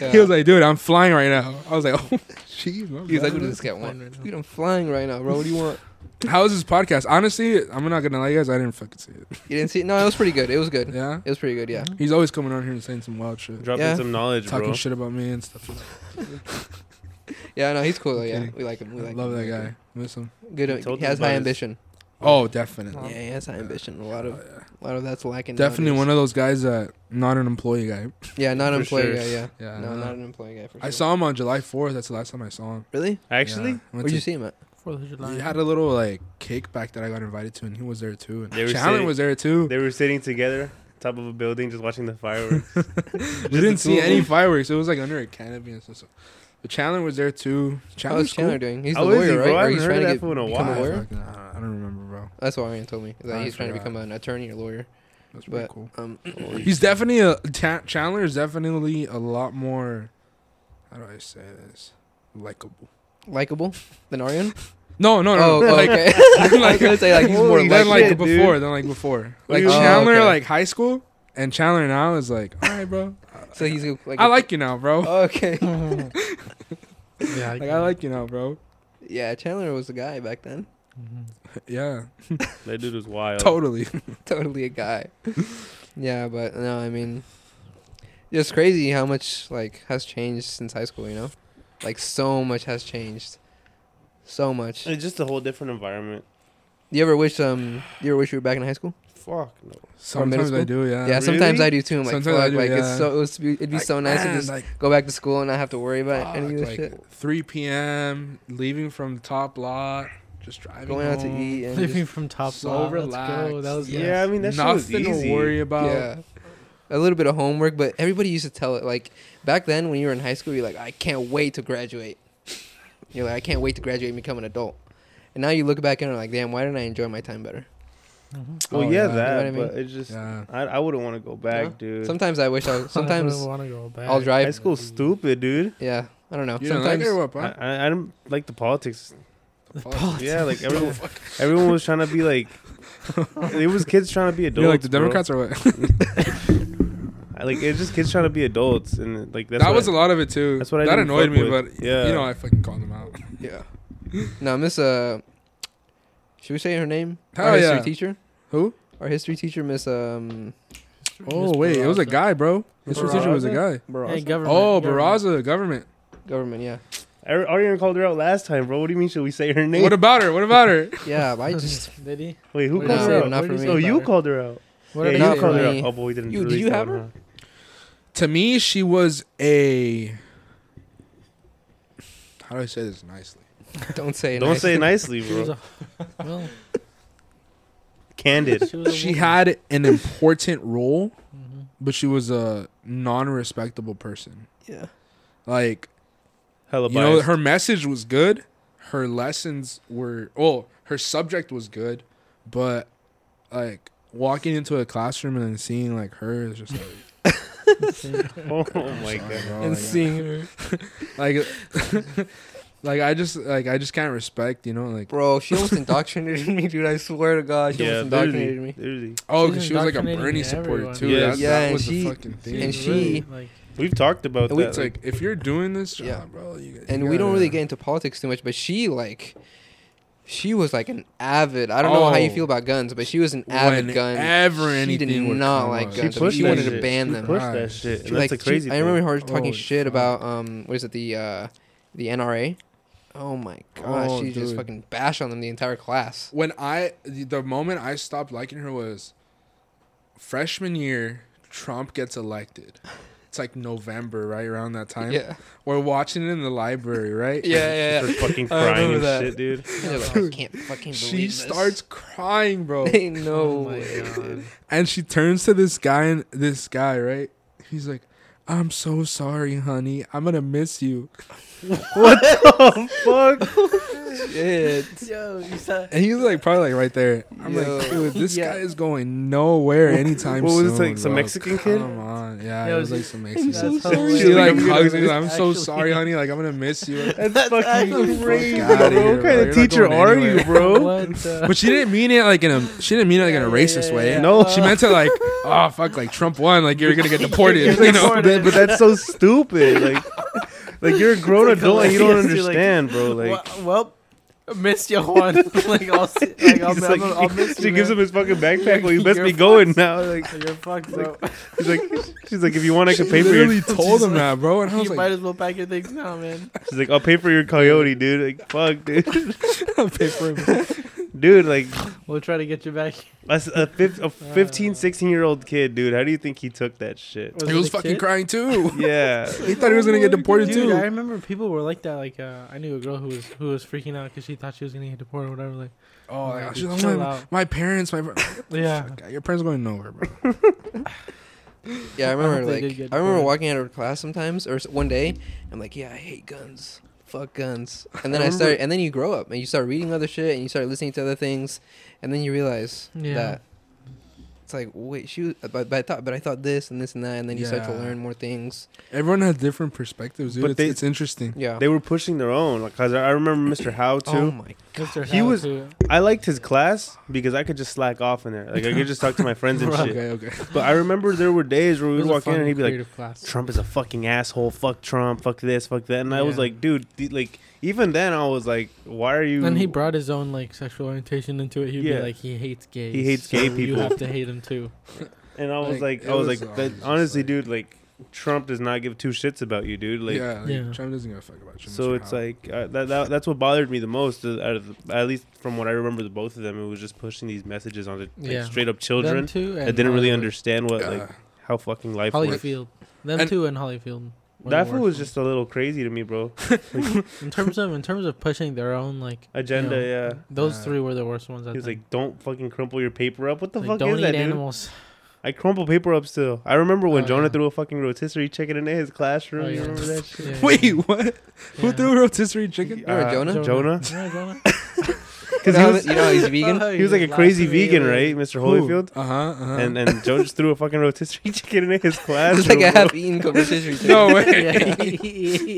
yeah. He was like, dude, I'm flying right now. I was like, oh, jeez. my he like bad. what does this guy want Flying right now. dude i'm flying right now bro what do you want How is this podcast? Honestly, I'm not gonna lie, you guys. I didn't fucking see it. you didn't see it no it was pretty good it was good Yeah, it was pretty good yeah he's always coming on here and saying some wild shit, Dropping Yeah. some knowledge, talking bro. shit about me and stuff. [laughs] Yeah, no, he's cool. though, Yeah, we like him. We like love him. that guy. him. Miss him. Good. He He has high ambition. Oh, definitely. Yeah, he has high ambition. A lot of Oh, yeah. a lot of that's lacking. Definitely nowadays. one of those guys that not an employee guy. Yeah, not an employee sure. guy. Yeah. Yeah. No, not an employee guy. For sure. I saw him on July 4th. That's the last time I saw him. Really? Actually, Yeah. Went Where'd you see him at? Fourth of July. He had a little like kickback that I got invited to, and he was there too. And They were Chandler sitting- was there too. they were sitting together, top of a building, just watching the fireworks. [laughs] We didn't see any fireworks. It was like under a canopy and stuff. So. But Chandler was there too. How's Chandler's Chandler cool. doing? He's the How is he, lawyer, bro? right? I Or haven't he's heard trying of to that get, fool in a become a while. lawyer. Fucking, uh, I don't remember, bro. That's what Arian told me. That I he's trying to forgot. become an attorney or lawyer. That's pretty But cool. um, [clears throat] He's definitely a Ta- Chandler is definitely a lot more. How do I say this? Likable. likable than Arian. [laughs] No, no, no. Oh, no. oh, [laughs] like, [laughs] okay. I was gonna say like he's more Holy than likable. like shit, dude. before. Than like before. Like Oh, Chandler, okay. like high school, and Chandler now is like, all right, bro. So he's like. I like you now, bro. Oh, okay. Yeah. [laughs] Like I like you now, bro. yeah, Chandler was a guy back then. Yeah, [laughs] that dude was wild. totally. [laughs] totally a guy. yeah, but no, I mean, it's crazy how much like has changed since high school. You know, like so much has changed, so much. It's just a whole different environment. You ever wish um you ever wish you were back in high school? Fuck no. Sometimes I do. Yeah. yeah, sometimes really? I do too. I'm like, Sometimes I fuck, do, like yeah. it's so it was, it'd be Like, so nice to just like, go back to school and not have to worry about any of this like, shit. 3 p.m. Leaving from the top lot, just driving. Going out to home. eat and Living just, from top so lot. Let's go. relaxed. That was Yeah. Yeah, I mean that shit was Nothing easy. to worry about. yeah, a little bit of homework. But everybody used to tell it like back then when you were in high school, you're like, I can't wait to graduate. You're like, I can't wait to graduate and become an adult. And now you look back and are like, damn, why didn't I enjoy my time better? Mhm. Well, Oh, yeah, yeah. that, You know what I mean? but it's just Yeah. I, I wouldn't want to go back, No? dude. Sometimes I wish I. Was, [laughs] sometimes I want to go back. I'll drive. High school's stupid, dude. Yeah, I don't know. You don't sometimes like it what, I. I, I don't like the politics. The politics. Yeah, like [laughs] everyone, everyone was trying to be like, [laughs] it was kids trying to be adults. You like the bro. Democrats or what? I- Like it's just kids trying to be adults, and like that's that was I- a lot of it too. That's what I that didn't annoyed me, with. but Yeah. you know I fucking called them out. Yeah. now, Miss uh, should we say her name? Oh Our history yeah. teacher. Who? Our history teacher, Miss um. Oh Miss wait, it was a Barraza. guy, bro. History teacher was a guy. Barraza? Hey, government. Oh, government. Baraza, government. Government, yeah, I already called her out last time, bro. What do you mean? Should we say her name? What about her? What about her? [laughs] yeah. But I just Did he? Wait, who What called did her out? Not What for did he me. Oh, you her? called her out. What yeah, did you Not say called for her out. me. Oh, boy, we didn't. You- did release you that have one, her? huh? To me, she was a. How do I say this nicely? [laughs] don't say. it Don't say nicely. nicely, She was bro. a, [laughs] well, Candid. she She had an important role, but she was a non-respectable person. Yeah. Like Hella you know, her message was good. Her lessons were oh, her subject was good, but like walking into a classroom and seeing like her is just like, [laughs] [laughs] Oh, my god. And seeing her, [laughs] like like I just like I just can't respect, you know, like bro, she almost indoctrinated me, dude. I swear to God, she Yeah, almost literally, indoctrinated me. literally. oh, because she was like a Bernie supporter too. Yes. That, Yeah, that and was she- the fucking thing. and she- really, like We've talked about We- that. it's like if you're doing this job, Yeah. bro, you, And you we don't really get into politics too much, but she like. She was like an avid. I don't know how you Oh. feel about guns, but she was an avid gun. Whenever She anything did would not come like up. she guns. She pushed she wanted shit. to ban she them. pushed that shit. She, And like, that's a she- crazy I remember her talking Holy shit fuck. about um, what is it the uh, the NRA? Oh my gosh, Oh, she just fucking bashed on them the entire class. when I the the moment I stopped liking her was freshman year. Trump gets elected. It's like November, right around that time. Yeah, We're watching it in the library, right? [laughs] yeah, Her yeah. fucking crying remember and that. shit, dude. [laughs] And like, I can't fucking believe She this. starts crying, bro, [laughs] Ain't no Oh way. God. and she turns to this guy and this guy, right? He's like, "I'm so sorry, honey. I'm gonna miss you." What the fuck? Shit. Yo, you said And he's like, probably like right there. I'm Yo. like, dude, this Yeah. guy is going nowhere anytime What soon. was this, like, some bro. Mexican kid? Come on, yeah, Yo, it was like some That's Mexican. so She She like I'm hugs me. miss- I'm so sorry, honey. Like I'm gonna miss you. [laughs] That's fucking crazy, fuck outta bro. here, What bro. kind You're of teacher going are anywhere. you, bro? what the But she didn't mean it like in a. She didn't mean it like in a Yeah, racist yeah, way. yeah. No. She meant it like, oh fuck, like Trump won, like you're gonna get [laughs] deported. you know. But, but that's so stupid. Like, like you're a grown like adult and you don't. You're like, understand, bro. Like, well, well, Miss you one. [laughs] like I'll, see, like I'll, He's [laughs] I'll, I'll miss she you. gives him his fucking backpack. Well, you best be going now. Like You're fucked, bro. she's like, she's like, if you want, I can pay for your. literally told him [laughs] that, bro, and I was you was might as well pack your things now, man. She's like, I'll pay for your coyote, dude. Like, fuck, dude, I'll pay for him. Dude. Like, We'll try to get you back. a, s- a, fif- a [laughs] 15, 16 year old kid, dude. How do you think he took that shit? Was He was fucking kid? crying too. [laughs] Yeah, He thought he was gonna get deported too. I remember people were like that. Like, uh, I knew a girl who was who was freaking out because she thought she was gonna get deported or whatever. Like, Oh, like, like, dude, like, my, my parents, my [laughs] Yeah. Fuck, your parents going nowhere, bro. Yeah, I I remember hope they did like I remember walking out of class sometimes, or one day, I'm like, yeah, I hate guns, fuck guns, [laughs] and then I I, started, and then you grow up and you start reading other shit and you start listening to other things, and then you realize Yeah. that it's like, wait, she, was, but, but I thought, but I thought this and this and that, and then you start to Yeah. learn more things. Everyone has different perspectives, dude. But it's, they- it's interesting. Yeah. they were pushing their own. Like, cause I I remember Mr. Howe oh too. oh my, Mr. He Howe, was- too. I liked his class because I could just slack off in there. Like, I could just talk to my friends and [laughs] shit. Okay, okay. But I remember there were days where we'd was a walk in fun, and he'd be like, creative class. Trump is a fucking asshole. Fuck Trump. Fuck this. Fuck that. And I was Yeah. like, dude, the- like even then I was like, why are you? And he brought his own like sexual orientation into it. He'd Yeah. be like, he hates gays. He hates gay [laughs] people. You have to hate him too. [laughs] And I was Like, like, I was, was, like, that, honestly, like- dude, like Trump does not give two shits about you, dude. Like, yeah, like, Yeah. Trump doesn't give a fuck about you. so it's Howe. like uh, that, that. That's what bothered me the most. Uh, out of the, at least from what I remember, the both of them, it was just pushing these messages on the like, Yeah. straight up children too. that and didn't really understand what Yeah. like how fucking life works. Holyfield. Them And- two and Holyfield. Were That the fool was just a little crazy to me, bro. [laughs] in terms of in terms of pushing their own like Agenda, you know, yeah. Those Yeah. three were the worst ones. I He was think. like, "Don't fucking crumple your paper up." What the Like, fuck don't is eat that, dude? animals. I crumple paper up still. I remember when Oh, Jonah yeah. threw a fucking rotisserie chicken in his classroom. Oh, you remember that [laughs] shit? Yeah, Wait, yeah. what? Who threw a rotisserie chicken? Remember Jonah? Jonah? Yeah, Jonah. [laughs] Because you he know, was you know he's vegan. He was like a crazy laughed at me, vegan, like- right, Mr. Holyfield? Uh huh. Uh-huh. And and Jonah just threw a fucking rotisserie [laughs] chicken in his [laughs] class. It's like a bro. half-eaten conversation. [laughs] no way. Yeah.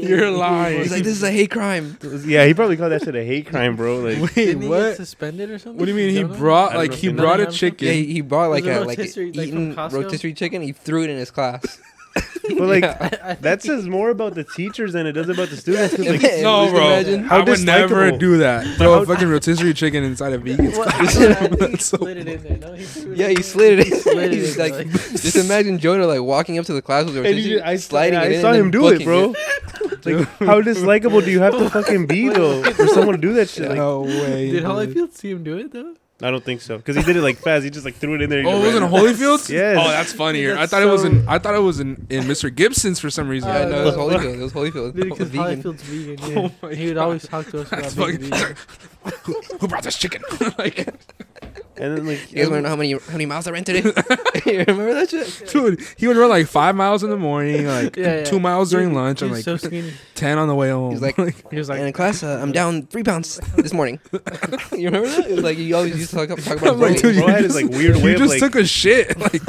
You're lying. He's like, this is a hate crime. Yeah, he probably called that shit a hate crime, bro. Like, Wait, Didn't he get suspended or something? What do you mean? He brought like he brought a chicken. Yeah, he, he brought like a like rotisserie, like, from eaten rotisserie chicken. He threw it in his class. [laughs] but like Yeah. I- I that says more about the teachers than it does about the students. 'cause, like, no, just bro. imagine. How I would never do that. Throw a fucking rotisserie chicken inside a vegan. [laughs] What? Yeah, I [laughs] think he so slid it in there. No, he Yeah, in. he slid it. in. slid it He's in, like, like- just imagine Jonah like walking up to the class with a and he rotisserie, I, sliding I, it in saw him do it, booking bro. like, how dislikable do you have to fucking be though for someone to do that shit? Like, no way. Did dude. Holyfield see him do it though? I don't think so because he did it like fast. He just like threw it in there. Oh, it wasn't a Holyfield's. [laughs] Yes. Oh, that's funnier. That's I thought it was in. I thought it was in, in Mr. Gibson's for some reason. Yeah, Uh, no, it was. Holyfield. It was Holyfield. Because vegan. Holyfield's vegan. Oh Yeah. my he would God. always talk to us about being fucking. vegan. [laughs] Who brought this chicken? [laughs] like, And then like, [laughs] You guys want to know how many how many miles I ran today? [laughs] [laughs] you remember that shit? dude, he would run like five miles in the morning, like Yeah, yeah. two miles during Dude, lunch, and like so ten on the way home. He's like- He was like, in like, class, uh, I'm down three pounds this morning. you remember that? It was like you always used to talk, talk about. I'm like, his dude, weight. bro had his like weird way you of just like. took a shit. Like,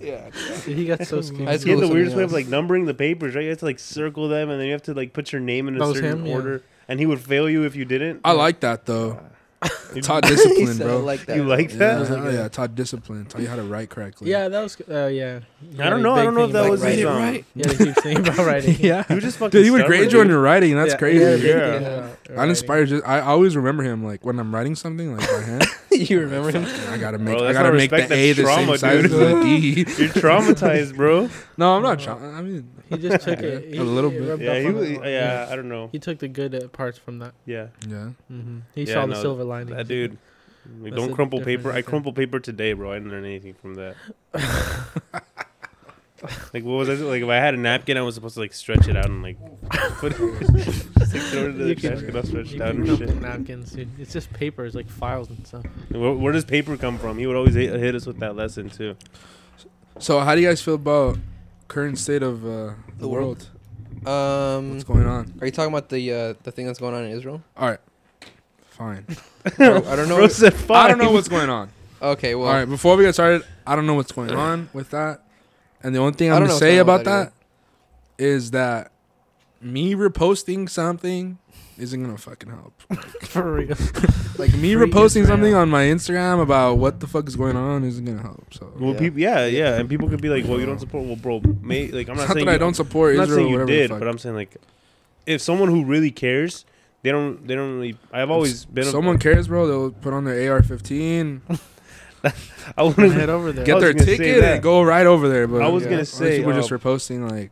yeah. he got so skinny. High he had the weirdest something way of like numbering the papers, right? You have to like circle them, and then you have to like put your name in a That certain him, yeah. order, and he would fail you if you didn't. I like that though. You- Taught discipline, bro. Like that. You like that? was like hell a- yeah, taught discipline. Taught you how to write correctly. Yeah, that was. Uh, yeah. He I don't know. I don't know if that was Write his um, right. Yeah, he keeps saying about [laughs] writing. yeah. He just fucking. Dude, he would stubborn, grade you on your writing. That's Yeah, crazy. he had a big Yeah. thing about That inspires. Just, I always remember him like when I'm writing something like by hand. [laughs] [laughs] you remember him? I gotta make. Bro, I gotta make the A the trauma, same size as the D. [laughs] You're traumatized, bro. No, I'm not trying. I mean, He just took it. He, A little it bit. Yeah, he was. it. Yeah, I don't know. He took the good uh, parts from that. Yeah, yeah. hmm He Yeah, saw the silver lining. that dude. Like, That's don't crumple paper. I crumple paper today, bro. I didn't learn anything from that. [laughs] like what was I like? If I had a napkin, I was supposed to like stretch it out and like put it, [laughs] just, like, throw it into the You can- trash can all stretched You out can and shit. napkins, dude. It's just paper. It's like files and stuff. Where, where does paper come from? He would always hit, hit us with that lesson too. So, how do you guys feel about current state of uh, the, The world? world. Um, What's going on? are you talking about the uh, the thing that's going on in Israel? All right, fine. [laughs] I don't, I don't know. Bro said I don't know what's going on. [laughs] okay, well, All right, before we get started, I don't know what's going on with that. And the only thing I I'm gonna say about that that is that me reposting something isn't gonna fucking help. [laughs] For real. [laughs] Like me Free reposting Israel. something on my Instagram about what the fuck is going on isn't gonna help. So Well, Yeah. people, yeah, yeah, and people could be like, "Well, you don't support." Well, bro, may, like I'm not [laughs] not saying that I you- don't support I'm not Israel. saying or you whatever did, but I'm saying like, if someone who really cares they don't they don't really. I've always been. a- Someone cares, bro. They'll put on their AR-15, [laughs] I want to Head over there. Get their ticket, and go right over there. But I was Yeah. gonna Like, say, people just uh, reposting like,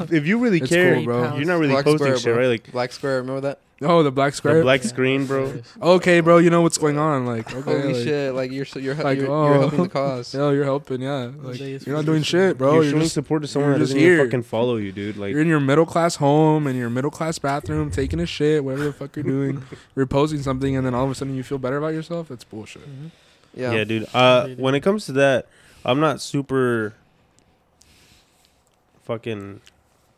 [laughs] if you really care, cool, bro. you're not really Black posting Square, shit, bro. right? Like Black Square, remember that? oh, the black square. the black screen, bro. okay, bro. You know what's going on? Like, okay, Holy like, shit! Like you're so you're like, you're, oh. you're helping the [laughs] cause. Yo, you're helping. Yeah, like you're not doing shit, bro. you're You're, showing just support to someone you're that just doesn't even fucking follow you, dude. Like, you're in your middle class home and your middle class bathroom, taking a shit, whatever the fuck you're doing, reposting something, and then all of a sudden you feel better about yourself. That's bullshit. Mhm. Yeah. yeah, dude. Uh, Really. when it comes to that, I'm not super fucking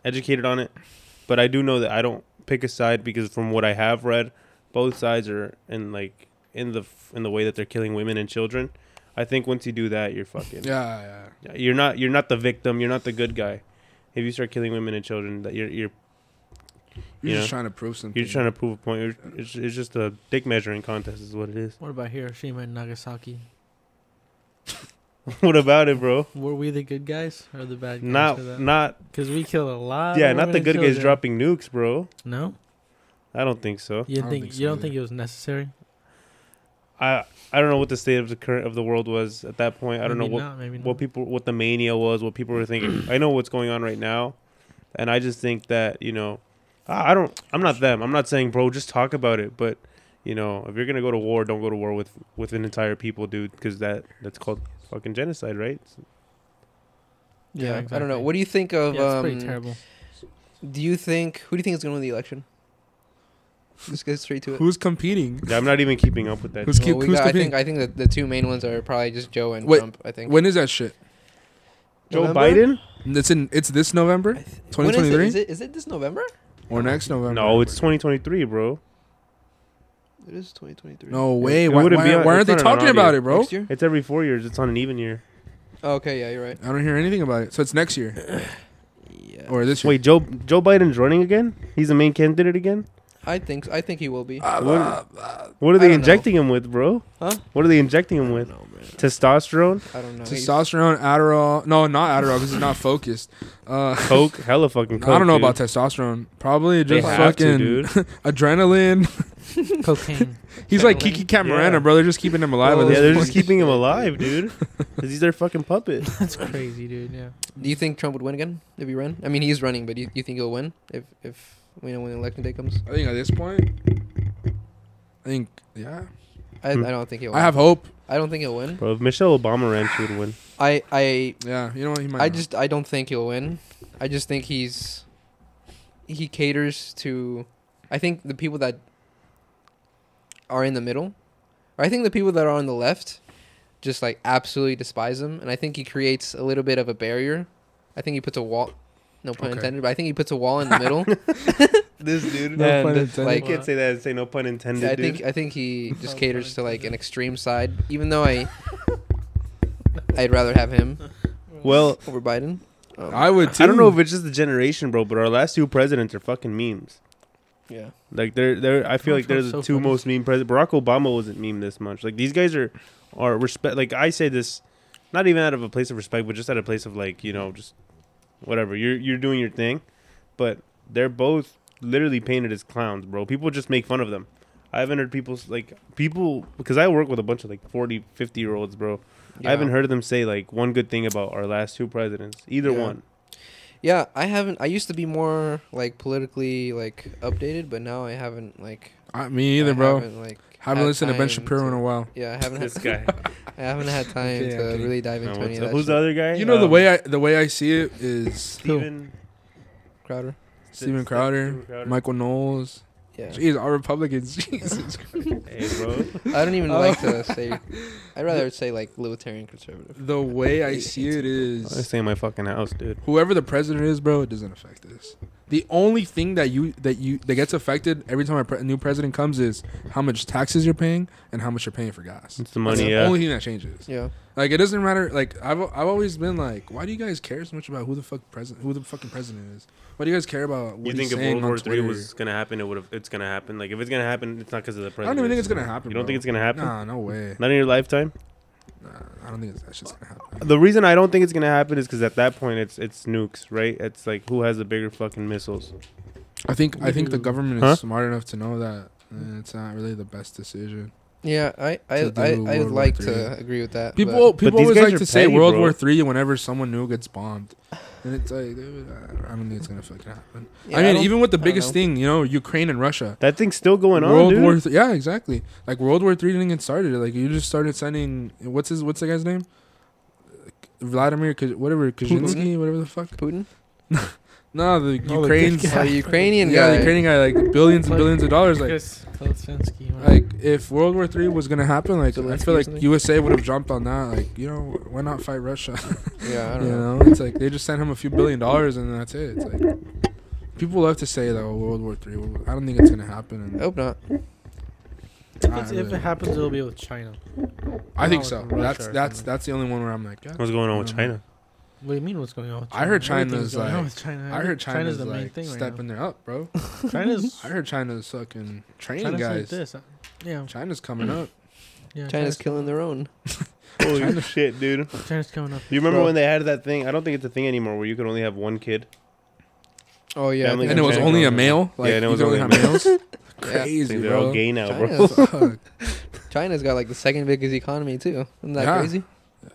educated on it, but I do know that I don't pick a side because from what I have read, both sides are in like in the f- in the way that they're killing women and children. I think once you do that, you're fucking. Yeah, yeah. You're not. You're not the victim. You're not the good guy. If you start killing women and children, that you're you're You're You just know, trying to prove something. you're just trying to prove a point. You're, it's, it's just a dick measuring contest, is what it is. What about Hiroshima and Nagasaki? [laughs] what about it, bro? Were we the good guys or the bad guys? Not for that? not Because we killed a lot. yeah, of not the good guys children. dropping nukes, bro. No, I don't think so. you I don't don't think, think so you don't either. think it was necessary. I I don't know what the state of the current of the world was at that point. I don't Maybe know what Not, what not. people what the mania was, what people were thinking. I know what's going on right now, and I just think that you know, I I don't. I'm not them. I'm not saying, bro, just talk about it. But you know, if you're gonna go to war, don't go to war with with an entire people, dude, because that that's called fucking genocide, right? Yeah. I don't know. What do you think of? Yeah, it's pretty um, terrible. do you think who do you think is going to win the election? Just get straight to it. Who's competing? Yeah, I'm not even keeping up with that. Who's keep- Well, we who's got, I competing? think I think that the two main ones are probably just Joe and Wait, Trump. I think. When is that shit? Joe November? Biden? It's in. It's this November, When is it? 2023, Is it is it this November? Or next November? No, it's 2023, bro. It is 2023. No way. It Why, wouldn't why, be on- why aren't it's they not an talking audio. about it, bro? Next year? It's every four years. It's on an even year. Oh, okay, yeah, you're right. I don't hear anything about it. So it's next year Yeah. or this year. Wait, Joe Joe Biden's running again? He's the main candidate again? I think I think he will be. Uh, What- uh, What are I they don't know. injecting him with, bro? Huh? What are they injecting him with? No, man. Testosterone, I don't know. Testosterone, Adderall. No, not Adderall because it's not focused. Uh, [laughs] coke, hella fucking coke. I don't know dude. about testosterone. Probably They just have to, fucking dude. [laughs] adrenaline. [laughs] Cocaine. He's like Kiki Camarena, Yeah. bro. They're just keeping him alive. Oh, Yeah, they're point. just keeping him alive, dude. Because he's their fucking puppet. That's crazy, dude. Yeah. Do you think Trump would win again if he ran? I mean, he's running, but do you, you think he'll win if if you know when election day comes? I think at this point, I think yeah. I, Hmm. I don't think he'll. I have hope. I don't think he'll win. Bro, if Michelle Obama ran, she would win. I I Yeah, you know what? He might. I not. just I don't think he'll win. I just think he's he caters to I think the people that are in the middle. Or I think the people that are on the left just like absolutely despise him and I think he creates a little bit of a barrier. I think he puts a wall no pun Okay. intended, but I think he puts a wall in the middle. [laughs] [laughs] This dude. No and pun intended. like I can't say that and say no pun intended, I dude. think I think he [laughs] just No caters to like an extreme side even though I I'd rather have him well, over Biden. Um, I would. Too. I don't know if it's just the generation, bro, but our last two presidents are fucking memes. yeah. Like they're they're I feel Oh, like they're Trump's the so two funny. most meme presidents. Barack Obama wasn't meme this much. Like these guys are are respect like I say this not even out of a place of respect, but just out of a place of like, you know, just whatever. You're you're doing your thing. But they're both literally painted as clowns, bro. People just make fun of them. I haven't heard people like people because I work with a bunch of like 40, 50 year olds, bro. I haven't Yeah. heard them say like one good thing about our last two presidents. Either Yeah. one. Yeah, I haven't. I used to be more like politically like updated, but now I haven't like. I, me either, I bro. Haven't, like, Haven't listened to Ben time Shapiro in a while. Yeah, I haven't. [laughs] This Had, guy. [laughs] I haven't had time Okay, to okay. really dive into what's any of that. Who's the other guy? You know the Um, way I the way I see it is Steven Crowder? Steven Crowder, Crowder. Michael Knowles. Yeah. Jeez, our Republicans. [laughs] Jesus. [laughs] Hey, bro. I don't even Oh. like to oh. say. I'd rather say like libertarian conservative. the way I see it I is stay in my fucking house, dude. whoever the president is, bro, it doesn't affect us. The only thing that you that you that gets affected every time a, pre- a new president comes is how much taxes you're paying and how much you're paying for gas. It's the That's money, the yeah. only thing that changes. Yeah. Like it doesn't matter. Like I've I've always been like, why do you guys care so much about who the fuck president, who the fucking president is? Why do you guys care about what you think if World War Three was gonna happen, it would have. It's gonna happen. Like if it's gonna happen, it's not because of the president. I don't even think it's gonna happen. You don't bro. think it's gonna happen? Nah, no way. Not in your lifetime. Nah, I don't think it's, that shit's gonna happen. The reason I don't think it's gonna happen is because at that point it's it's nukes, right? It's like who has the bigger fucking missiles. I think I think the government is Huh? smart enough to know that it's not really the best decision. Yeah, I I I, I would like to agree with that. People but- people these always like are to say petty, World bro. War Three whenever someone new gets bombed, and it's like, dude, I I don't think it's gonna fucking happen. Yeah, I mean, don't- even with the biggest thing, you know, Ukraine and Russia. That thing's still going on, World. War Three, yeah, exactly. Like World War Three didn't get started. Like you just started sending what's his what's the guy's name? Vladimir, whatever Kaczynski, whatever the fuck. Putin, [laughs] No, the Oh, the good Ukraine's guy. [laughs] Ukrainian yeah, guy. the Ukrainian guy, like billions and billions of dollars. Like, Chris Kolosensky, whatever. like if World War Three was gonna happen, like I feel like? USA would have jumped on that. Like you know, why not fight Russia? Yeah, I [laughs] don't you know. know, it's like they just sent him a few billion dollars and that's it. It's like people love to say that oh, World War Three. I don't think it's gonna happen. I hope not. if, I if it happens, it'll be with China. I think so. That's that's that's the only one where I'm like, yeah. What's going on with Um, China? What do you mean? What's going on? With I heard China? Everything's China's, going on like- with China. I heard China's, the main like thing right stepping there up, bro. [laughs] China's [laughs] I heard China's fucking training China's like guys. this. uh, Yeah, China's coming up. yeah. China's killing their own. [laughs] Holy China- shit, dude! China's coming up. You remember Bro. when they had that thing? I don't think it's a thing anymore where you could only have one kid. Oh yeah, I Family And it was China only a male. Like Yeah, and it was only only have a males. Yeah. I Crazy, they're all bro. gay now, China. bro. Fuck. China's got like the second biggest economy too. Isn't that Yeah. crazy?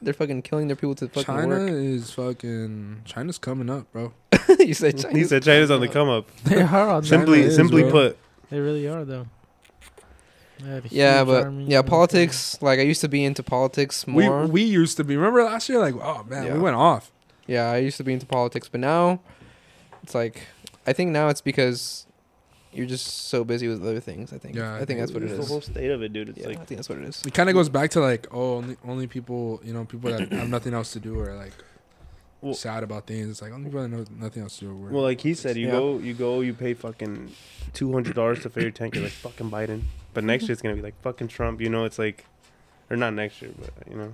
They're fucking killing their people to fucking China work. is fucking. China's coming up, bro. [laughs] you said China. he said China's on the come up. They are on [laughs] China Simply, is, simply bro. put, They really are though. They have a Yeah, huge but army, yeah, military. politics. Like I used to be into politics We more. we used to be. Remember last year? Like, oh man, Yeah. we went off. yeah, I used to be into politics, but now it's like I think now it's because you're just so busy with other things. I think. Yeah, I I, think think that's what it's the whole state of it, dude. It's Yeah, like I think that's what it is. It kind of goes back to like, oh, only only people, you know, people that have nothing else to do are like Well- sad about things. It's like only people that know nothing else to do. Well, like he said, you Yeah. go, you go, you pay fucking two hundred dollars to fill your tank. You're like fucking Biden, but next year it's gonna be like fucking Trump. You know, it's like, or not next year, but you know,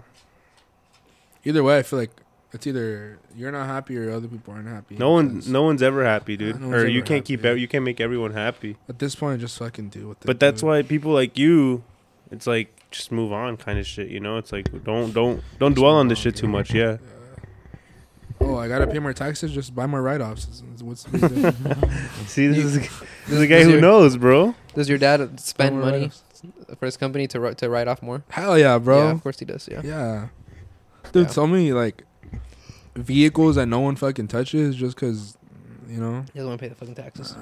either way, I feel like it's either you're not happy or other people aren't happy. no one, because no one's ever happy, dude. no or you can't keep, happy. ev- you can't make everyone happy. At this point, just fucking do what. They But that's do. why people like you, it's like just move on, kind of shit. You know, it's like don't, don't, don't Just dwell on this on, shit too much. Yeah. Yeah. Oh, I gotta pay more taxes. Just buy more write-offs. It's- it's- What's the? [laughs] See, this You- is [laughs] this is a guy who your- knows, bro. Does your dad spend money write-offs. for his company to write to write off more? Hell yeah, bro. Yeah, of course he does. Yeah. Yeah. Dude, Yeah. so many like vehicles that no one fucking touches just because, you know, He doesn't want to pay the fucking taxes.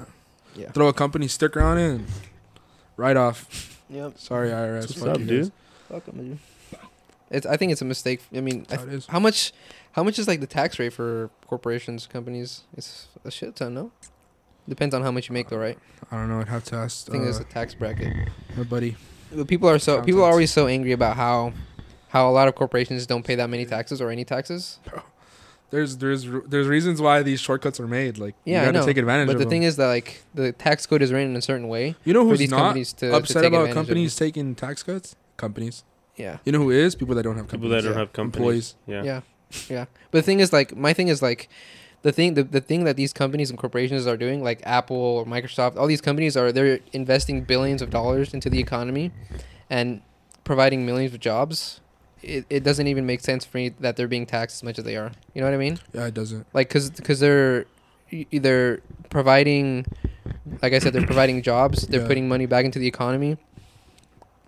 Yeah. throw a company sticker on it and write off. Yep. Sorry, IRS. What's fuck up, dude? guys. Fuck 'em, dude. It's. I think it's a mistake. I mean, I That's how it is. How much? How much is like the tax rate for corporations, companies? It's a shit ton, no? Depends on how much you make, though, right? I don't know. I'd have to ask I think there's uh, a tax bracket. my buddy. But people are so people are always so angry about how how a lot of corporations don't pay that many taxes or any taxes. There's there's there's reasons why these shortcuts are made. Like Yeah, I you gotta know. take advantage But of the them. thing is that like the tax code is written in a certain way you know for who's these not companies to, to upset take about companies taking tax cuts? Companies. Yeah. You know who is? People that don't have People that don't yeah. have companies. Employees. Yeah. Yeah. Yeah. But the thing is like my thing is like the thing the, the thing that these companies and corporations are doing like Apple or Microsoft all these companies are they're investing billions of dollars into the economy and providing millions of jobs. It, it doesn't even make sense for me that they're being taxed as much as they are. You know what I mean? Yeah, it doesn't. Like cuz cuz they're either providing like I said they're providing [coughs] jobs, they're Yeah. putting money back into the economy.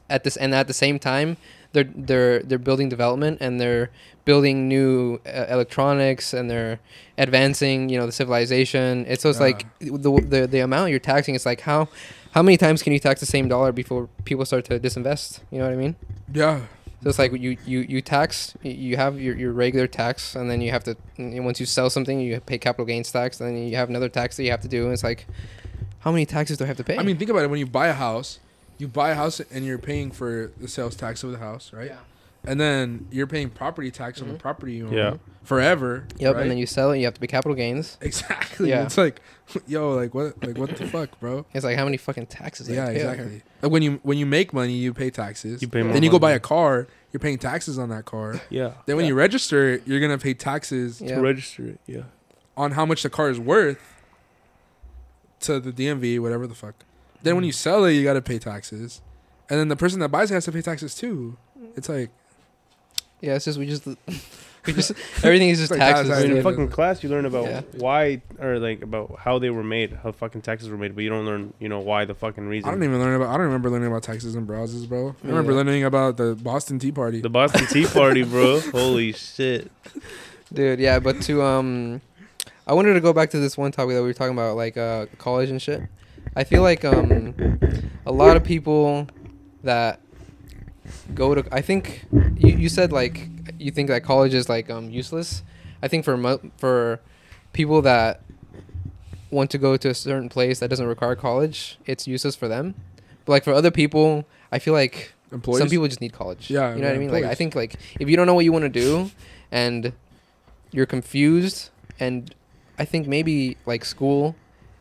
At this and at the same time they're they're they're building development and they're building new uh, electronics and they're advancing you know the civilization it's so it's Yeah. like the, the the amount you're taxing it's like how how many times can you tax the same dollar before people start to disinvest you know what i mean Yeah. So it's like you you you tax you have your, your regular tax and then you have to once you sell something you pay capital gains tax and then you have another tax that you have to do and it's like how many taxes do i have to pay I mean, think about it. When you buy a house, you buy a house and you're paying for the sales tax of the house, right? Yeah. And then you're paying property tax on the Mhm. property you own Yeah. forever. yep right? and then you sell it you have to pay capital gains exactly. Yeah. It's like, [laughs] yo, like what, like what the fuck, bro? it's like how many fucking taxes do I Yeah, have to pay exactly. Like when you when you make money, you pay taxes. You pay more then you go buy money. a car, you're paying taxes on that car. [laughs] Yeah. Then when Yeah. you register it, you're gonna pay taxes Yeah. To register it. Yeah. on how much the car is worth to the DMV, whatever the fuck. Then when you sell it, you gotta pay taxes, and then the person that buys it has to pay taxes too. It's like Yeah, it's just we just [laughs] We just everything is just [laughs] Like taxes. taxes. I mean, in fucking class, you learn about Yeah. why or like about how they were made, how fucking taxes were made, but you don't learn, you know, why the fucking reason. I don't even learn about. I don't remember learning about taxes and browsers, bro. I remember neither. learning about the Boston Tea Party. the Boston Tea [laughs] Party, bro. Holy shit. Dude, yeah, but to um I wanted to go back to this one topic that we were talking about, like uh college and shit. I feel like um a lot of people that go to I think you, you said like you think that college is like um useless. I think for mo- for people that want to go to a certain place that doesn't require college, it's useless for them. But like for other people, I feel like Employees. some people just need college. Yeah, you know what I mean. Like I think like if you don't know what you want to do, and you're confused, and I think maybe like school,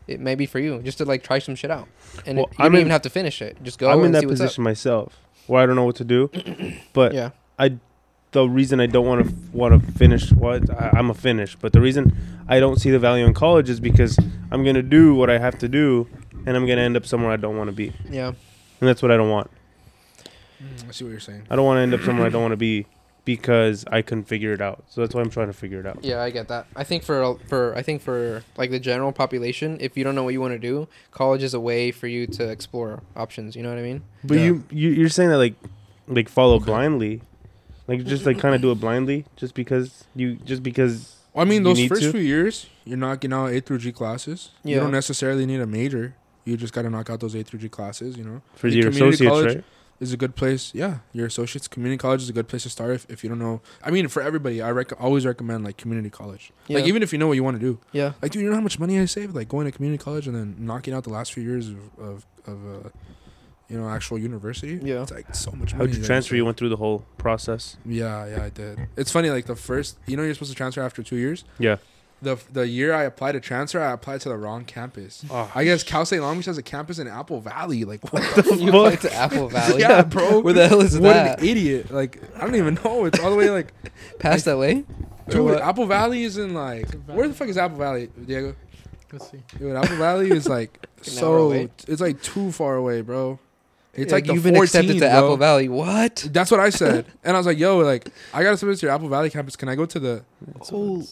it may be for you just to like try some shit out, and Well, it, you I'm don't in- even have to finish it. Just go I'm in that position myself where I don't know what to do. [clears throat] But up. Yeah, the reason I don't want to want to finish what I, I'm a finish, but the reason I don't see the value in college is because I'm gonna do what I have to do, and I'm gonna end up somewhere I don't want to be, yeah, and that's what I don't want. Mm, I see what you're saying. I don't want to end up somewhere I don't want to be because I couldn't figure it out. So that's why I'm trying to figure it out. yeah. I get that. I think for for I think for like the general population, if you don't know what you want to do, college is a way for you to explore options. You know what I mean? But Yeah. you, you you're saying that like like follow Okay. blindly, like just like kind of do it blindly, just because you just because Well, I mean, those first to? few years, you're knocking out A through G classes. You don't necessarily need a major. You just got to knock out those A through G classes. You know, for your community associates, college, right? Is a good place. Yeah, your associates community college is a good place to start if, if you don't know. I mean, for everybody, I rec- always recommend like community college. Yeah. Like even if you know what you want to do. Yeah. Like, dude, you know how much money I saved like going to community college and then knocking out the last few years of of, of uh, you know, actual university. Yeah. it's like so much. How'd money you transfer? saved. You went through the whole process. Yeah, yeah, I did. It's funny, like the first, you know, you're supposed to transfer after two years. Yeah. The the year I applied to transfer, I applied to the wrong campus. Oh, I guess Cal State Long Beach has a campus in Apple Valley. Like, what [laughs] the you applied to Apple Valley. yeah, bro. [laughs] Where the hell is that? what an idiot! Like, I don't even know. It's all the way like, [laughs] Past that way? Dude. what? Apple Valley is in like, where the fuck is Apple Valley, Diego? Let's see. Dude, Apple Valley is like so. It's like too far away, bro. It's like, the you've been 14, accepted to bro. Apple Valley. What? That's what I said, and I was like, "Yo, like, I got to submit to your Apple Valley campus. Can I go to the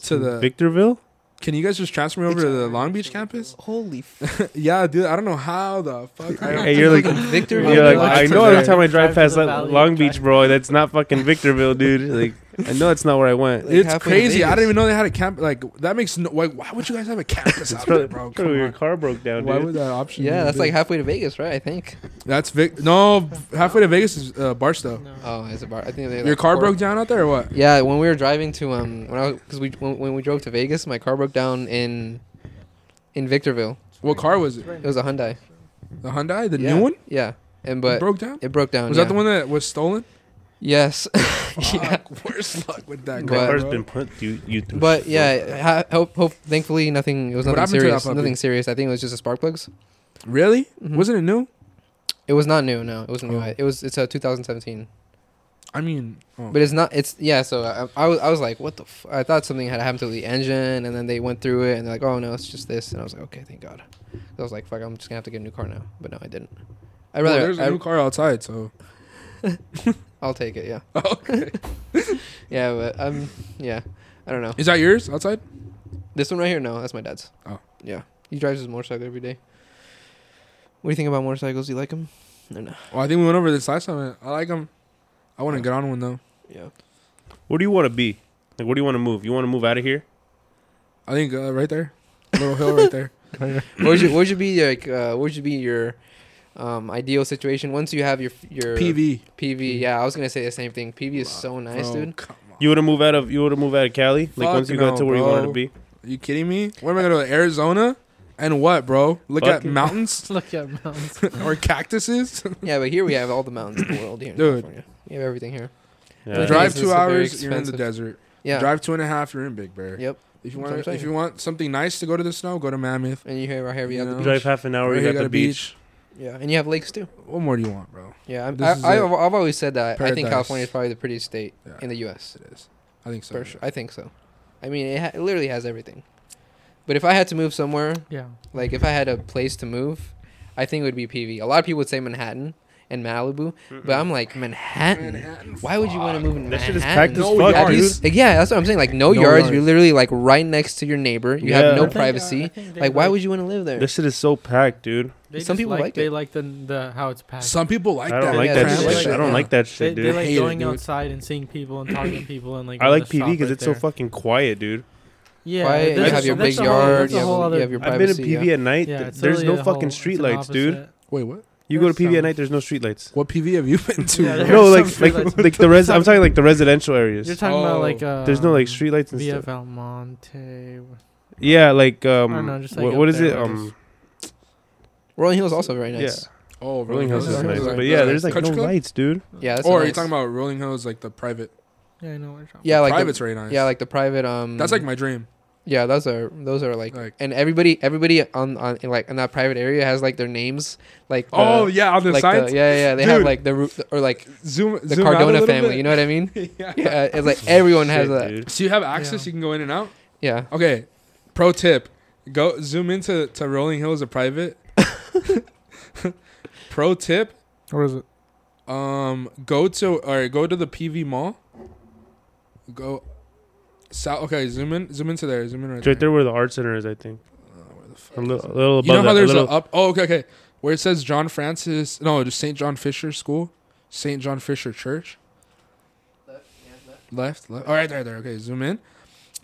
to the Victorville. Can you guys just transfer me over to the Long Beach campus? Holy [laughs] f- yeah, dude. I don't know how the fuck. I Hey, you're like, Victor. you're like, I know every time I drive Drive past the that Long drive- Beach, bro, that's not fucking Victorville, dude. Like, I know it's not where I went. Like it's crazy. I didn't even know they had a camp. Like that makes no. Like, why would you guys have a campus [laughs] It's out there, bro? Come your on. car broke down, Why dude. would that option? Yeah, that's be? like halfway to Vegas, right? I think. That's Vic. No, halfway to Vegas is uh, Barstow. No. Oh, it's a bar. I think they. Your like, car four- broke down out there or what? Yeah, when we were driving to um, when I was because we when, when we drove to Vegas, my car broke down in in Victorville. What car was it? It was a Hyundai. The Hyundai, the yeah. new one. Yeah, and It but broke down. it broke down. Was yeah. that the one that was stolen? Yes. [laughs] yeah. Fuck, Worst luck with that That But- car. car's bro. been put you, you through. But yeah, ha- hope, hope. Thankfully, nothing. It was nothing happened to that serious. Nothing serious. I think it was just a spark plugs. Really? Mhm. Wasn't it new? It was not new. No, it wasn't new. Oh. It was. It's a 2017. I mean, oh. But it's not. It's yeah. So I, I was. I was like, what the? F-? I thought something had happened to the engine, and then they went through it, and they're like, oh no, it's just this, and I was like, okay, thank God. I was like, fuck, I'm just gonna have to get a new car now. But no, I didn't. I Well, rather. there's a I, new car outside, so [laughs] I'll take it. Yeah. [laughs] okay. [laughs] Yeah, but um, yeah. I don't know. Is that yours outside? This one right here, no, that's my dad's. Oh. Yeah. He drives his motorcycle every day. What do you think about motorcycles? Do you like them? No, no. Well, I think we went over this last time. I like them. I want to get on one though. Yeah. Where do you want to be? Like, where do you want to move? You want to move out of here? I think uh, right there, little hill right there. [laughs] what would you What would you be like? Uh, what would you be your um, ideal situation once you have your your PV. PV? Yeah, I was gonna say the same thing. PV is so nice, Bro, dude. You would to move out of you would to move out of Cali? Like Fuck once you got to where you wanted to be. Are you kidding me? Where am I gonna go? Arizona? And what, bro? Look Fuck at it. mountains [laughs] Look at mountains. [laughs] or cactuses. [laughs] Yeah, but here we have all the mountains in the world here in Dude. California. We have everything here. Yeah. think Drive two just a very hours, you're in the desert. Yeah. Drive two and a half, you're in Big Bear. Yep. If you want, if you want something nice to go to the snow, go to Mammoth. And you have right here we have You the know? beach. Drive half an hour, Right you here got got the a beach. Yeah, and you have lakes too. What more do you want, bro? Yeah, I'm, This I, is I, it. I've I've always said that. I think Paradise. California is probably the prettiest state Yeah. in the U.S. It is. I think so. For sure, I think so. I mean, it, ha- it literally has everything. But if I had to move somewhere, Yeah. like if I had a place to move, I think it would be PV. A lot of people would say Manhattan, and Malibu. But I'm like Manhattan. Why would you want to move in That shit is packed as No fuck, At yards. dude. yeah, that's what I'm saying. Like no, No yards. yards. You're literally like right next to your neighbor. You Yeah. have I no think, uh, privacy. Like, why would you want to live there? This shit is so packed, dude. They Some just people like, like they like the the how it's packed. Some people like I don't that. like that they shit. like I it, don't like that they, shit, they dude. like Hate it, going dude. outside and seeing people and talking to [clears throat] people and like. I going like to PV shop because right it's so there. fucking quiet, dude. Yeah, Quiet, you that's- have your that's big a whole- yard. that's You have, whole you other- have your I've privacy. been to PV yeah. at night. Yeah, th- it's there's literally no a fucking whole- it's an streetlights, dude. opposite. Wait, what? You go to There's PV at night. There's no streetlights. What PV have you been to? Yeah, there- No, There's like some like streetlights. like the res. I'm talking like the residential areas. You're talking about Oh. like uh, There's no like streetlights and Via stuff. Valmonte. Yeah, like um, I don't know, just, like, what, up what is there, it? where Um, Rolling Hills also very nice. yeah, Oh, Rolling Hills is Hills nice, is but yeah, there's like Country no Club? lights, dude. Yeah, that's Or are nice. you talking about Rolling Hills, like the private? Yeah, I know what you're talking Yeah, like the- Private's very nice. Yeah, like the private. Um, that's like my dream. Yeah, those are those are like, Like- and everybody everybody on on in like in that private area has like their names like the, oh yeah, on the like signs. the, yeah yeah yeah, they have Dude. like the ru- or like Zoom the zoom out a Cardona little family bit. you know what I mean [laughs] yeah. yeah it's like everyone has Shit, that dude. So you have access. Yeah. You can go in and out. yeah Okay. Pro tip: Go zoom into to Rolling Hills a private. [laughs] Pro tip: What is it? Um, go to or go to the PV Mall. Go. South. Okay, zoom in. Zoom into there. Zoom in right It's right there. there where the art center is, I think. Uh, where the fuck A is little, a little above You know how that, there's a little, up? Oh, okay, okay. Where it says John Francis? No, just Saint John Fisher School, Saint John Fisher Church. Left, left. Left. All right, there, there. Okay, zoom in.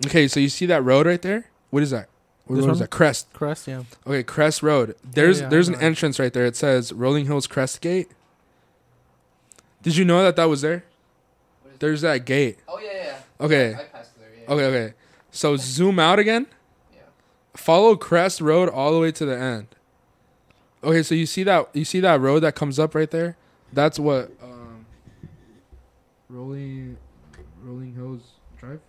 Okay, so you see that road right there? What is that? What This road is that? Crest. Crest, yeah. Okay, Crest Road. There's yeah, I there's an that. entrance right there. It says Rolling Hills Crest Gate. Did you know that that was there? There's that gate. oh yeah yeah Okay. passed there yeah Okay, okay. So zoom out again. Yeah. Follow Crest Road all the way to the end. Okay, so you see that you see that road that comes up right there? That's what um Rolling Rolling Hills Drive?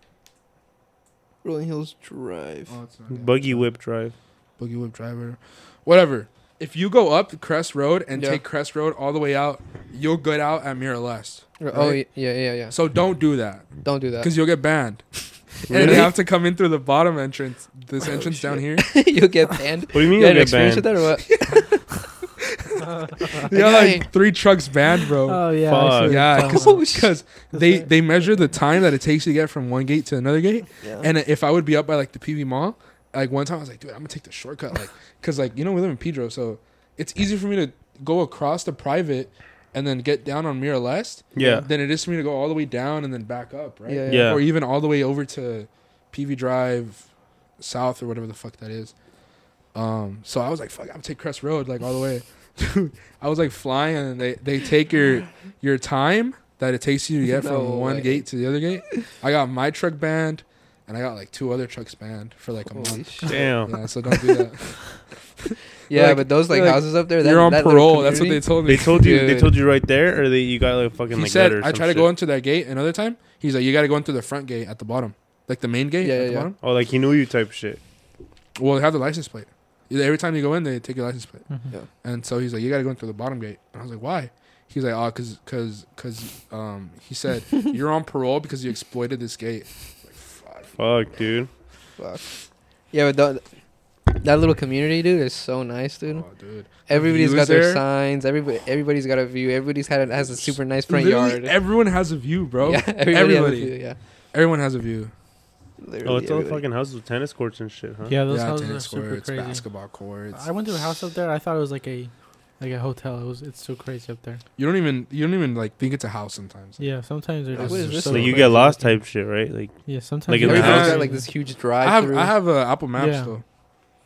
Rolling Hills Drive Oh, it's not. Buggy Whip Drive. Buggy Whip Driver. Whatever. If you go up Crest Road and Yeah. take Crest Road all the way out, you'll get out at Miraleste. oh right? yeah yeah yeah So don't do that don't do that because you'll get banned. [laughs] Really? And you have to come in through the bottom entrance, this Oh, entrance down here. [laughs] you'll get [laughs] banned What do you mean you you'll had an get experience with banned? that or what [laughs] Yeah, Hey. like three trucks banned, bro. Oh yeah. Fuck. I see what yeah, you're oh, because talking they right. they measure the time that it takes to get from one gate to another gate. yeah And if I would be up by like the PV Mall, like one time I was like, dude, I'm gonna take the shortcut, like, cause like you know we live in Pedro, so it's easy for me to go across the private and then get down on Miraleste Yeah. than it is for me to go all the way down and then back up, right? Yeah, Yeah. Or even all the way over to PV Drive South or whatever the fuck that is. Um, so I was like, fuck, I'm gonna take Crest Road like all the way. Dude, [laughs] I was like flying and they, they take your your time that it takes you to get [laughs] No from one way. gate to the other gate. I got my truck banned and I got like two other trucks banned for like a Holy month. shit. Damn. Yeah, so don't do that. [laughs] yeah Like- but those like, like, houses up there that, You're on that parole. That's what they told me. They told you. They told you right there, or they you got like fucking he like said I some tried to shit? go into that gate another time. He's like, you got to go into the front gate at the bottom, like the main gate Yeah, at yeah, the yeah. bottom. Oh, like he knew you type shit. Well, they have the license plate. Every time you go in, they take your license plate. Mhm. Yeah. And so he's like, you got to go into the bottom gate. And I was like, why? He's like, oh, cause, cause, cause, um, he said [laughs] you're on parole because you exploited this gate. Like, fuck. Fuck, dude. Fuck. Yeah, but the, that little community, dude, is so nice, dude. Oh, dude. Everybody's views got their there? signs. Everybody, everybody's got a view. Everybody's had a, has a super nice front Literally yard. Everyone has a view, bro. Yeah, everybody. [laughs] Everybody. Has a view, yeah. Everyone has a view. Literally Oh, it's all everybody. fucking houses with tennis courts and shit, huh? Yeah, those yeah, houses are tennis super courts, crazy. basketball courts. I went to a house up there. I thought it was like a like a hotel. It was. It's so crazy up there. You don't even, you don't even like think it's a house sometimes. Yeah, sometimes they're What just. is so Like you get lost type shit, right? Like Yeah, sometimes. Like in the Everybody's house? got like this huge drive. I have, I have a Apple Maps Yeah. though.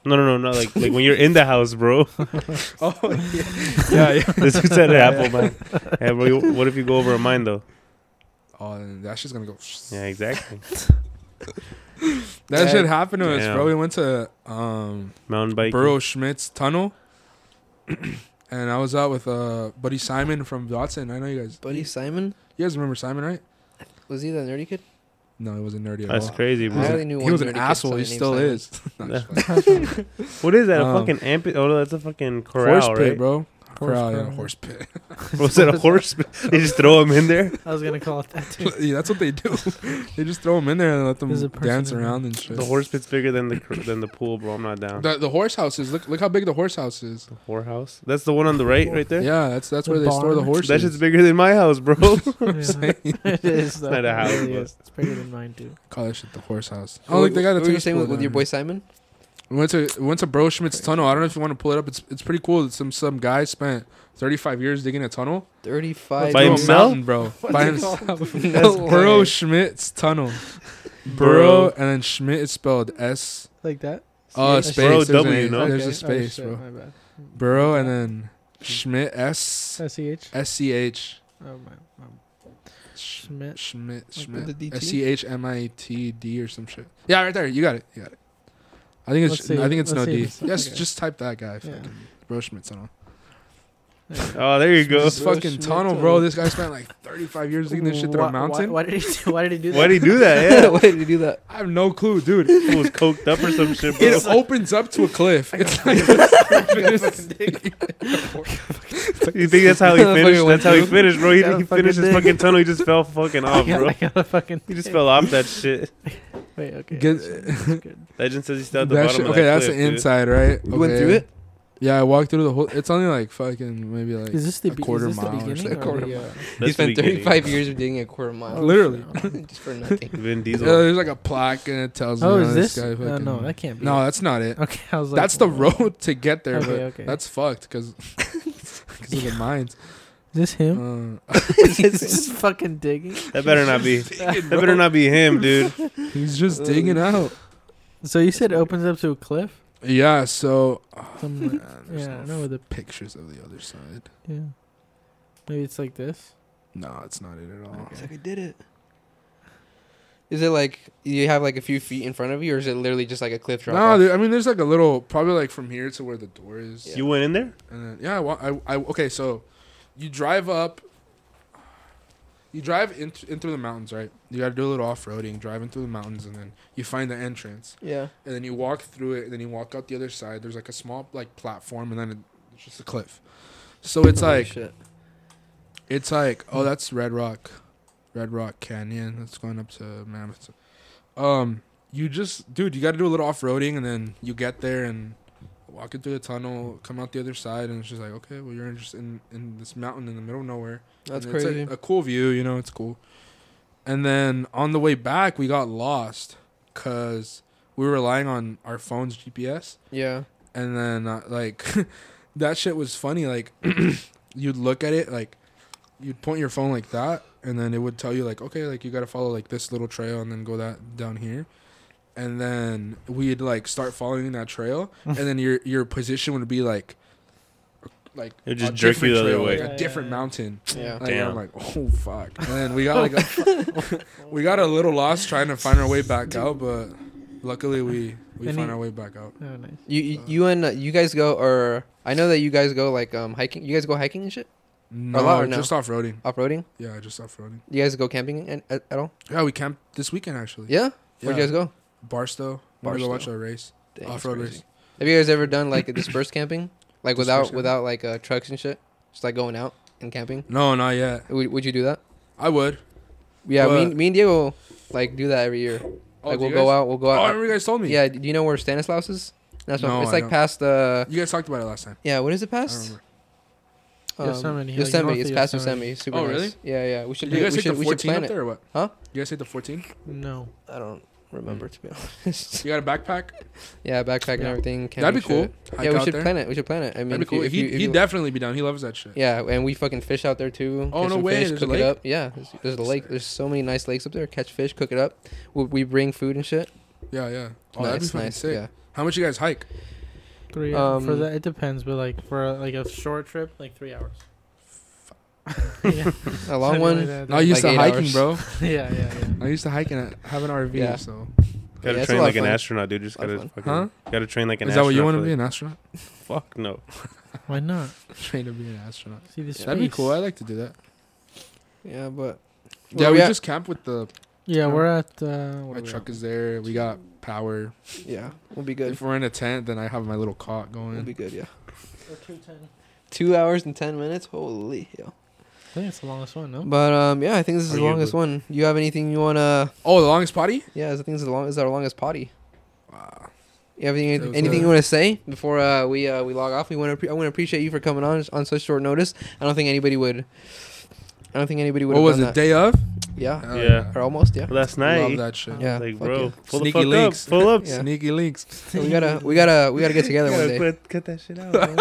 No, no, no, not like like when you're in the house, bro. [laughs] [laughs] Oh yeah, yeah, yeah. this is at Apple, man. [laughs] Yeah, bro. you- What if you go over a mine though? Oh, and that shit's gonna go. Yeah, exactly. That Yeah. shit happened to us, Damn. bro. We went to um Mountain bike. Burro Schmidt's tunnel, [clears throat] and I was out with uh buddy Simon from Dodson. I know you guys. Buddy Simon. You guys remember Simon, right? Was he the nerdy kid? No, he wasn't nerdy at That's all. crazy, I bro. only knew He one was an nerdy kid, asshole. so He I named still Simon. is. [laughs] No, just [laughs] playing. What is that? A Um, fucking amp? Oh, no, that's a fucking corral, Horse pit, right? bro. Corral, yeah, corral. horse pit. [laughs] Was it a horse? Pit? [laughs] They just throw him in there. I was gonna call it that too. [laughs] yeah, that's what they do. they just throw them in there and let them There's a person dance in there. around and shit. The horse pit's bigger than the cr- than the pool, bro. I'm not down. The, the horse houses. Look look how big the horse house is. The whorehouse. That's the one on the right, right there. Yeah, that's that's The where they store the horses. That shit's bigger than my house, bro. Yeah. saying. it is. though. not a house, It really but- is. It's bigger than mine too. Call that shit the horse house. What- Oh, look, they got a what were you tennis saying pool with, with down your boy Simon? We went to we went to Bro Schmidt's tunnel. I don't know if you want to pull it up. It's it's pretty cool. Some some guy spent 35 years digging a tunnel. Thirty-five. By Through himself? mountain, bro. By himself. No Burrow way. Schmidt's tunnel. [laughs] Burrow. Burrow and then Schmidt is spelled S. Like that. Uh, oh, C- space. Burrow There's, W, A- no? there's Okay. a space, oh, shit, bro. My bad. Burrow and then Schmidt S S C H. S C H Oh my. Schmidt. Schmidt Schmidt? S C H M I T D or some shit. Yeah, right there. You got it. You got it. I think it's Let's. I think it's Let's no see D. if it's- Yes, okay. just type that guy. Yeah. Fucking Bro Schmidt's tunnel. Oh, there you go. This fucking Schmidt tunnel, tunnel. bro. This guy spent like 35 years digging this shit through Why- a mountain. Why, why did he? Do, why did he do that? Why'd he do that? [laughs] Yeah, Why did you do that? I have no clue, dude. He was coked up or some shit, bro. It opens up to a cliff. [laughs] It's like [laughs] You think that's how he Fucking finished? went That's how he through. finished, bro. He, Gotta he fucking finished his dig. fucking tunnel. He just fell fucking off, bro. I gotta fucking. He just fell off that shit. Wait. Okay. Get- that's good, that's [laughs] good. Legend says he still at the that bottom shit, of okay, that that's cliff, the dude. inside, right? You went through it. Yeah, I walked through the whole. It's only like fucking maybe like Is this the a be- quarter is this the mile or beginning something. or Quarter the, uh, That's he spent thirty-five years of digging a quarter mile Literally. [laughs] just for nothing. [laughs] Vin Yeah, Diesel. there's like a plaque and it tells Oh, me. is oh, this? Guy Uh, no, that can't be. No, that's not it. Okay, I was like. That's the road to get there, Okay, but okay. that's fucked because because of the mines. Is this him? Uh, [laughs] Is this [laughs] fucking digging? That better not be. That better not be him, [laughs] dude. he's just digging out. So you said it opens up to a cliff? Yeah, so oh, Some, man, there's yeah, I no know where the pictures of the other side. yeah. Maybe it's like this. No, it's not it at all. It's like I did it. Is it like you have like a few feet in front of you, or is it literally just like a cliff drop? No, off? I mean, there's like a little, probably like from here to where the door is. Yeah. You went in there? And then, yeah, I, wa- I, I, okay, so you drive up, you drive in, in through the mountains, right? You got to do a little off roading, driving through the mountains, and then you find the entrance. yeah. And then you walk through it, and then you walk out the other side. There's like a small, like, platform, and then it's just a cliff. So it's like, shit. it's like, oh, that's Red Rock, Red Rock Canyon. That's going up to Mammoth. Um, you just, dude, you got to do a little off roading, and then you get there and walking through the tunnel, come out the other side, and it's just like, okay, well, you're just in in this mountain in the middle of nowhere. That's And crazy. a, a cool view, you know, it's cool. And then on the way back, we got lost because we were relying on our phone's GPS. yeah. And then, uh, like, [laughs] that shit was funny. Like, [clears throat] you'd look at it, like, you'd point your phone like that, and then it would tell you, like, okay, like, you got to follow, like, this little trail and then go that down here. And then we'd, like, start following that trail, [laughs] and then your your position would be, like, like It'd just a jerk you different the other trail, way. like Yeah, a yeah, different yeah. mountain. Yeah. Like, Damn. I'm like, oh fuck. And then we got like a, [laughs] we got a little lost trying to find our way back out, but luckily we we Any- found our way back out. Oh, nice. You you, you and uh, you guys go, or I know that you guys go like um hiking. You guys go hiking and shit, No, lot or no? just off roading. off roading. Yeah, just off roading. You guys go camping at, at, at all? Yeah, we camped this weekend actually. Yeah. yeah. Where'd you guys go? Barstow. We're go watch Barstow. a race. Dang, Off road race. Have you guys ever done like a [coughs] dispersed camping, like Dispersed without camping? without like uh, trucks and shit, just like going out and camping? No, not yet. Would, would you do that? I would. Yeah, me, me and Diego like do that every year. Oh, like we'll you go out, we'll go Oh, I out. remember you guys told me. yeah, do you know where Stanislaus is? That's No, it's I like don't. past the. You guys talked about it last time. Yeah, what is it I past? remember. Yosemite, like Yosemite. It's of past Yosemite. Yosemite. Super Oh, nice. really? Yeah, yeah. We should do. you guys we take should, the 14 up there or what? Huh? You guys take the 14? No. I don't remember to be honest. You got a backpack? [laughs] yeah, backpack and Yeah. everything. That'd be cool. Hike Yeah, we out should there. plan it. We should plan it. I mean, That'd be if you- cool. if he, you, he'd definitely be down. He loves that shit. Yeah, and we fucking fish out there too. Oh, Catch no some way, Fish, there's a cook it lake? up. Yeah, there's, there's a lake. There's so many nice lakes up there. Catch fish, cook it up. We, we bring food and shit. Yeah, yeah. Oh, that'd be nice, fucking nice. sick. Yeah. How much you guys hike? Three um, for that it depends, but like for like a short trip, like three hours. [laughs] yeah. A long one. that, No, I used Like to hiking, hours. bro. [laughs] yeah, yeah, yeah. I used to hike and have an RV. Yeah. So Gotta Yeah, train like an astronaut, dude. Just gotta fun. fucking, Huh? gotta train like an is that astronaut. what you want to be, that. an [laughs] astronaut? Fuck no. Why not? Train to be an astronaut. See this. That'd be cool. I like to do that. Yeah, but Yeah, we we just camp with the. Yeah, we're at. Uh, My truck at? is there. We got power. yeah, we'll be good. If we're in a tent, then I have my little cot going. We'll be good. Yeah. We're two ten. Two hours and ten minutes. Holy hell! I think it's the longest one, no? But um, yeah, I think this is the longest Arguably. one. You have anything you wanna? Oh, the longest potty. Yeah, I think this is the long. This is our longest potty. Wow. You have anything, anything you want to say before uh, we uh, we log off? We want to. Pre- I want to appreciate you for coming on on such short notice. I don't think anybody would. I don't think anybody would. What was done it? that. Day of? Yeah, Hell Yeah. or almost. Yeah, Last night. Love night. that shit. yeah. Like, bro, yeah. pull Sneaky the fuck links. up. Pull ups. [laughs] Yeah. Sneaky links. So we gotta, we gotta, we gotta get [laughs] together one day. Cut, cut that shit out, bro.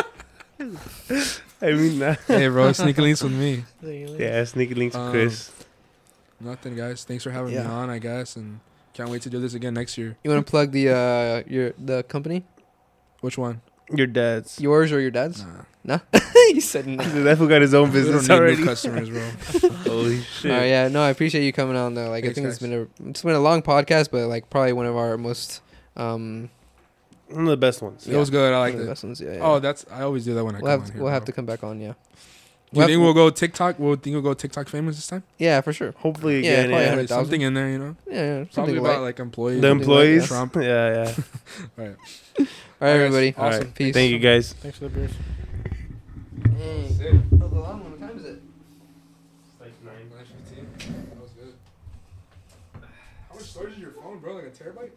[laughs] I mean, nah. [laughs] hey, bro, sneaky links with me. Yeah, sneaky links, Um, Chris. Nothing, guys. Thanks for having me on. I guess, and can't wait to do this again next year. You want to plug the uh your the company, Which one? Your dad's. yours or your dad's? Nah, [laughs] you said no. Dude, that fool got his own we don't business need already. new customers, bro. [laughs] Holy shit. All right, yeah, no, I appreciate you coming on though. Like, Thanks, I think it's guys. been a it's been a long podcast, but like probably one of our most um One of the best ones. It was good. I one liked of the it. best ones. Yeah, yeah. Oh, that's. I always do that when I we'll come have on here. we'll have to come back on. Yeah, Do you we'll think have- we'll go TikTok? We'll think we'll go TikTok famous this time? yeah, for sure. Hopefully Yeah, again, probably yeah. a something in there, you know. Yeah, yeah Probably something about light. like employees. The Something like employees. Trump. Yeah, yeah. [laughs] [laughs] All right, Alright, everybody. Awesome. Alright. Peace. Thank you guys. Thanks for the beers. Dang. That was a long one. What time is it? That was good. How much storage is your phone, bro? Like a terabyte?